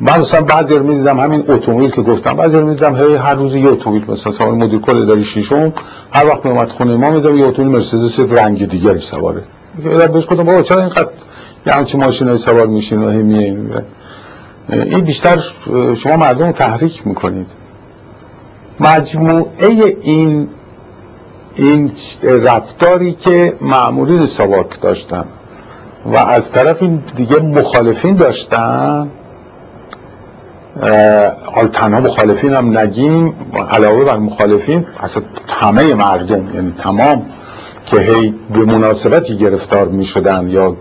من مثلا بعضی رو می‌دیدم همین اتومبیل که گفتم بعضی رو می‌دیدم هی هر روز یه اتومبیل مثلا سوار مدیر کل اداری شیشم هر وقت میومد خونه ما میدم یه اتومبیل مرسدس رنگ دیگری سواره. بهش گفتم بابا چرا اینقدر یه همچین ماشینای سوار میشین و هی این بیشتر شما مردم رو تحریک می‌کنید. مجموعه این این رفتاری که معمولین سواک داشتن و از طرف این دیگه مخالفین داشتن حال تنها مخالفین هم نگیم علاوه بر مخالفین اصلا همه مردم یعنی تمام که هی به مناسبتی گرفتار می شدن یا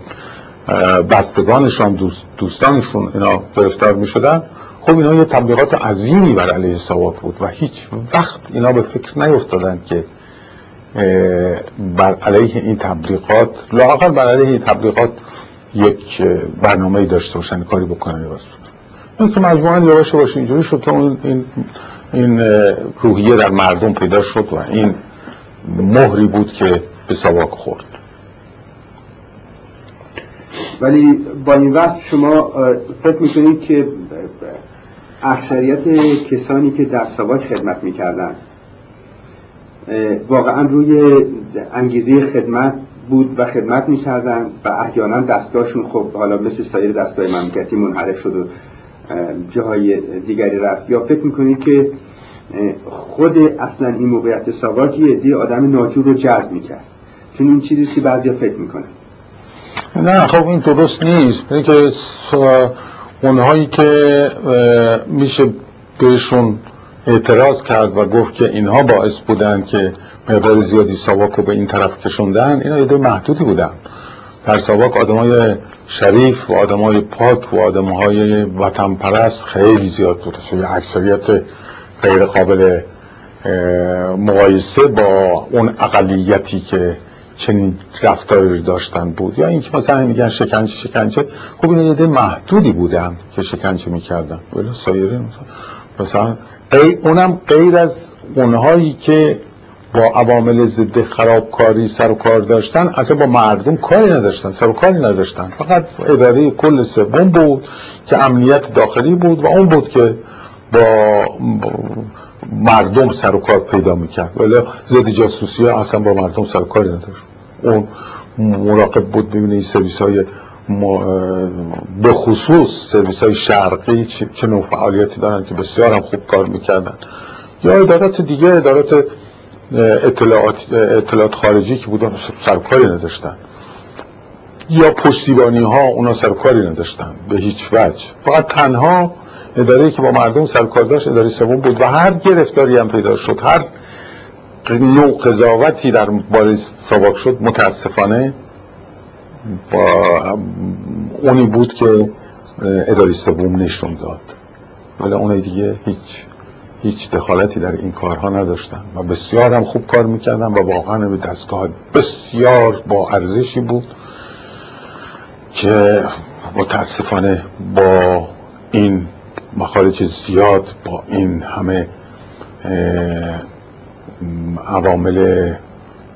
بستگانشان دوست دوستانشون اینا گرفتار می شدن خب اینا یه تبلیغات عظیمی بر علیه سواک بود و هیچ وقت اینا به فکر نیفتادن که بر علیه این تبلیغات لاقل بر علیه این تبلیغات یک برنامه داشته باشن کاری بکنن. این که مجموعا یواش باشه اینجوری شد که این این روحیه در مردم پیدا شد و این مهری بود که به سواک خورد. ولی با این وصف شما فکر می‌کنید که اکثریت کسانی که در سواک خدمت می‌کردن واقعا روی انگیزه خدمت بود و خدمت می‌کردن و احیانا دستگاهشون خب حالا مثل سایر دستگاه مملکتی منحرف شد و جاهای دیگری رفت. یا فکر می‌کنید که خود اصلا این موقعیت ساواک یه دی آدم ناجور رو جذب می‌کرد. چون این چیزی که بعضی فکر می‌کنن. نه خب این درست نیست. که اونهایی که میشه بهشون اعتراض کرد و گفت که اینها باعث بودن که مقدار زیادی ساواک رو به این طرف کشوندن اینا یه محدودی بودن. در ساواک آدمای شریف و آدمای پاک و آدمهای وطن پرست خیلی زیاد بود. یه اکثریت غیر قابل مقایسه با اون اقلیتی که چنین رفتاری داشتن بود. یا اینکه مثلا میگن شکنجه شکنجه. خب این یه محدودی بودن که شکنجه می‌کردن. ولی سایری مثلا اونم غیر از اونهایی که با عوامل ضد خرابکاری سر و کار داشتن اصلا با مردم کاری نداشتن سر و کاری نداشتن. فقط اداره کل سوم بود که امنیت داخلی بود و اون بود که با مردم سر و کار پیدا می‌کرد. ولی ضد جاسوسی ها اصلا با مردم سر و کاری نداشت. اون مراقب بود ببینید سرویس های به خصوص سرویس های شرقی چه نوع فعالیتی دارن که بسیار هم خوب کار می‌کردن. یا ادارات دیگه ادارات اطلاعات, اطلاعات خارجی که بودن سرکاری نداشتن. یا پشتیبانی ها اونا سرکاری نداشتن به هیچ وجه. فقط تنها اداره که با مردم سرکار داشت اداره سوم بود و هر گرفتاری هم پیدا شد هر نوع قضاوتی در بار سواک شد متاسفانه با اونی بود که اداره سوم نشون داد. ولی اونی دیگه هیچ. هیچ دخالتی در این کارها نداشتن و بسیار هم خوب کار می‌کردن و واقعا به دستگاه بسیار با ارزشی بود که متاسفانه با این مخارج زیاد با این همه عوامل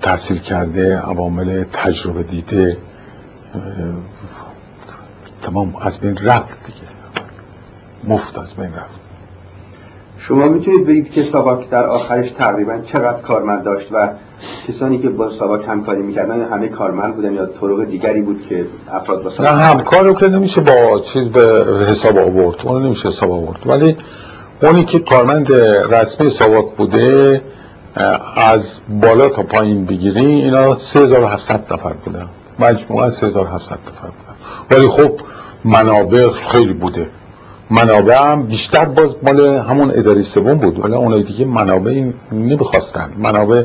تحصیل کرده عوامل تجربه دیده تمام از بین رفت دیگه. مفت از بین رفت. شما می‌تونید بگید که ساواک در آخرش تقریبا چقدر کارمند داشت و کسانی که با ساواک همکاری می‌کردن همه کارمند بودن یا طرق دیگری بود که افراد با نه همکار رو که نمیشه با چیز به حساب آورد اون نمیشه حساب آورد. ولی اونی که کارمند رسمی ساواک بوده از بالا تا پایین بگیری اینا 3700 نفر بودن. مجموعه 3700 نفر بودن. ولی خب منابع خیلی بوده. منابع هم بیشتر باز مال همون اداری سوم بود. ولی اونایی دیگه منابع نمی‌خواستن. منابع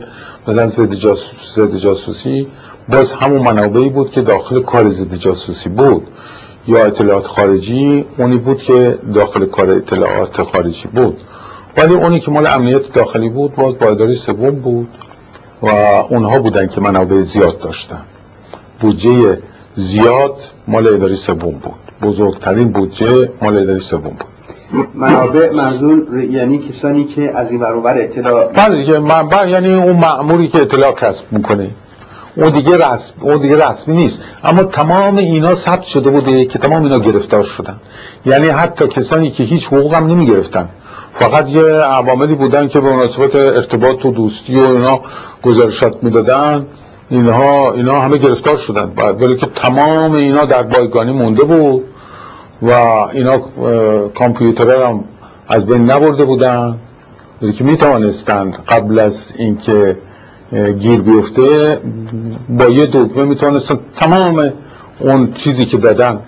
مثلا ضد جاسوس جاسوسی باز همون منابعی بود که داخل کار ضد جاسوسی بود. یا اطلاعات خارجی اونی بود که داخل کار اطلاعات خارجی بود. ولی اونی که مال امنیت داخلی بود باز با اداره سوم بود و اونها بودن که منابع زیاد داشتن. بودجه زیاد مال اداره سوم بود. بزرگترین بودجه مال اداره سوم. بود منابع منظور یعنی کسانی که از این برابر اطلاع بله دیگه منبع یعنی اون معمولی که اطلاع کسب می‌کنه. اون دیگه رسم اون دیگه رسمی نیست. اما تمام اینا ثبت شده بوده که تمام اینا گرفتار شدن. یعنی حتی کسانی که هیچ حقوق هم نمی گرفتن فقط یه عواملی بودن که به مناسبت ارتباط و دوستی و اینا گزارشات می‌دادن. اینها اینا همه گرفتار شدن. ولی که تمام اینا در بایگانی مونده بود. و اینا کامپیوتر هم از بین نبرده بودن. ولی که می‌توانستن قبل از اینکه گیر بیفته با یه دکمه می‌توانستن تمام اون چیزی که دادن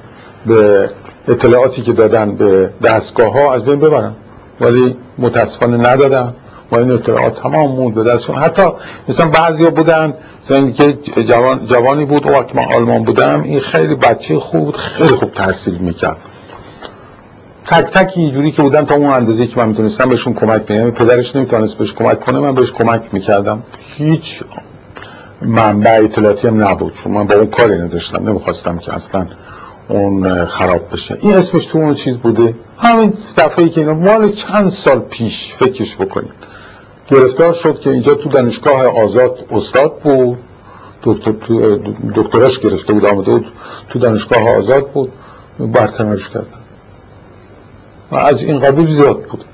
به اطلاعاتی که دادن به دستگاه ها از بین ببرن. ولی متاسفانه ندادن. و این اطلاعات تمام موند به دستشون حتی مثلا بعضی بودن مثلا که جوان جوانی بود وقت من آلمان بودم این خیلی بچه خوب خیلی خوب تحصیل می‌کرد. تک تک اینجوری که بودن تا اون اندازه که من می‌تونستم بهشون کمک می‌کنم پدرش نمی‌تونست بهش کمک کنه من بهش کمک می‌کردم. هیچ منبع اطلاعاتی هم نبود. چون من با اون کاری نداشتم نمی‌خواستم که اصلا اون خراب بشه. این اسمش تو اون چیز بوده. همین دفعه که اینا مال چند سال پیش فکرش بکنید. گرفتار شد که اینجا تو دانشگاه آزاد استاد بود. دکتر گرفته بود آمده بود تو دانشگاه آزاد بود. برکنارش کردن و از این قبیل زیاد بود.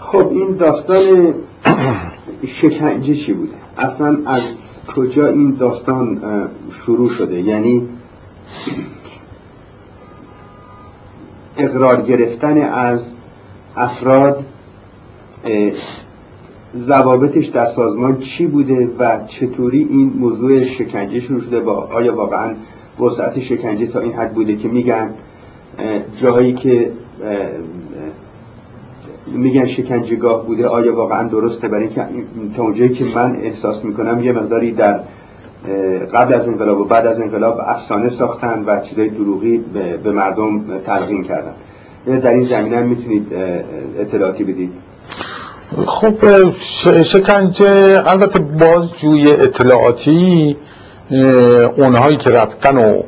خب این داستان شکنجه چی بوده؟ اصلا از کجا این داستان شروع شده؟ یعنی اقرار گرفتن از افراد ضوابطش در سازمان چی بوده و چطوری این موضوع شکنجه شروع شده با آیا واقعا وسعت شکنجه تا این حد بوده که میگن جاهایی که میگن شکنجهگاه بوده آیا واقعا درسته؟ برای اینکه تا اونجایی که من احساس می‌کنم یه مقداری در قبل از انقلاب و بعد از انقلاب افسانه ساختن و چیزای دروغی به مردم تلقین کردن. در این زمینه می‌تونید اطلاعاتی بدید. خب شکنجه البته بازجوی اطلاعاتی اونهایی که رفتن و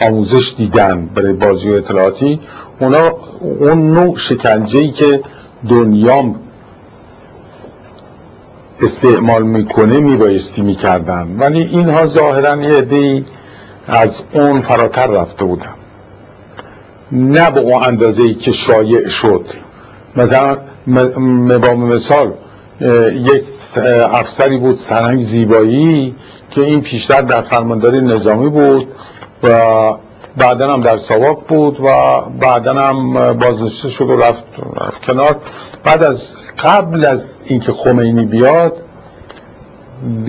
آموزش دیدن برای بازجوی اطلاعاتی اونا اون نوع شکنجه که دنیا استعمال می‌کنه میبایستی می‌کردن. ولی اینها ظاهرا یه عده از اون فراتر رفته بودن. نه به اون اندازه ای که شایع شد. مثلا با مثال یک افسری بود سرنگ زیبایی که این پیشتر در فرمانداری نظامی بود و بعدا هم در ساواک بود و بعدا هم بازنشسته شد و رفت, رفت کنار. بعد از قبل از اینکه خمینی بیاد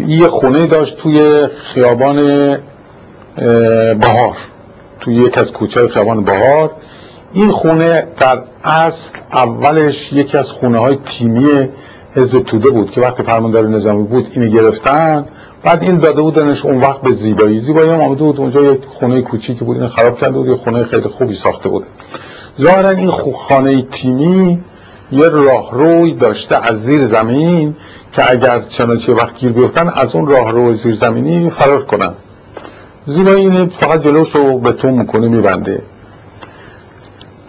یه خونه داشت توی خیابان بهار توی یک از کوچه خیابان بهار. این خونه در اصل اولش یکی از خونه های تیمی حزب توده بود که وقتی فرماندار نظامی بود اینو گرفتن. بعد این داده بودنش اون وقت به زیبایی. زیبایی هم آمده بود. اونجا یک خونه کوچیکی بود. این خراب کرده بود. یه خونه خیلی خوبی ساخته بود. ظاهرا این خانه تیمی یه راهروی داشته از زیر زمین که اگر چنانچه وقت گیر بیفتن از اون راهرو زیر زمینی فرار کنن. زیبایی اینه فقط جلوش رو بتون می‌کنه میبنده.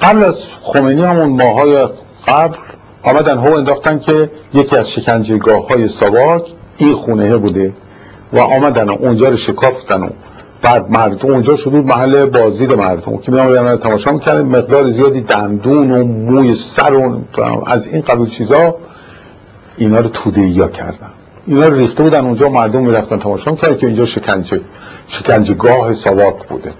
قبل از خمینی همون ماهای قبل آمدن هو انداختن که یکی از شکنجهگاه های ساواک این خونه بوده و آمدن اونجا رو شکافتن و بعد مردم اونجا شد محل بازدید مردم که میامدن تماشا می‌کردن مقدار زیادی دندون و موی سر و از این قبیل چیزا اینا رو توده یا کردن. اینا رو ریخته بودن اونجا مردم می‌رفتن تماشا می‌کردن که اینجا شکنجه شکنجهگاه ساواک بوده.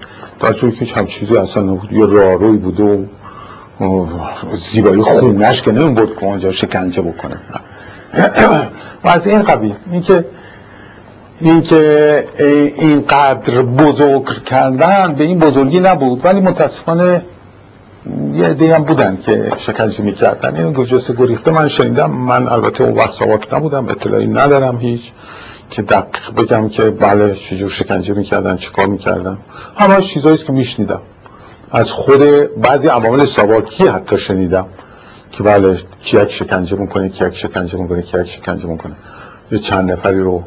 در که هم چیزی اصلا نبود. یه راروی بوده و زیبایی خونش که نمی بود که اونجا شکنجه بکنه. و از این قبیل اینکه اینکه اینقدر بزرگ کردن به این بزرگی نبود ولی متاسفانه یه عده هم بودن که شکنجه می‌کردن. این گجسه گریخته من شنیدم. من البته اون وقت نبودم اطلاعی ندارم هیچ. که دقیق بگم که بله چجور شکنجه می‌کردن چیکار می‌کردن. همه چیزایی که میشنیدم. از خود بعضی عوامل ساواکی حتی شنیدم که بله کیک شکنجه می‌کنه کیک شکنجه می‌کنه کیک شکنجه می‌کنه. یه چند نفری رو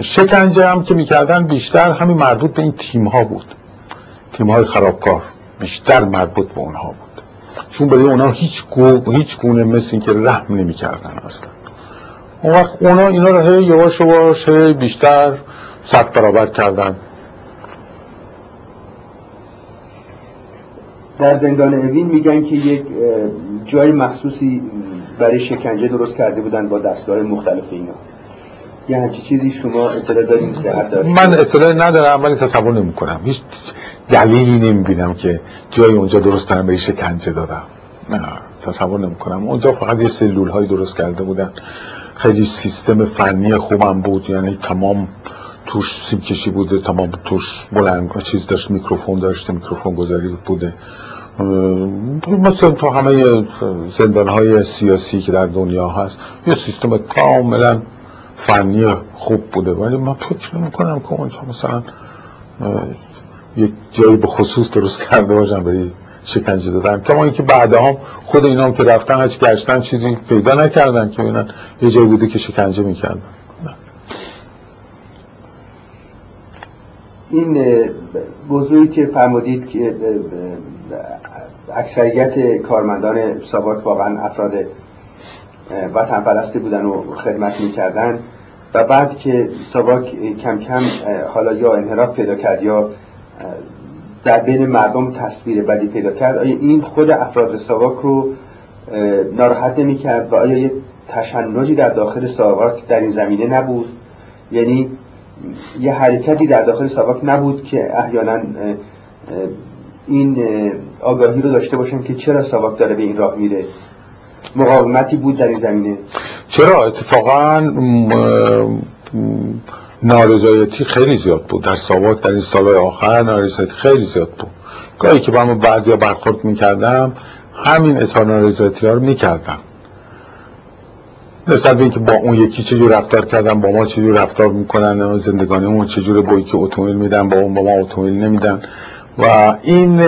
شکنجه هم که می‌کردن بیشتر همین مربوط به این تیم ها بود. تیم های خرابکار بیشتر مربوط به اونها بود. چون برای اونا هیچ, گو، هیچ گونه مثل این که رحم نمی‌کردن اصلا. اون وقت اونا اینا رو هی یواش یواش بیشتر صد برابر کردن. در زندان اوین میگن که یک جای مخصوصی برای شکنجه درست کرده بودن با دستگاه مختلف اینا. یه همچی چیزی شما اطلاع داریم صحت دارید من اطلاع ندارم ولی تصور نمی کنم هیچ دلیلی نمی بینم که جای اونجا درست کنم به شکنجه دادم. نه تصور نمی کنم اونجا فقط یه سلول های درست کرده بودن. خیلی سیستم فنی خوبم بود. یعنی تمام توش سیم کشی بوده تمام توش بلند چیز داشت میکروفون داشته میکروفون گذاری بوده. مثل تو همه زندان های سیاسی که در دنیا هست یه سیستم کاملا فنی خوب بوده. ولی من فکر نمی کنم که اونجا مثلا یک جایی به خصوص درست کرده باشم. برای شکنجه دادن. کما اینکه بعدها خود اینا هم که رفتن هیچ گشتن چیزی پیدا نکردن که ببینن یه جایی بوده که شکنجه می‌کردن. این موضوعی که فرمودید که اکثریت کارمندان ساواک واقعا افراد وطن پرستی بودن و خدمت می‌کردن و بعد که ساواک کم کم حالا یا انحراف پیدا کرد یا در بین مردم تصویر بدی پیدا کرد. آیا این خود افراد ساواک رو ناراحت نمی کرد و آیا یه تشنجی در داخل ساواک در این زمینه نبود؟ یعنی یه حرکتی در داخل ساواک نبود که احیانا این آگاهی رو داشته باشن که چرا ساواک داره به این راه میره؟ مقاومتی بود در این زمینه. چرا؟ اتفاقا نارضایتی خیلی زیاد بود. در ساواک در این سالهای آخر نارضایتی خیلی زیاد بود. گاهی که با همون بعضی برخورد می‌کردم همین اظهار نارضایتی ها رو می‌کردم. نسبت به اینکه با اون یکی چجور رفتار کردن با ما چجور رفتار می‌کنن زندگانیمون چجور با یکی اتومبیل میدن با اون با ما اتومبیل نمیدن. و این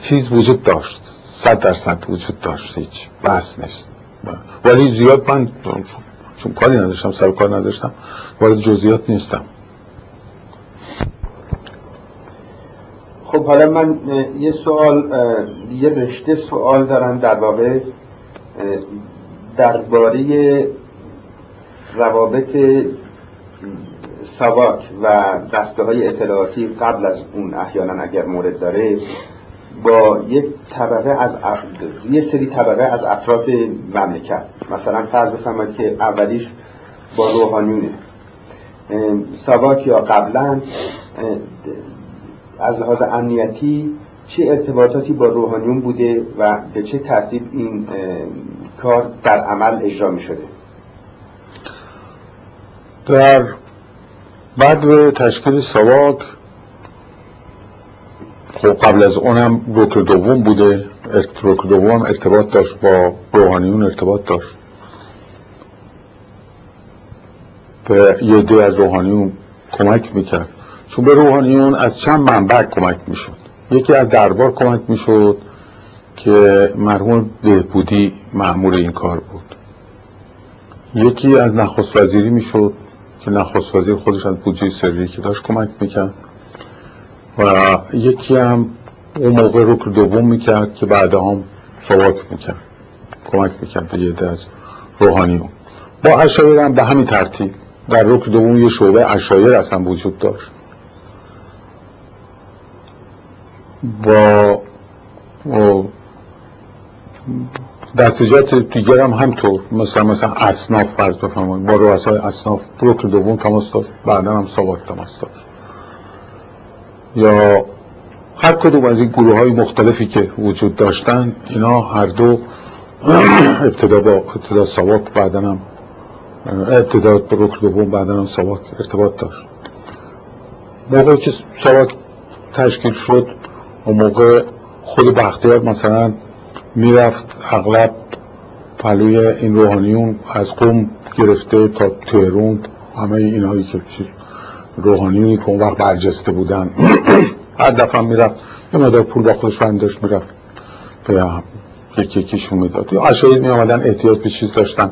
چیز وجود داشت. صد درصد وجود داشت. هیچ بحث نیست. ولی زیاد من چون کاری نداشتم سر کار نداشتم وارد جزئیات نیستم. خب حالا من یه سوال یه رشته سوال دارم در واقع درباره روابط سواک و دسته های اطلاعاتی قبل از اون احیانا اگر مورد داره. با یک طبقه از یه سری طبقه از افراد مملکت. مثلا فرض بفرمایید که اولیش با روحانیونه. ساواک یا قبلا از لحاظ امنیتی چه ارتباطاتی با روحانیون بوده و به چه ترتیب این کار در عمل اجرا می شده در بعد تشکیل ساواک خب قبل از اونم رکن دوم بوده رکن دوم ارتباط داشت با روحانیون ارتباط داشت. به یه دی از روحانیون کمک می‌کرد. چون به روحانیون از چند منبع کمک می‌شد. یکی از دربار کمک می‌شد که مرحوم بهبودی معمول این کار بود. یکی از نخست وزیری می‌شد که نخست وزیر خودش از بودجه سری که داشت کمک می‌کرد. و یکی هم اون موقع رکر دوم می‌کرد که بعد هم سواک می‌کرد کمک می‌کرد به یه از روحانیون. با اشایر هم به همین ترتیب در رکر دوم یه شعبه اشایر اصلا وجود داشت. با دستجات دیگر هم همطور مثلا مثلا اصناف فرض بفرمایید. با رؤسای اصناف رکن دوم تماس داشت بعدا هم ساواک تماس داشت. یا هر کدوم از این گروه های مختلفی که وجود داشتن اینا هر دو ابتدا با ابتدا ساواک بعدا هم ابتدا با رکن دوم بعدا هم ساواک ارتباط داشت. موقعی که ساواک تشکیل شد و موقع خود بختیار مثلا می‌رفت اغلب پلوی این روحانیون از قوم گرفته تا تهرون همه اینهایی که روحانیونی که اون وقت برجسته بودن. هر دفعه می‌رفت. یه مدار پول با خودش داشت می‌رفت. به یکی یکیشون می‌داد. یا اشایر می آمدن احتیاج به چیز داشتن.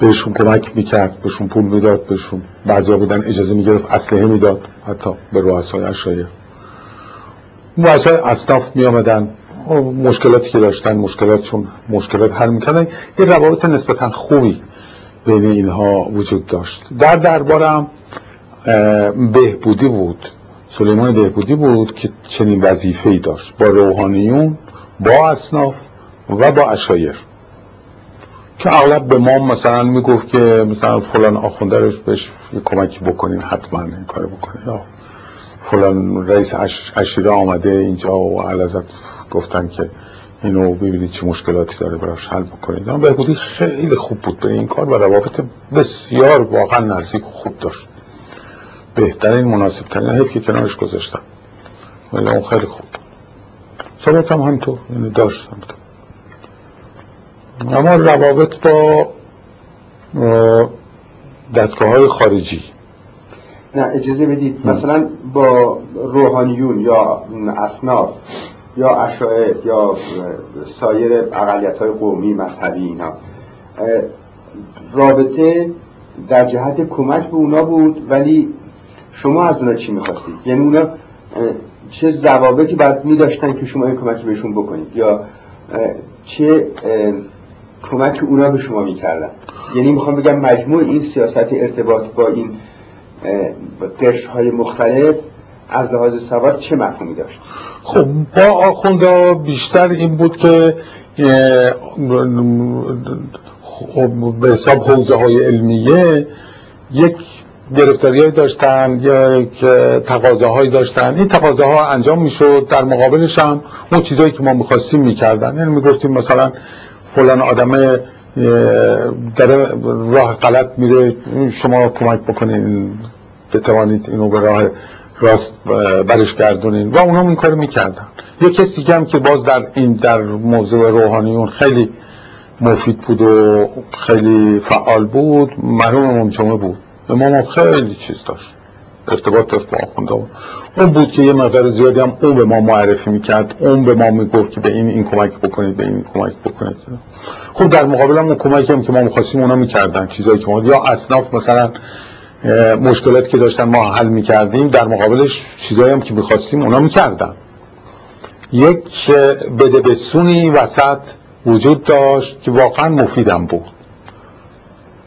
بهشون کمک می‌کرد بهشون پول می‌داد بهشون بعضی بودن اجازه می‌گرفت اسلحه می‌داد حتی به رؤسای اشایر رؤسای اصناف می آمدن مشکلاتی که داشتن مشکلاتشون مشکلات حل می‌کردن. یه روابط نسبتا خوبی بین اینها وجود داشت. در دربارم بهبودی بود. سلیمان بهبودی بود که چنین وظیفه‌ای داشت. با روحانیون با اصناف و با اشایر. که اغلب به ما مثلا می‌گفت که مثلا فلان آخونده بهش یه کمکی بکنین حتما این کار بکنین. یا فلان رئیس اشیره آمده اینجا و علازت گفتن که اینو ببینید چه مشکلاتی داره براش حل بکنید. اما بهبودی خیلی خوب بود به این کار و روابط بسیار واقعا نزدیک و خوب داشت. بهترین مناسب ترین حیف که کنارش گذاشتم. ولی اون خیلی خوب. ثابت هم همطور یعنی داشت همطور اما روابط با دستگاه های خارجی. نه اجازه بدید. مثلا با روحانیون یا اصناف. یا اشاعر یا سایر اقلیت های قومی مذهبی اینا. رابطه در جهت کمک به اونا بود ولی شما از اونا چی می‌خواستید؟ یعنی اونا چه ضوابطی باید میداشتن که شما این کمکی بهشون بکنید؟ یا چه کمک اونا به شما می‌کردن؟ یعنی می‌خوام بگم مجموع این سیاست ارتباط با این قشر های مختلف از لحاظ سواد چه مفهومی داشت؟ خب با آخوندا بیشتر این بود که خب، به حساب حوزه های علمیه یک گرفتاری داشتن یک تقاضاهایی داشتن. این تقاضاها انجام می‌شد در مقابلش هم اون چیزهایی که ما می‌خواستیم می‌کردن. یعنی می‌گفتیم مثلا فلان آدم در راه غلط میره شما کمک بکنین بتوانید اینو به راه راست برش گردونین. و اونا این کار می‌کردن. یه کسی دیگه هم که باز در این در موضوع روحانیون خیلی مفید بود و خیلی فعال بود مرحوم امام بود. امام خیلی چیز داشت. ارتباط داشت با آخونده اون بود که یه مقدار زیادی هم اون به ما معرفی می‌کرد. اون به ما می‌گفت که به این این کمک بکنید به این کمک بکنید. خب در مقابل هم اون هم که ما می‌خواستیم اونا می‌کردن چیزایی که ما یا اصناف مثلا مشکلات که داشتن ما حل می‌کردیم در مقابلش چیزایی هم که می‌خواستیم اونا می‌کردن. یک بده بسونی وسط وجود داشت که واقعا مفیدم بود.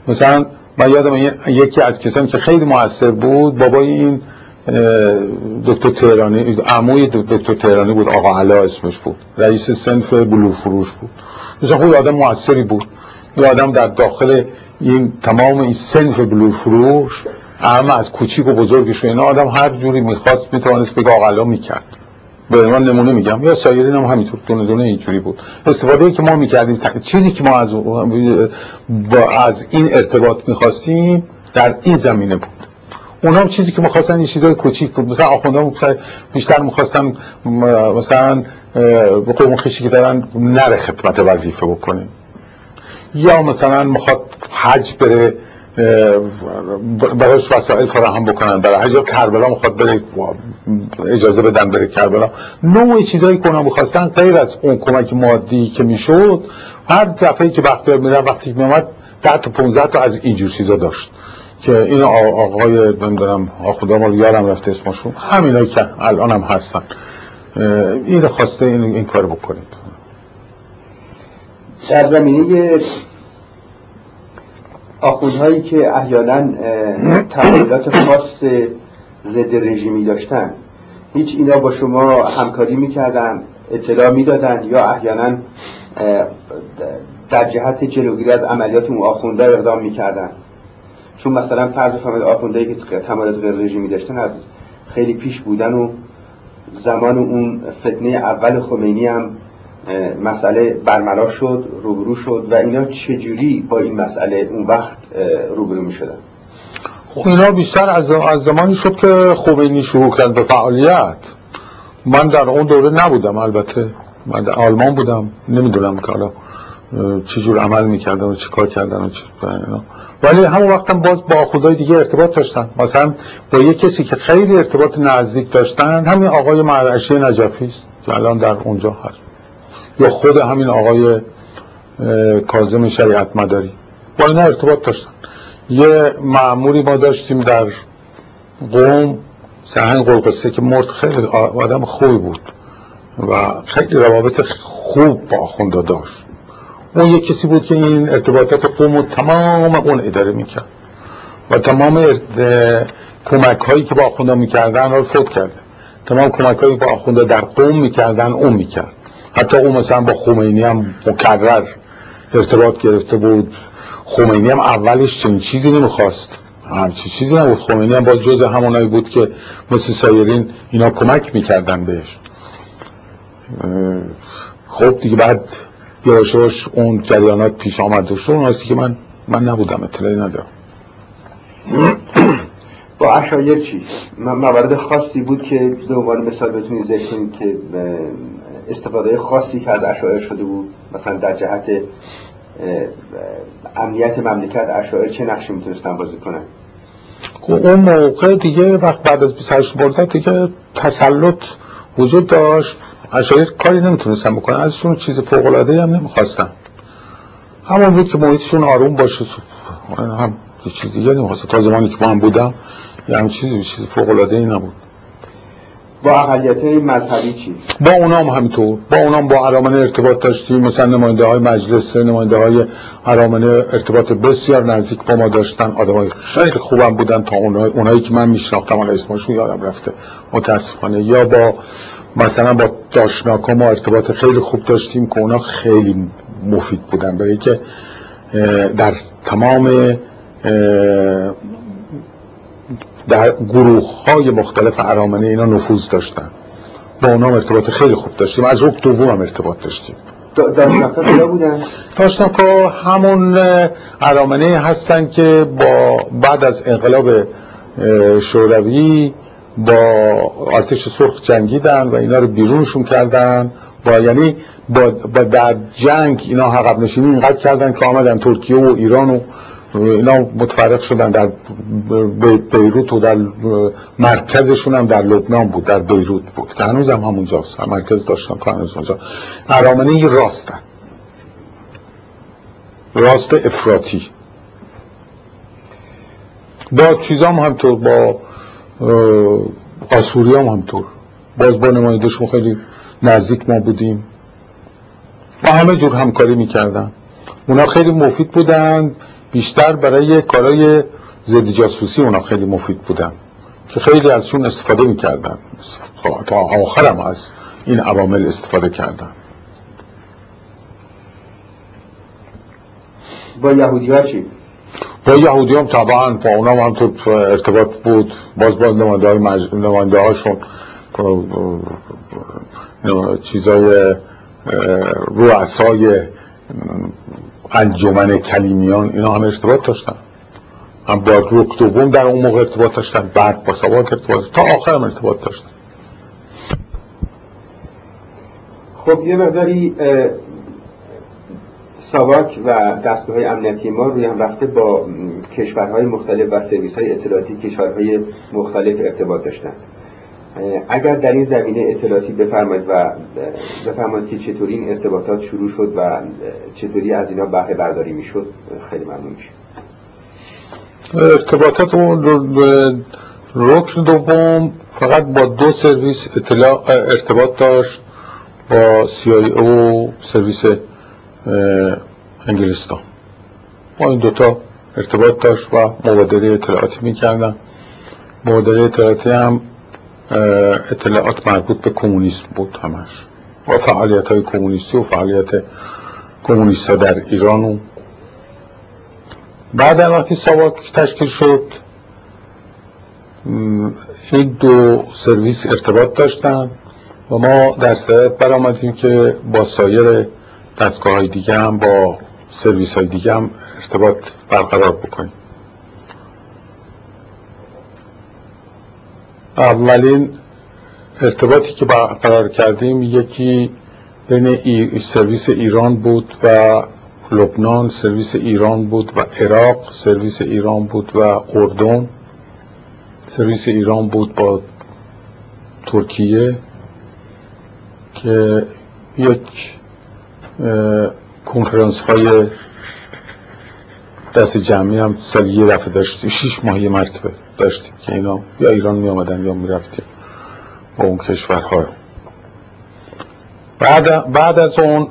مثلا من یادم یکی از کسانی که خیلی موثر بود بابای این دکتر تهرانی عموی دکتر تهرانی بود آقا علا اسمش بود رئیس سنف بلور فروش بود. مثلا خود آدم موثری بود. یه آدم در داخل این تمام این سنف بلور فروش اما از کوچیک و بزرگش آدم هر جوری می‌خواست می‌توانست بگه آقا علا می‌کرد. به من نمونه میگم. یا سایرین هم همینطور دونه دونه اینجوری بود. استفاده که ما می‌کردیم چیزی که ما از, از این ارتباط می‌خواستیم در این زمینه بود. اونا هم چیزی که می‌خواستن این چیزای کوچیک بود. مثلا آخونده بیشتر می‌خواستن مثلا به قوم خشی که دارن نره خدمت وظیفه بکنه. یا مثلا می‌خواد حج بره براش وسائل فراهم بکنن برای حج کربلا می‌خواد بره اجازه بدن بره کربلا. نوع چیزایی که اونا می‌خواستن غیر از اون کمک مادی که می‌شد هر دفعه که بختیار میره وقتی میامد ده تا 15 تا از اینجور چیزا داشت. که این آقای نمی‌دونم خدا ما یارم رفته اسمشون همینایی که الان هم هستن این خواسته این, این کار بکنید. در زمینه آخوندهایی که احیانا تحلیلات خاص ضد رژیمی داشتن هیچ اینا با شما همکاری می‌کردن اطلاع می‌دادن یا احیانا در جهت جلوگیری از عملیات اون آخونده اقدام می‌کردن. چون مثلا فرض فرمایید آخوندهایی که تمایلات غیر رژیمی داشتن از خیلی پیش بودن و زمان اون فتنه اول خمینی هم مسئله برملا شد روبرو شد و اینا چجوری با این مسئله اون وقت روبرو می شدن خب اینا بیشتر از, زمانی شد که خمینی شروع کرد به فعالیت. من در اون دوره نبودم البته. من در آلمان بودم. نمی‌دونم که حالا چجور عمل می‌کردن و چیکار کردن و چی ولی همون وقتم باز با خدای دیگه ارتباط داشتن. مثلا با یه کسی که خیلی ارتباط نزدیک داشتن همین آقای مرعشی نجفی است که الان در اونجا هست. یا خود همین آقای کازم شریعت مداری. با اینا ارتباط داشتن یه معمولی ما داشتیم در قوم سهن قلقسته که مرد خیلی آدم خوبی بود و خیلی روابط خوب با آخونده داشت. اون یک کسی بود که این ارتباطات قوم و تمام اون اداره می‌کرد و تمام کمک هایی که با آخونده می‌کردن رو فوت کرده. تمام کمک هایی با آخونده در قوم می‌کردن اون می‌کرد. حتی اون مثلا با خمینی هم مکرر ارتباط گرفته بود. خمینی هم اولش چنین چیزی نمی‌خواست. همچی چیزی نبود. خمینی هم با جز همونایی بود که مثل سایرین اینا کمک می‌کردن بهش. خب دیگه بعد یواشاش اون جریانات پیش آمد شون هستی که من من نبودم. اطلاعی ندارم. با اشایر چی؟ موارد خاصی بود که به عنوان مثال بتونید ذکر کنید که استفاده خاصی که از اشایر شده بود مثلا در جهت امنیت مملکت اشایر چه نقشی می‌تونستن بازی کنن؟ خب اون موقع دیگه وقت بعد از 28 مرداد دیگه تسلط وجود داشت. اشایر کاری نمی‌تونستن بکنن ازشون چیز فوق العاده هم نمی‌خواستن. همون بود که محیطشون آروم باشه. هم چیز دیگه نمی‌خواست تا زمانی که من بودم یه هم چیز فوق العاده ای نبود. با اقلیت مذهبی چی؟ با اونام همینطور. با اونام با ارامنه ارتباط داشتیم. مثلا نماینده های مجلس نماینده های ارامنه ارتباط بسیار نزدیک با ما داشتن. آدم های خیلی خوبم بودن تا اونایی, اونایی که من میشناختم حالا اسمشون یادم رفته. متاسفانه. یا با مثلا با داشناکا ما ارتباط خیلی خوب داشتیم که اونا خیلی مفید بودن. برای که در تمام در گروه های مختلف ارامنه اینا نفوذ داشتن. با اونا ارتباط خیلی خوب داشتیم. از رک دوم هم ارتباط داشتیم. داشناکا کجا بودن؟ داشناکا همون ارامنه هستن که با بعد از انقلاب شوروی با آتش سرخ جنگیدن و اینا رو بیرونشون کردن. با یعنی با, با در جنگ اینا حقب نشینی اینقدر کردن که آمدن ترکیه و ایران و اینا متفرق شدن در بیروت و در مرکزشون هم در لبنان بود در بیروت بود. که هنوز هم همونجاست مرکز داشتن که هنوز اونجا. ارامنه راستن. راست افراتی با چیزام همطور با آسوری هم همطور. باز با نمایدشون خیلی نزدیک ما بودیم. و همه جور همکاری می‌کردن. اونا خیلی مفید بودن. بیشتر برای کارهای ضد جاسوسی اونا خیلی مفید بودن. که خیلی ازشون استفاده می‌کردن. تا آخرم از این عوامل استفاده کردن. با یهودی ها چی؟ با یهودی هم طبعا با اونا هم تو ارتباط بود. باز باز نمانده های مج... نمانده هاشون چیزای رؤسای انجمن کلیمیان اینا هم ارتباط داشتن. هم با روک دوم در اون موقع ارتباط داشتن بعد با سواک ارتباط تا آخر هم ارتباط داشتن. خب یه مقداری ساواک و دستگاه های امنیتی ما روی هم رفته با کشورهای مختلف و سرویس های اطلاعاتی کشورهای مختلف ارتباط داشتن. اگر در این زمینه اطلاعاتی بفرمایید و بفرمایید که چطوری این ارتباطات شروع شد و چطوری از اینا بهره برداری می‌شد خیلی ممنون میشه ارتباطات اون رکن دوم فقط با دو سرویس اطلاع ارتباط داشت با CIA و سرویس انگلستان. با این دوتا ارتباط داشت و مبادله اطلاعاتی می‌کردن. مبادله اطلاعاتی هم اطلاعات مربوط به کمونیسم بود همش. و فعالیت های کمونیستی و فعالیت کمونیست ها در ایران و بعد وقتی ساواک تشکیل شد این دو سرویس ارتباط داشتن و ما در صورت برآمدیم که با سایر دستگاه های دیگه هم با سرویس های دیگه هم ارتباط برقرار بکنیم. اولین ارتباطی که برقرار کردیم یکی بین سرویس ایران بود و لبنان سرویس ایران بود و عراق سرویس ایران بود و اردن. سرویس ایران بود با ترکیه که یک کنفرانس های دست جمعی هم سالی یه دفعه داشتیم شیش ماهی مرتبه. داشتیم که اینا یا ایران می آمدن یا می رفتیم با اون کشورها. بعد, بعد از اون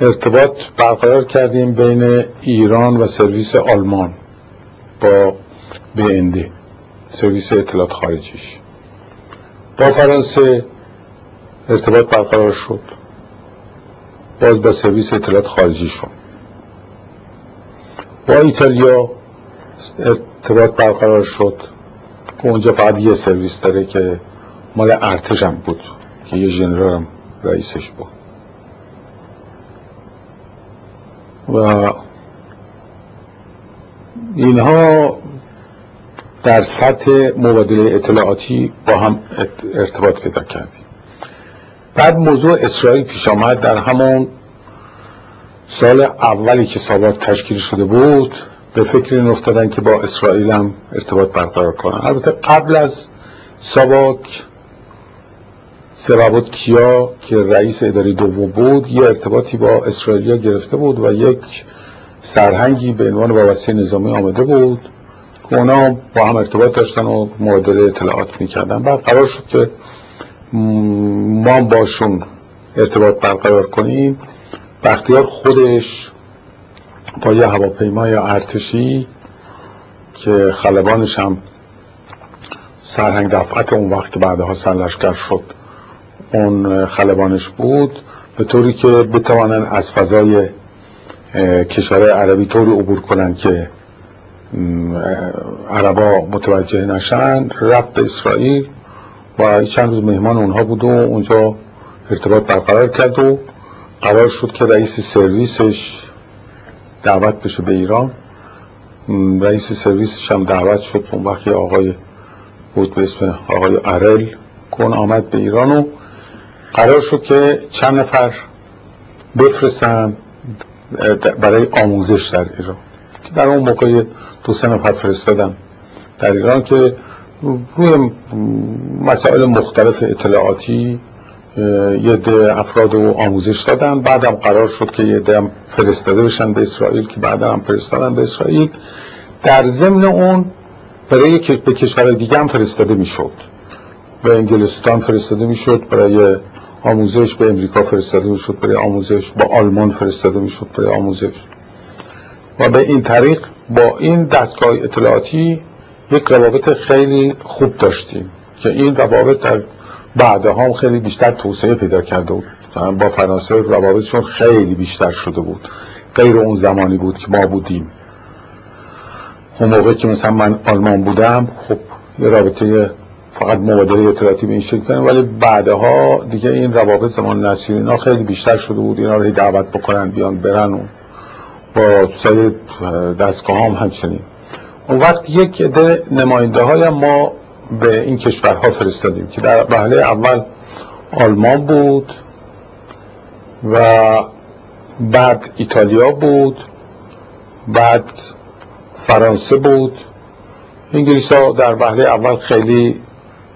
ارتباط برقرار کردیم بین ایران و سرویس آلمان با BND سرویس اطلاعات خارجیش. با فرانسه ارتباط برقرار شد. باز با سرویس اطلاعات خارجی شد با ایتالیا ارتباط برقرار شد. که اونجا فقط یه سرویس داره که مال ارتش هم بود که یه جنرال هم رئیسش بود. و اینها در سطح مبادله اطلاعاتی با هم ارتباط پیدا کردیم. بعد موضوع اسرائیل پیش آمد. در همون سال اولی که سابق تشکیل شده بود به فکر این افتادن که با اسرائیل هم ارتباط برقرار کنن. البته قبل از ساواک سبابت کیا که رئیس اداره دوم بود یه ارتباطی با اسرائیلیا گرفته بود و یک سرهنگی به عنوان وابسته نظامی آمده بود. که اونا با هم ارتباط داشتن و معادله اطلاعات می‌کردن. بعد قرار شد که ما باشون ارتباط برقرار کنیم. بختیار خودش با یه هواپیمای ارتشی که خلبانش هم سرهنگ دفعت اون وقت بعدها سرلشکر شد اون خلبانش بود. به طوری که بتوانن از فضای کشور عربی طوری عبور کنن که عربا متوجه نشن. رفت به اسرائیل و چند روز مهمان اونها بود و اونجا ارتباط برقرار کرد و قرار شد که رئیس سرویسش دعوت بشه به ایران. رئیس سرویسش هم دعوت شد. اون وقت آقای بود به اسم آقای ارل کن آمد به ایران و قرار شد که چند نفر بفرستن برای آموزش در ایران. که در اون موقع دو سه نفر فرستادم در ایران که روی مسائل مختلف اطلاعاتی یه ده افراد رو آموزش دادن. بعدم قرار شد که یه ده فرستاده بشن به اسرائیل که بعدا هم فرستادن به اسرائیل. در ضمن اون برای به کشور دیگه هم فرستاده می‌شد. به انگلستان فرستاده می‌شد برای آموزش به امریکا فرستاده می‌شد برای آموزش با آلمان فرستاده می‌شد برای آموزش. و به این طریق با این دستگاه اطلاعاتی یک روابط خیلی خوب داشتیم که این روابط در بعدها هم خیلی بیشتر توسعه پیدا کرده بود. با فرانسه روابطشون خیلی بیشتر شده بود. غیر اون زمانی بود که ما بودیم. اون موقع که مثلا من آلمان بودم خب یه رابطه فقط مبادله اطلاعاتی به این شکل کنیم ولی بعدها دیگه این روابط زمان نصیری اینا خیلی بیشتر شده بود. اینا رو دعوت بکنن بیان برن و با سایر دستگاه هم همچنین. اون وقت یک عده نماینده های ما به این کشورها فرستادیم که در بحله اول آلمان بود و بعد ایتالیا بود بعد فرانسه بود. انگلیس ها در وهله اول خیلی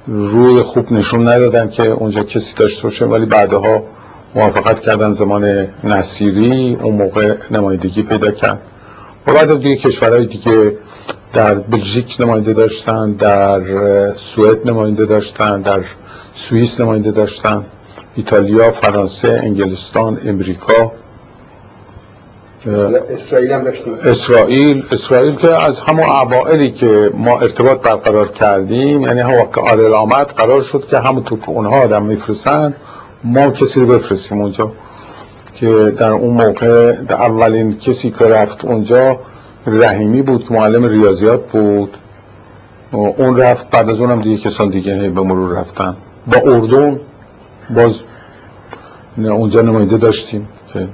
روی خوب نشون ندادن که اونجا کسی داشته باشه ولی بعدها موافقت کردن زمان نصیری اون موقع نمایندگی پیدا کرد. و بعد دیگه کشورهای دیگه در بلژیک نماینده داشتن در سوئد نماینده داشتن در سوئیس نماینده داشتن ایتالیا فرانسه انگلستان امریکا اسرائیل هم داشتیم. اسرائیل اسرائیل که از همون اوائلی که ما ارتباط برقرار کردیم یعنی هم وقت آرل آمد قرار شد که همونطور که اونها آدم میفرستن ما کسی رو بفرستیم اونجا. که در اون موقع در اولین کسی که رفت اونجا رحیمی بود معلم ریاضیات بود. اون رفت بعد از اونم دیگه کسان دیگه به مرور رفتن. با اردن باز اونجا نمایده داشتیم که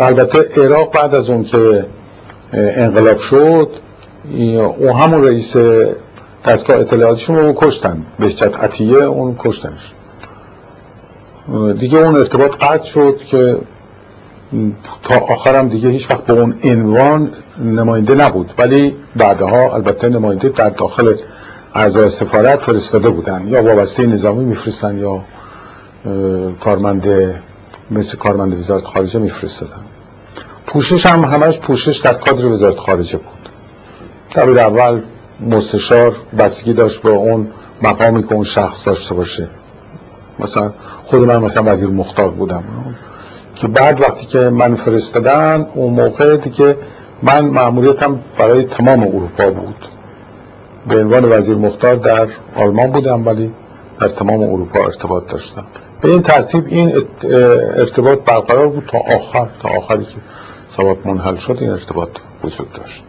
البته عراق بعد از اون که انقلاب شد اون همون رئیس دستگاه اطلاعاتشون رو کشتن. بهجت عطیه اون کشتنش. دیگه اون ارتباط قطع شد که تا آخرم دیگه هیچ وقت به اون عنوان نماینده نبود. ولی بعدها البته نماینده در داخل اعضای سفارت فرستاده بودن. یا وابسته نظامی میفرستن یا کارمند مثل کارمند وزارت خارجه میفرستادن. پوشش هم همش پوشش در کادر وزارت خارجه بود. دبیر اول مستشار بستگی داشت به اون مقامی که اون شخص داشته باشه. مثلا خود من مثلا وزیر مختار بودم. که بعد وقتی که من فرستادن اون موقع دیگه من معمولیتم برای تمام اروپا بود. به عنوان وزیر مختار در آلمان بودم ولی در تمام اروپا ارتباط داشتم. به این ترتیب این ارتباط برقرار بود تا آخر تا آخری که سبب منحل شد این ارتباط وجود داشت.